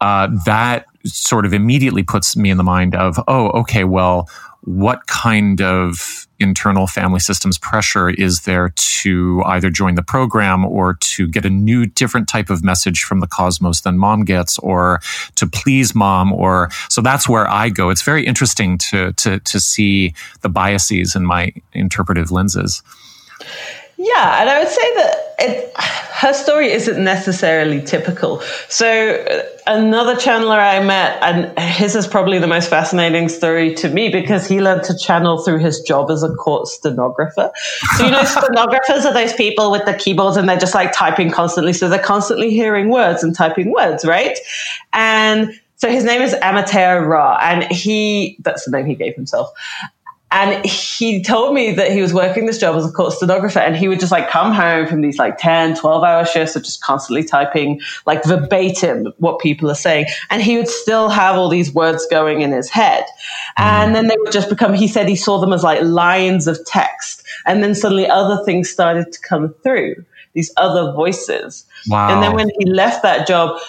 Uh, that sort of immediately puts me in the mind of, oh, okay, well, what kind of internal family systems pressure is there to either join the program or to get a new different type of message from the cosmos than mom gets or to please mom or so that's where I go. It's very interesting to to to see the biases in my interpretive lenses. Yeah, and I would say that it, her story isn't necessarily typical. So another channeler I met, and his is probably the most fascinating story to me because he learned to channel through his job as a court stenographer. So you know, stenographers are those people with the keyboards and they're just like typing constantly. So they're constantly hearing words and typing words, right? And so his name is Amateo Ra, and he, that's the name he gave himself. And he told me that he was working this job as a court stenographer and he would just like come home from these like 10, 12 hour shifts of just constantly typing like verbatim what people are saying. And he would still have all these words going in his head. And then they would just become, he said he saw them as like lines of text. And then suddenly other things started to come through, these other voices. Wow. And then when he left that job,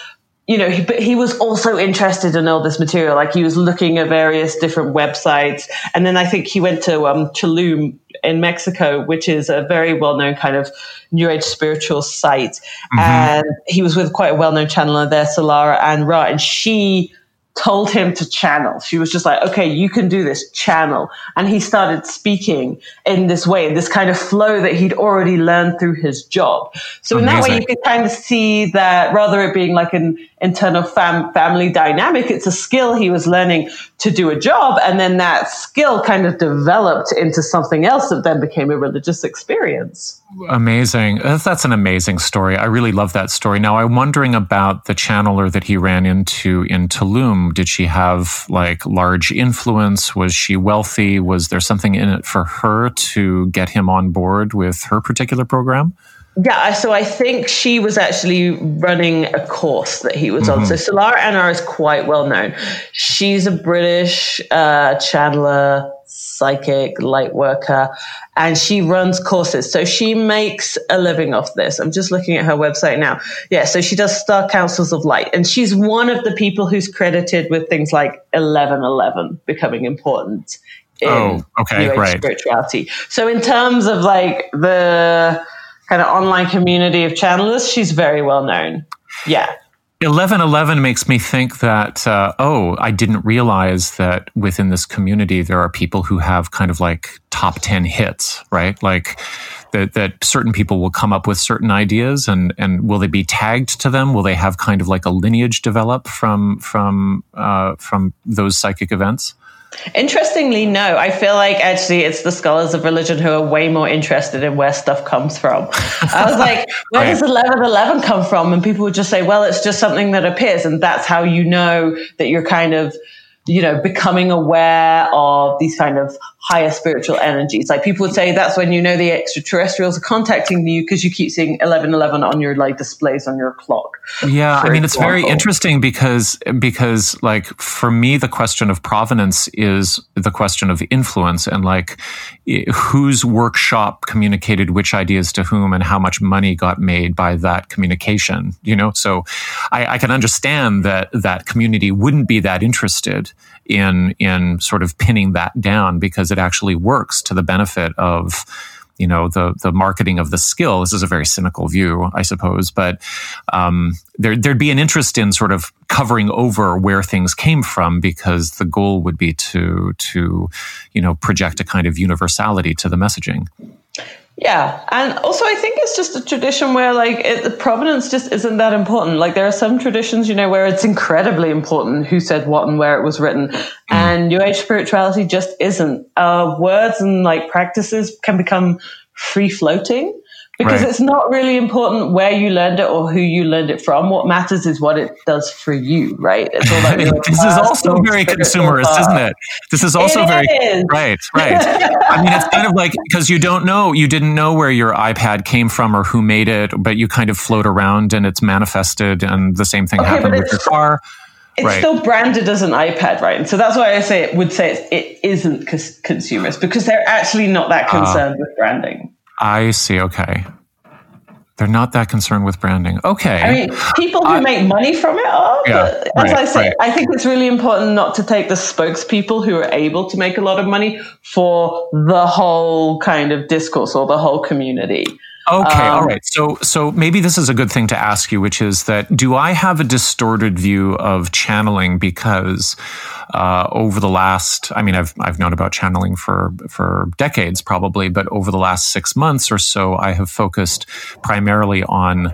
you know, he, but he was also interested in all this material. Like he was looking at various different websites. And then I think he went to um, Tulum in Mexico, which is a very well known kind of New Age spiritual site. And he was with quite a well known channeler there, Solara An-Ra. And she told him to channel. She was just like, okay, you can do this, channel. And he started speaking in this way, in this kind of flow that he'd already learned through his job. So in that way, you could kind of see that rather it being like an internal fam- family dynamic, it's a skill he was learning to do a job. And then that skill kind of developed into something else that then became a religious experience. Amazing. Uh, That's an amazing story. I really love that story. Now, I'm wondering about the channeler that he ran into in Tulum. Did she have like large influence? Was she wealthy? Was there something in it for her to get him on board with her particular program? Yeah, so I think she was actually running a course that he was on. So Solara An-Ra is quite well known. She's a British uh, channeler, psychic, light worker, and she runs courses. So she makes a living off this. I'm just looking at her website now. Yeah, so she does Star Councils of Light, and she's one of the people who's credited with things like 1111 becoming important. In Oh, okay, right. spirituality. So in terms of like the kind of online community of channelers, she's very well known. Yeah. 1111 makes me think that, uh, oh, I didn't realize that within this community there are people who have kind of like top 10 hits, right? Like that, that certain people will come up with certain ideas and, and will they be tagged to them? Will they have kind of like a lineage develop from, from, uh, from those psychic events? Interestingly, no. I feel like actually it's the scholars of religion who are way more interested in where stuff comes from. I was like, where does 1111 come from? And people would just say, well, it's just something that appears. And that's how you know that you're kind of, you know, becoming aware of these kind of higher spiritual energies. Like people would say that's when you know the extraterrestrials are contacting you because you keep seeing 1111 on your like displays on your clock. Yeah, I mean it's very interesting because because like for me the question of provenance is the question of influence and like whose workshop communicated which ideas to whom and how much money got made by that communication. You know, so I, I can understand that that community wouldn't be that interested in in sort of pinning that down because it actually works to the benefit of you know the the marketing of the skill. This is a very cynical view, I suppose, but um, there there'd be an interest in sort of covering over where things came from because the goal would be to to you know project a kind of universality to the messaging. Yeah, and also I think it's just a tradition where like it, the provenance just isn't that important. Like there are some traditions, you know, where it's incredibly important who said what and where it was written, and New Age spirituality just isn't. Uh, words and like practices can become free floating because Right. it's not really important where you learned it or who you learned it from. What matters is what it does for you, right? It's all about your this is also very consumerist, isn't it? This is also It very is. right, right. I mean, it's kind of like because you don't know, you didn't know where your iPad came from or who made it, but you kind of float around and it's manifested, and the same thing Okay, happened with your car. It's right. still branded as an iPad, right? And so that's why I say it would say it's, it isn't cons- consumerist because they're actually not that Ah. concerned with branding. I see. Okay. They're not that concerned with branding. Okay. I mean, people who make money from it are, Yeah, as right, I say, right. I think it's really important not to take the spokespeople who are able to make a lot of money for the whole kind of discourse or the whole community. Okay, Um, all right. So so maybe this is a good thing to ask you, which is that do I have a distorted view of channeling because uh, over the last I mean I've I've known about channeling for for decades probably, but over the last six months or so I have focused primarily on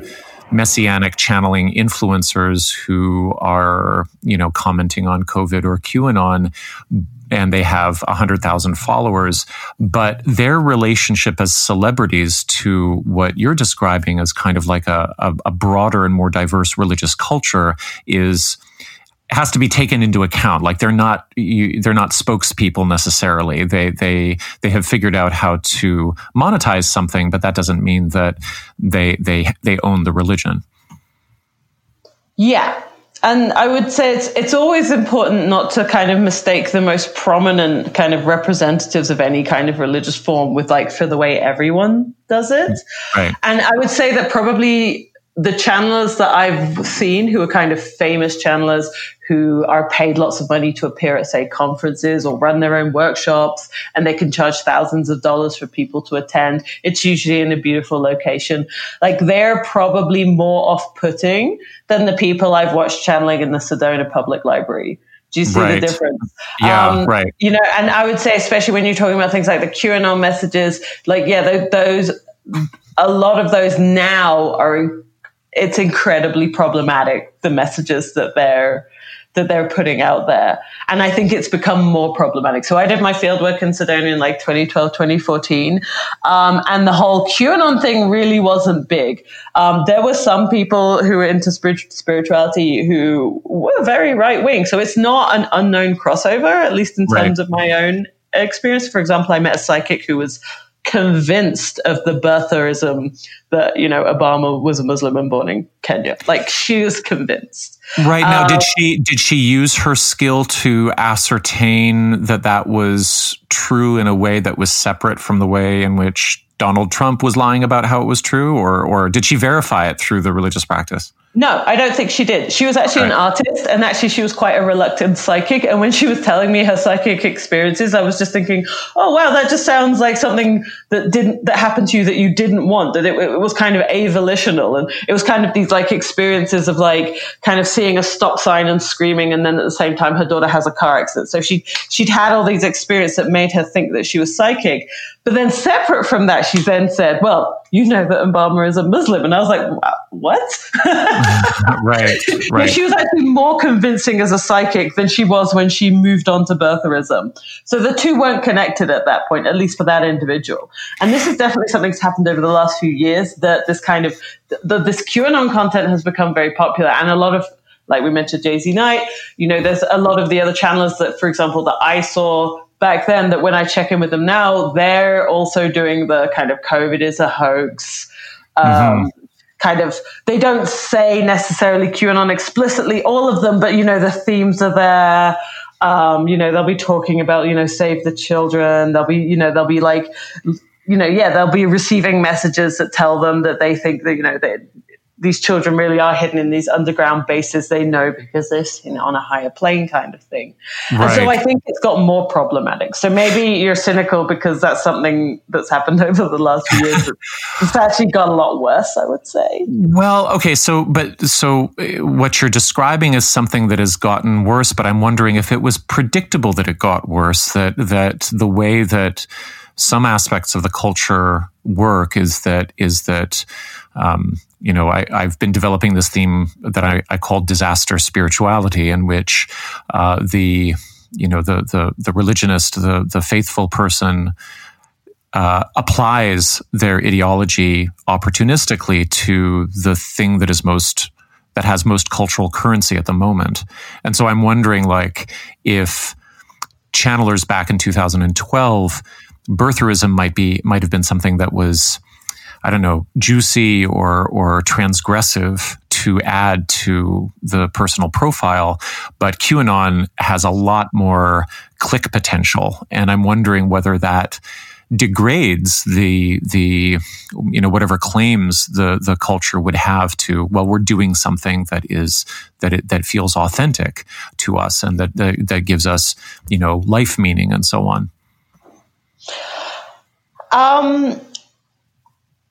messianic channeling influencers who are you know commenting on COVID or QAnon and they have 100,000 followers, but their relationship as celebrities to what you're describing as kind of like a, a, a broader and more diverse religious culture is has to be taken into account. Like they're not you, they're not spokespeople necessarily. They they they have figured out how to monetize something, but that doesn't mean that they they they own the religion. Yeah. And I would say it's it's always important not to kind of mistake the most prominent kind of representatives of any kind of religious form with like for the way everyone does it. Right. And I would say that probably the channelers that I've seen who are kind of famous channelers who are paid lots of money to appear at, say, conferences or run their own workshops, and they can charge thousands of dollars for people to attend. It's usually in a beautiful location. Like they're probably more off putting than the people I've watched channeling in the Sedona Public Library. Do you see Right. the difference? Um, Yeah, right. You know, and I would say, especially when you're talking about things like the QAnon messages, like, yeah, tho- those, a lot of those now are, it's incredibly problematic, the messages that they're, that they're putting out there. And I think it's become more problematic. So I did my fieldwork in Sedona in like 2012, 2014. Um, and the whole QAnon thing really wasn't big. Um, there were some people who were into spirit- spirituality who were very right wing. So it's not an unknown crossover, at least in Right. terms of my own experience. For example, I met a psychic who was convinced of the birtherism that, you know, Obama was a Muslim and born in Kenya. Like she was convinced. Right now, Um, did she did she use her skill to ascertain that that was true in a way that was separate from the way in which Donald Trump was lying about how it was true, or or did she verify it through the religious practice? No, I don't think she did. She was actually an artist, and actually, she was quite a reluctant psychic. And when she was telling me her psychic experiences, I was just thinking, "Oh, wow, that just sounds like something that didn't that happened to you that you didn't want. That it, it was kind of avolitional, and it was kind of these like experiences of like kind of seeing a stop sign and screaming, and then at the same time, her daughter has a car accident. So she she'd had all these experiences that made her think that she was psychic. But then, separate from that, she then said, "Well, you know that Obama is a Muslim," and I was like, "What?" right, Yeah, she was actually more convincing as a psychic than she was when she moved on to birtherism. So the two weren't connected at that point, at least for that individual. And this is definitely something that's happened over the last few years that this kind of, the, this QAnon content has become very popular and a lot of, like we mentioned, JZ Knight, you know, there's a lot of the other channels that, for example, that I saw back then that when I check in with them now, they're also doing the kind of COVID is a hoax. Um, mm-hmm. Kind of, they don't say necessarily QAnon explicitly, all of them, but you know, the themes are there. Um, you know, they'll be talking about, you know, save the children. They'll be, you know, they'll be like, you know, yeah, they'll be receiving messages that tell them that they think that, you know, they, these children really are hidden in these underground bases they know because they're you know, on a higher plane kind of thing. Right. And so I think it's got more problematic. So maybe you're cynical because that's something that's happened over the last few years. it's actually got a lot worse, I would say. Well, okay, so but so uh, what you're describing is something that has gotten worse, but I'm wondering if it was predictable that it got worse, that that the way that some aspects of the culture work is that is that um, you know, I, have been developing this theme that I, I call disaster spirituality, in which uh, the you know the the the religionist, the the faithful person. Uh, applies their ideology opportunistically to the thing that is most that has most cultural currency at the moment. And so I'm wondering like if channelers back in 2012 birtherism might be might have been something that was I don't know, juicy or or transgressive to add to the personal profile, but QAnon has a lot more click potential, and I'm wondering whether that degrades the the you know whatever claims the the culture would have to well we're doing something that is that it that feels authentic to us and that that, that gives us you know life meaning and so on. Um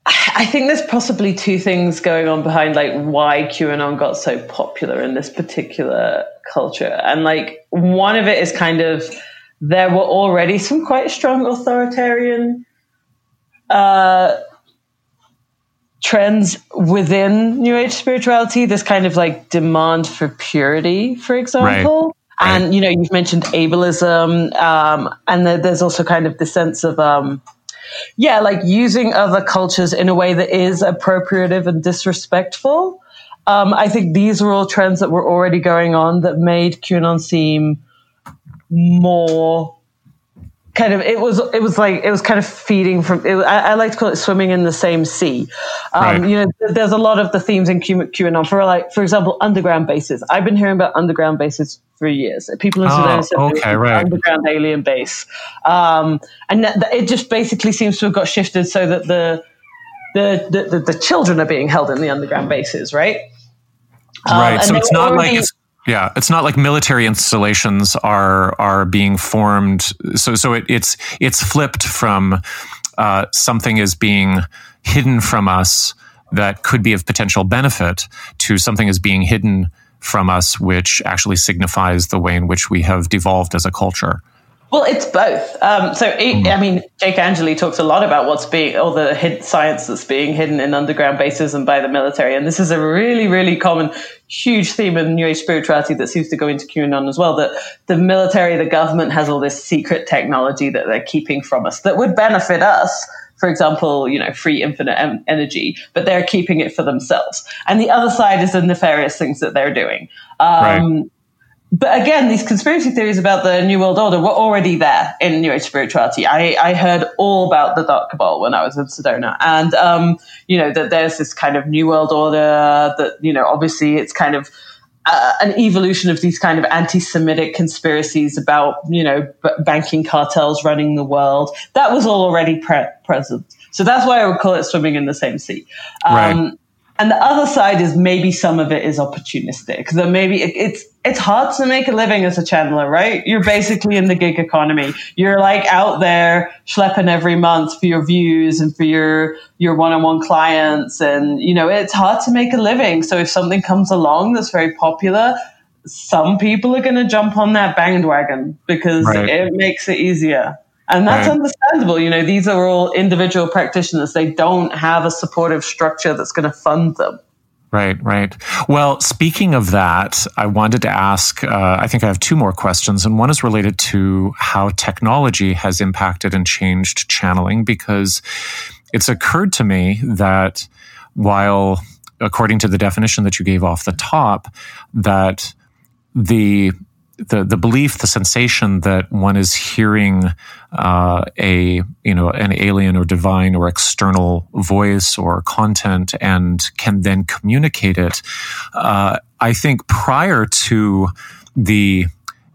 I think there's possibly two things going on behind like why QAnon got so popular in this particular culture. And like one of it is kind of there were already some quite strong authoritarian uh, trends within New Age spirituality. This kind of like demand for purity, for example. Right. And you know, you've mentioned ableism, um, and there's also kind of the sense of um, yeah, like using other cultures in a way that is appropriative and disrespectful. Um, I think these are all trends that were already going on that made QAnon seem more kind of it was it was like it was kind of feeding from it, I, I, like to call it swimming in the same sea. Um, right. you know there's a lot of the themes in Q, QAnon for like for example underground bases. I've been hearing about underground bases for years. People in Sedona oh, okay, right. underground alien base. Um, and that, that it just basically seems to have got shifted so that the the, the, the, children are being held in the underground bases right? Right um, so it's not already, like it's yeah, it's not like military installations are are being formed. So so it, it's it's flipped from uh, something is being hidden from us that could be of potential benefit to something is being hidden from us, which actually signifies the way in which we have devolved as a culture. Well, it's both. Um, so, it, I mean, Jake Angeli talks a lot about what's being, all the hid, science that's being hidden in underground bases and by the military. And this is a really, really common, huge theme in New Age spirituality that seems to go into QAnon as well. That the military, the government has all this secret technology that they're keeping from us that would benefit us. For example, you know, free infinite em- energy, but they're keeping it for themselves. And the other side is the nefarious things that they're doing. Um, right but again, these conspiracy theories about the New World Order were already there in New Age spirituality. I, I heard all about the Dark Cabal when I was in Sedona. And, um, you know, that there's this kind of New World Order that, you know, obviously it's kind of uh, an evolution of these kind of anti-Semitic conspiracies about, you know, b- banking cartels running the world. That was all already pre- present. So that's why I would call it swimming in the same sea. Um, right. And the other side is maybe some of it is opportunistic. That maybe it, it's it's hard to make a living as a channeler, right? You're basically in the gig economy. You're like out there schlepping every month for your views and for your your one-on-one clients, and you know it's hard to make a living. So if something comes along that's very popular, some people are going to jump on that bandwagon because right. it makes it easier. And that's right. understandable. You know, these are all individual practitioners. They don't have a supportive structure that's going to fund them. Right, right. Well, speaking of that, I wanted to ask uh, I think I have two more questions, and one is related to how technology has impacted and changed channeling, because it's occurred to me that while, according to the definition that you gave off the top, that the the the belief, the sensation that one is hearing uh, a you know an alien or divine or external voice or content and can then communicate it. Uh, I think prior to the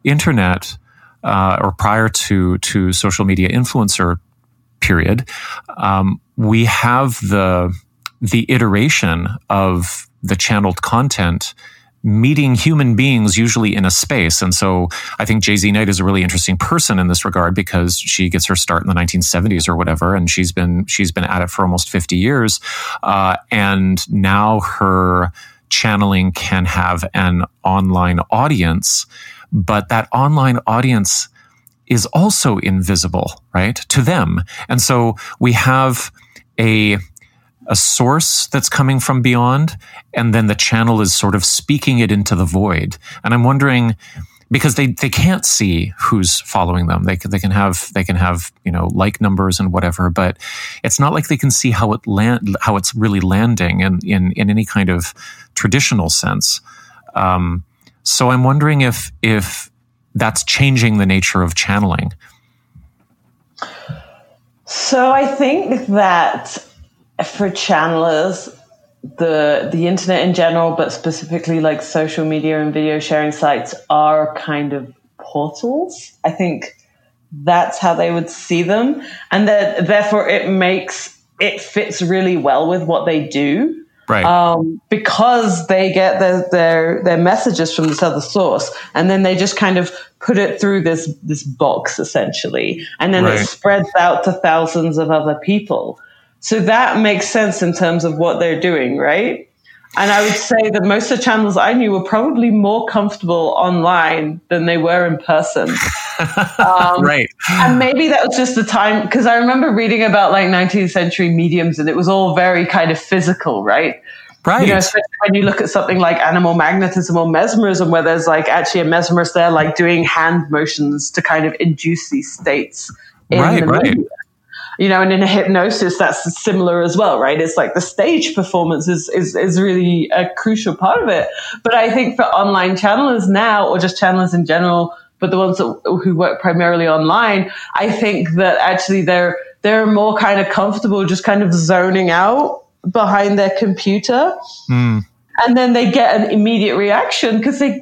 internet uh, or prior to to social media influencer period, um, we have the the iteration of the channeled content meeting human beings usually in a space. And so I think JZ Knight is a really interesting person in this regard because she gets her start in the 1970s or whatever, and she's been she's been at it for almost 50 years, uh, and now her channeling can have an online audience, but that online audience is also invisible, right, to them. And so we have a a source that's coming from beyond, and then the channel is sort of speaking it into the void. And I'm wondering because they, they can't see who's following them. They can, they can have they can have you know like numbers and whatever, but it's not like they can see how it land how it's really landing in in, in any kind of traditional sense. Um, so I'm wondering if if that's changing the nature of channeling. So I think that for channelers, the the internet in general, but specifically like social media and video sharing sites are kind of portals. I think that's how they would see them, and that therefore it makes it fits really well with what they do. Right. Um, because they get their, their their messages from this other source, and then they just kind of put it through this this box essentially, and then Right. it spreads out to thousands of other people. So that makes sense in terms of what they're doing, right? And I would say that most of the channels I knew were probably more comfortable online than they were in person. Um, right. And maybe that was just the time because I remember reading about like 19th century mediums and it was all very kind of physical, right? Right. You know, especially when you look at something like animal magnetism or mesmerism, where there's like actually a mesmerist there, like doing hand motions to kind of induce these states in Right, the right. media. You know, and in a hypnosis, that's similar as well, right? It's like the stage performance is, is, is really a crucial part of it. But I think for online channelers now, or just channelers in general, but the ones that, who work primarily online, I think that actually they're, they're more kind of comfortable just kind of zoning out behind their computer Hmm. and then they get an immediate reaction because they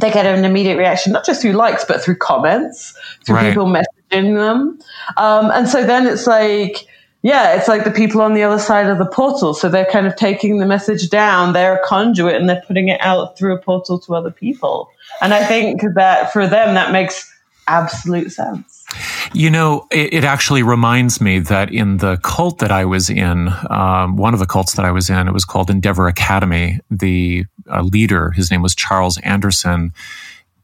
they get an immediate reaction not just through likes but through comments through Right. people messaging them. Um, and so then it's like yeah it's like the people on the other side of the portal. So they're kind of taking the message down. They're a conduit and they're putting it out through a portal to other people. And i think that for them that makes absolute sense. You know, it, it actually reminds me that in the cult that I was in, um, one of the cults that I was in, it was called Endeavor Academy. The uh, leader, his name was Charles Anderson.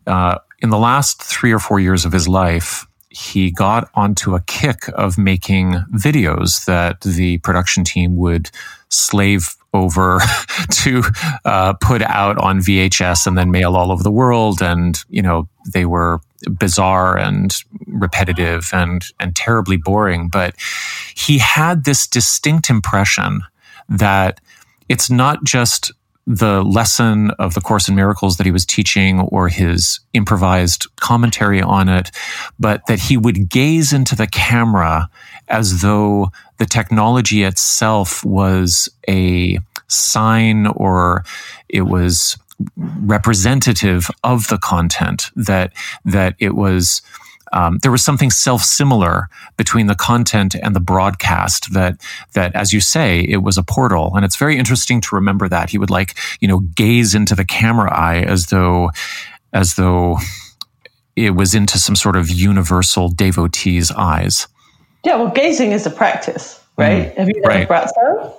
Uh, in the last three or four years of his life, he got onto a kick of making videos that the production team would slave over to uh, put out on VHS and then mail all over the world. And, you know, they were bizarre and repetitive and, and terribly boring. But he had this distinct impression that it's not just the lesson of the Course in Miracles that he was teaching or his improvised commentary on it, but that he would gaze into the camera as though the technology itself was a sign or it was representative of the content that that it was um, there was something self-similar between the content and the broadcast that that as you say it was a portal. And it's very interesting to remember that. He would like you know gaze into the camera eye as though as though it was into some sort of universal devotee's eyes. Yeah well gazing is a practice right? Have you heard right. Braco?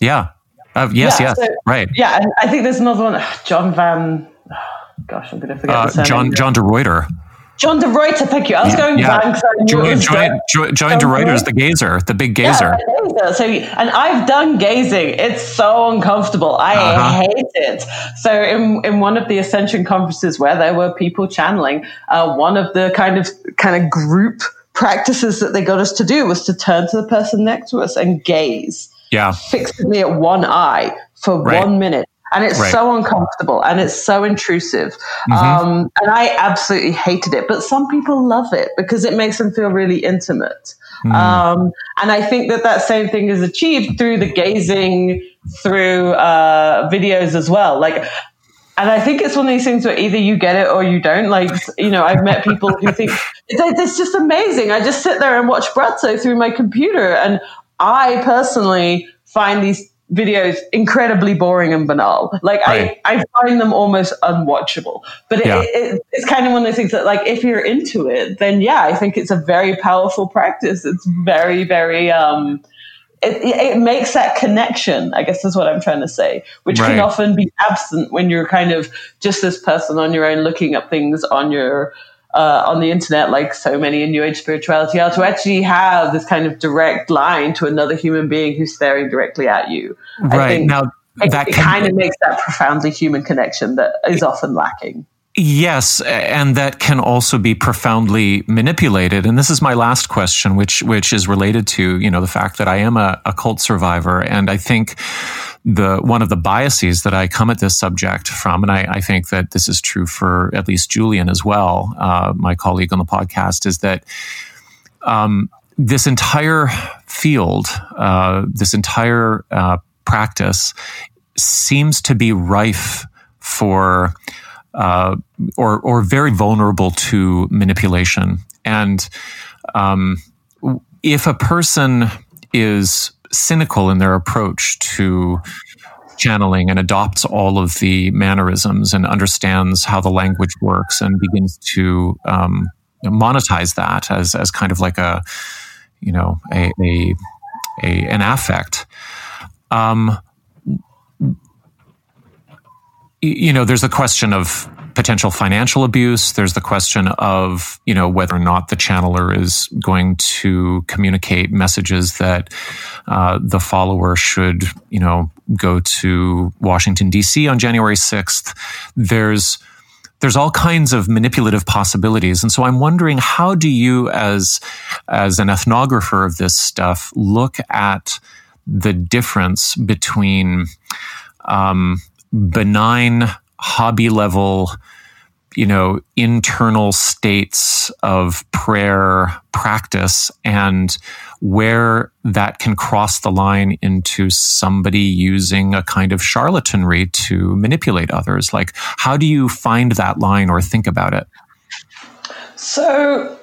yeah. Uh, yes Yeah, yes. so- right. Yeah, and I think there's another one. John Van. gosh, I'm going to forget uh, john john de Ruiter John de Ruiter. Thank you. I was going yeah. Van because I knew it Joy, was Joy, Van. Joy, Joy de Ruiter's the gazer the big gazer Yeah, gazer. So, and I've done gazing. It's so uncomfortable. I Uh-huh. hate it. So, in in one of the Ascension conferences where there were people channeling, uh, one of the kind of kind of group practices that they got us to do was to turn to the person next to us and gaze yeah fixedly at one eye for Right. one minute. And it's Right. so uncomfortable and it's so intrusive. Mhm. Um, and I absolutely hated it, but some people love it because it makes them feel really intimate. Mm. Um, and I think that that same thing is achieved through the gazing through uh, videos as well. Like, and I think it's one of these things where either you get it or you don't. Like, you know, I've met people who think it's, it's just amazing. I just sit there and watch Braco through my computer, and I personally find these videos incredibly boring and banal. Like, Right. I, I find them almost unwatchable. But it, Yeah. it, it, it's kind of one of those things that, like, if you're into it, then yeah, I think it's a very powerful practice. It's very, very, um, it, it makes that connection, I guess is what I'm trying to say, which can often be absent when you're kind of just this person on your own looking up things on your uh, on the internet, like so many in New Age spirituality are, to actually have this kind of direct line to another human being who's staring directly at you. I Right. think Now, it, that it kind of makes that profoundly human connection that is often lacking. Yes, and that can also be profoundly manipulated. And this is my last question, which which is related to you know the fact that I am a, a cult survivor, and I think the one of the biases that I come at this subject from, and I, I think that this is true for at least Julian as well, uh, my colleague on the podcast, is that um, this entire field, uh, this entire uh, practice, seems to be rife for uh, or or very vulnerable to manipulation. And um, if a person is cynical in their approach to channeling and adopts all of the mannerisms and understands how the language works and begins to um, monetize that as as kind of like a you know a, a, a an affect. Um, you know, there's a question of potential financial abuse. There's the question of, you know, whether or not the channeler is going to communicate messages that uh, the follower should, you know, go to Washington, D.C. on January 6th. There's, there's all kinds of manipulative possibilities. And so I'm wondering, how do you, as, as an ethnographer of this stuff, look at the difference between, um, benign hobby level you know internal states of prayer practice and where that can cross the line into somebody using a kind of charlatanry to manipulate others. Like how do you find that line or think about it? So,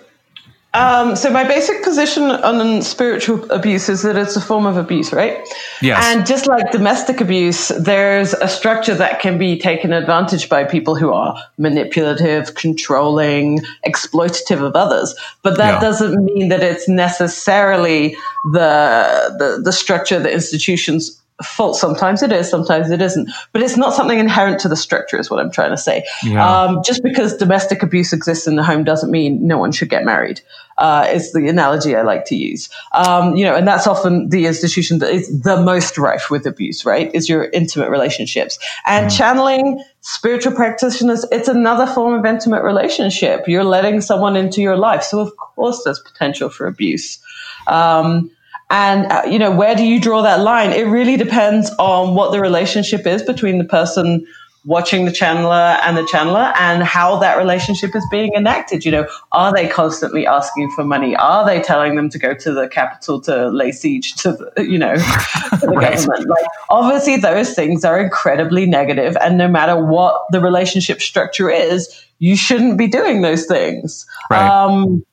um, so my basic position on spiritual abuse is that it's a form of abuse, right? Yes. And just like domestic abuse, there's a structure that can be taken advantage by people who are manipulative, controlling, exploitative of others. But that Yeah. doesn't mean that it's necessarily the, the the structure, the institutions fault. Sometimes it is, sometimes it isn't. But it's not something inherent to the structure, is what I'm trying to say. Yeah. Um, just because domestic abuse exists in the home doesn't mean no one should get married. Uh, is the analogy I like to use. Um, you know, and that's often the institution that is the most rife with abuse, right? Is your intimate relationships and channeling spiritual practitioners. It's another form of intimate relationship. You're letting someone into your life, so of course there's potential for abuse. Um, and uh, you know, where do you draw that line? It really depends on what the relationship is between the person watching the channeler and the channeler and how that relationship is being enacted. You know, are they constantly asking for money? Are they telling them to go to the Capitol to lay siege to the, you know, to the Right. government? Like, obviously those things are incredibly negative and no matter what the relationship structure is, you shouldn't be doing those things. Right. Um,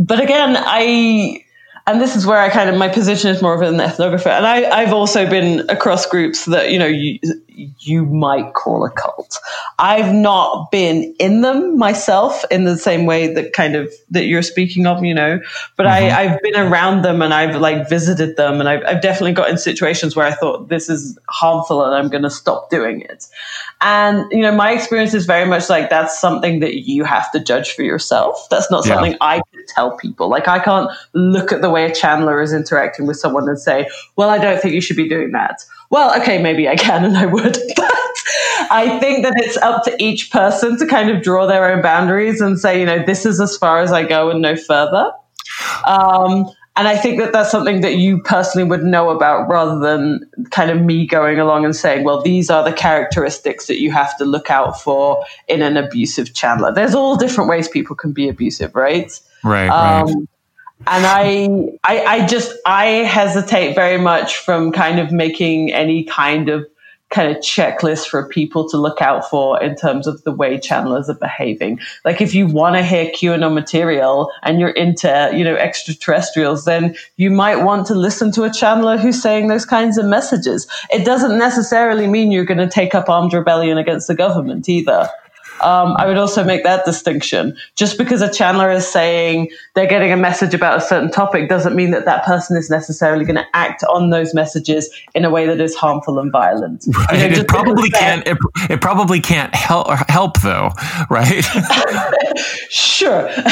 but again, I and this is where I kind of my position is more of an ethnographer, and I, I've also been across groups that you know you you might call a cult. I've not been in them myself in the same way that kind of that you're speaking of, you know, but I, mm-hmm. I've been around them and I've like visited them, and I've, I've definitely got in situations where I thought this is harmful and I'm going to stop doing it. And, you know, my experience is very much like that's something that you have to judge for yourself. That's not Yeah. something I can tell people. Like, I can't look at the way a channeler is interacting with someone and say, well, I don't think you should be doing that. Well, okay, maybe I can and I would. But I think that it's up to each person to kind of draw their own boundaries and say, you know, this is as far as I go and no further. Um, and I think that that's something that you personally would know about rather than kind of me going along and saying, well, these are the characteristics that you have to look out for in an abusive channeler. There's all different ways people can be abusive, right? Right. Um, right. And I, I, I just, I hesitate very much from kind of making any kind of kind of checklist for people to look out for in terms of the way channelers are behaving. Like if you want to hear QAnon material and you're into, you know, extraterrestrials, then you might want to listen to a channeler who's saying those kinds of messages. It doesn't necessarily mean you're going to take up armed rebellion against the government either. Um, I would also make that distinction. Just because a channeler is saying they're getting a message about a certain topic doesn't mean that that person is necessarily going to act on those messages in a way that is harmful and violent. Right. You know, it probably can't. It, it, probably can't help help though, right? sure,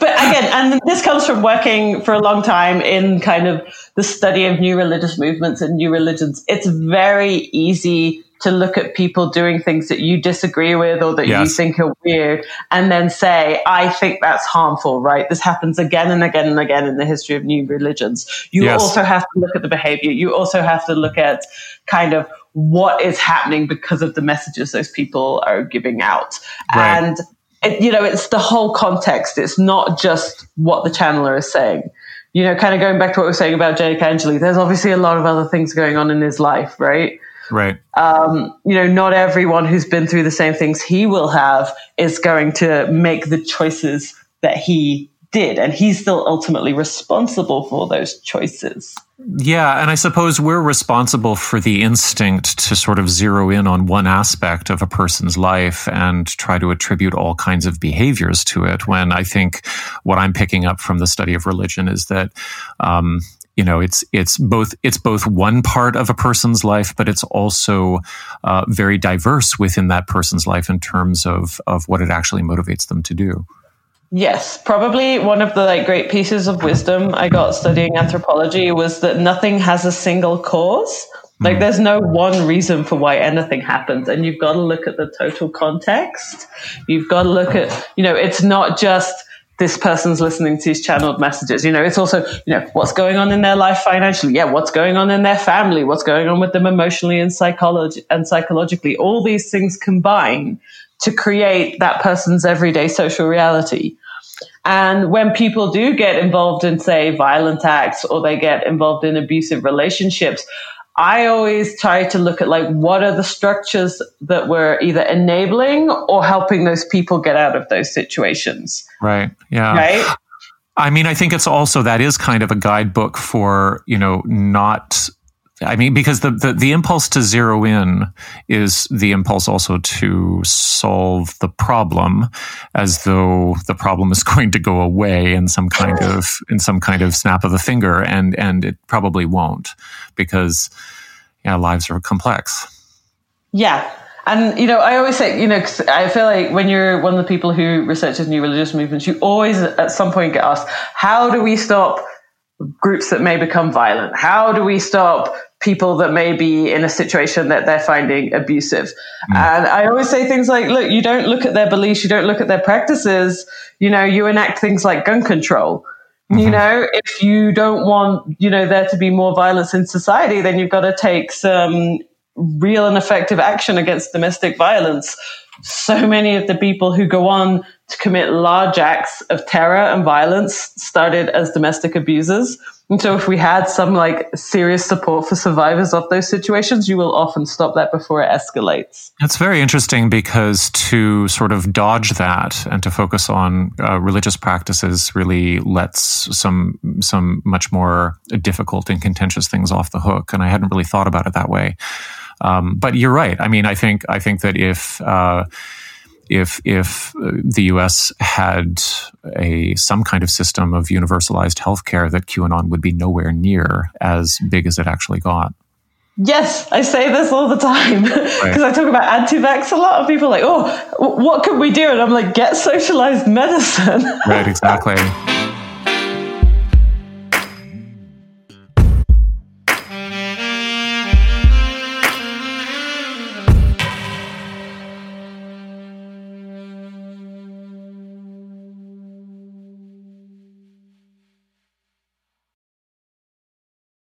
but again, and this comes from working for a long time in kind of the study of new religious movements and new religions. It's very easy to look at people doing things that you disagree with or that yes. you think are weird and then say, I think that's harmful, right? This happens again and again and again in the history of new religions. You yes. also have to look at the behavior. You also have to look at kind of what is happening because of the messages those people are giving out. Right. And it, you know, it's the whole context. It's not just what the channeler is saying. You know, kind of going back to what we were saying about Jake Angeli, there's obviously a lot of other things going on in his life, right? Right. Um, you know, not everyone who's been through the same things he will have is going to make the choices that he did. And he's still ultimately responsible for those choices. Yeah. And I suppose we're responsible for the instinct to sort of zero in on one aspect of a person's life and try to attribute all kinds of behaviors to it. When I think what I'm picking up from the study of religion is that, um, you know it's it's both it's both one part of a person's life but it's also uh, very diverse within that person's life in terms of of what it actually motivates them to do. Yes. Probably one of the like great pieces of wisdom i got studying anthropology was that nothing has a single cause. Like hmm. there's no one reason for why anything happens and you've got to look at the total context. You've got to look at you know it's not just this person's listening to these channeled messages. You know, it's also, you know, what's going on in their life financially. Yeah. What's going on in their family? What's going on with them emotionally and psychology and psychologically? All these things combine to create that person's everyday social reality. And when people do get involved in, say, violent acts or they get involved in abusive relationships, I always try to look at like what are the structures that were either enabling or helping those people get out of those situations. Right. Yeah. Right. I mean, I think it's also that is kind of a guidebook for, you know, not I mean, because the, the, the, impulse to zero in is the impulse also to solve the problem as though the problem is going to go away in some kind of, in some kind of snap of a finger. And, and it probably won't because, yeah, lives are complex. Yeah. And, you know, I always say, you know, I feel like when you're one of the people who researches new religious movements, you always at some point get asked, how do we stop groups that may become violent? How do we stop people that may be in a situation that they're finding abusive? Mm. And I always say things like, look, you don't look at their beliefs, you don't look at their practices, you know, you enact things like gun control. Mm-hmm. You know, if you don't want, you know, there to be more violence in society, then you've got to take some real and effective action against domestic violence. So many of the people who go on to commit large acts of terror and violence started as domestic abusers. And so if we had some like serious support for survivors of those situations, you will often stop that before it escalates. It's very interesting because to sort of dodge that and to focus on uh, religious practices really lets some some much more difficult and contentious things off the hook. And I hadn't really thought about it that way. Um, but you're right. I mean, I think I think that if uh, if if uh, the U.S. had a some kind of system of universalized healthcare, that QAnon would be nowhere near as big as it actually got. Yes, I say this all the time because right. I talk about anti-vax. A lot of people are like, "Oh, what could we do?" And I'm like, "Get socialized medicine." right. Exactly.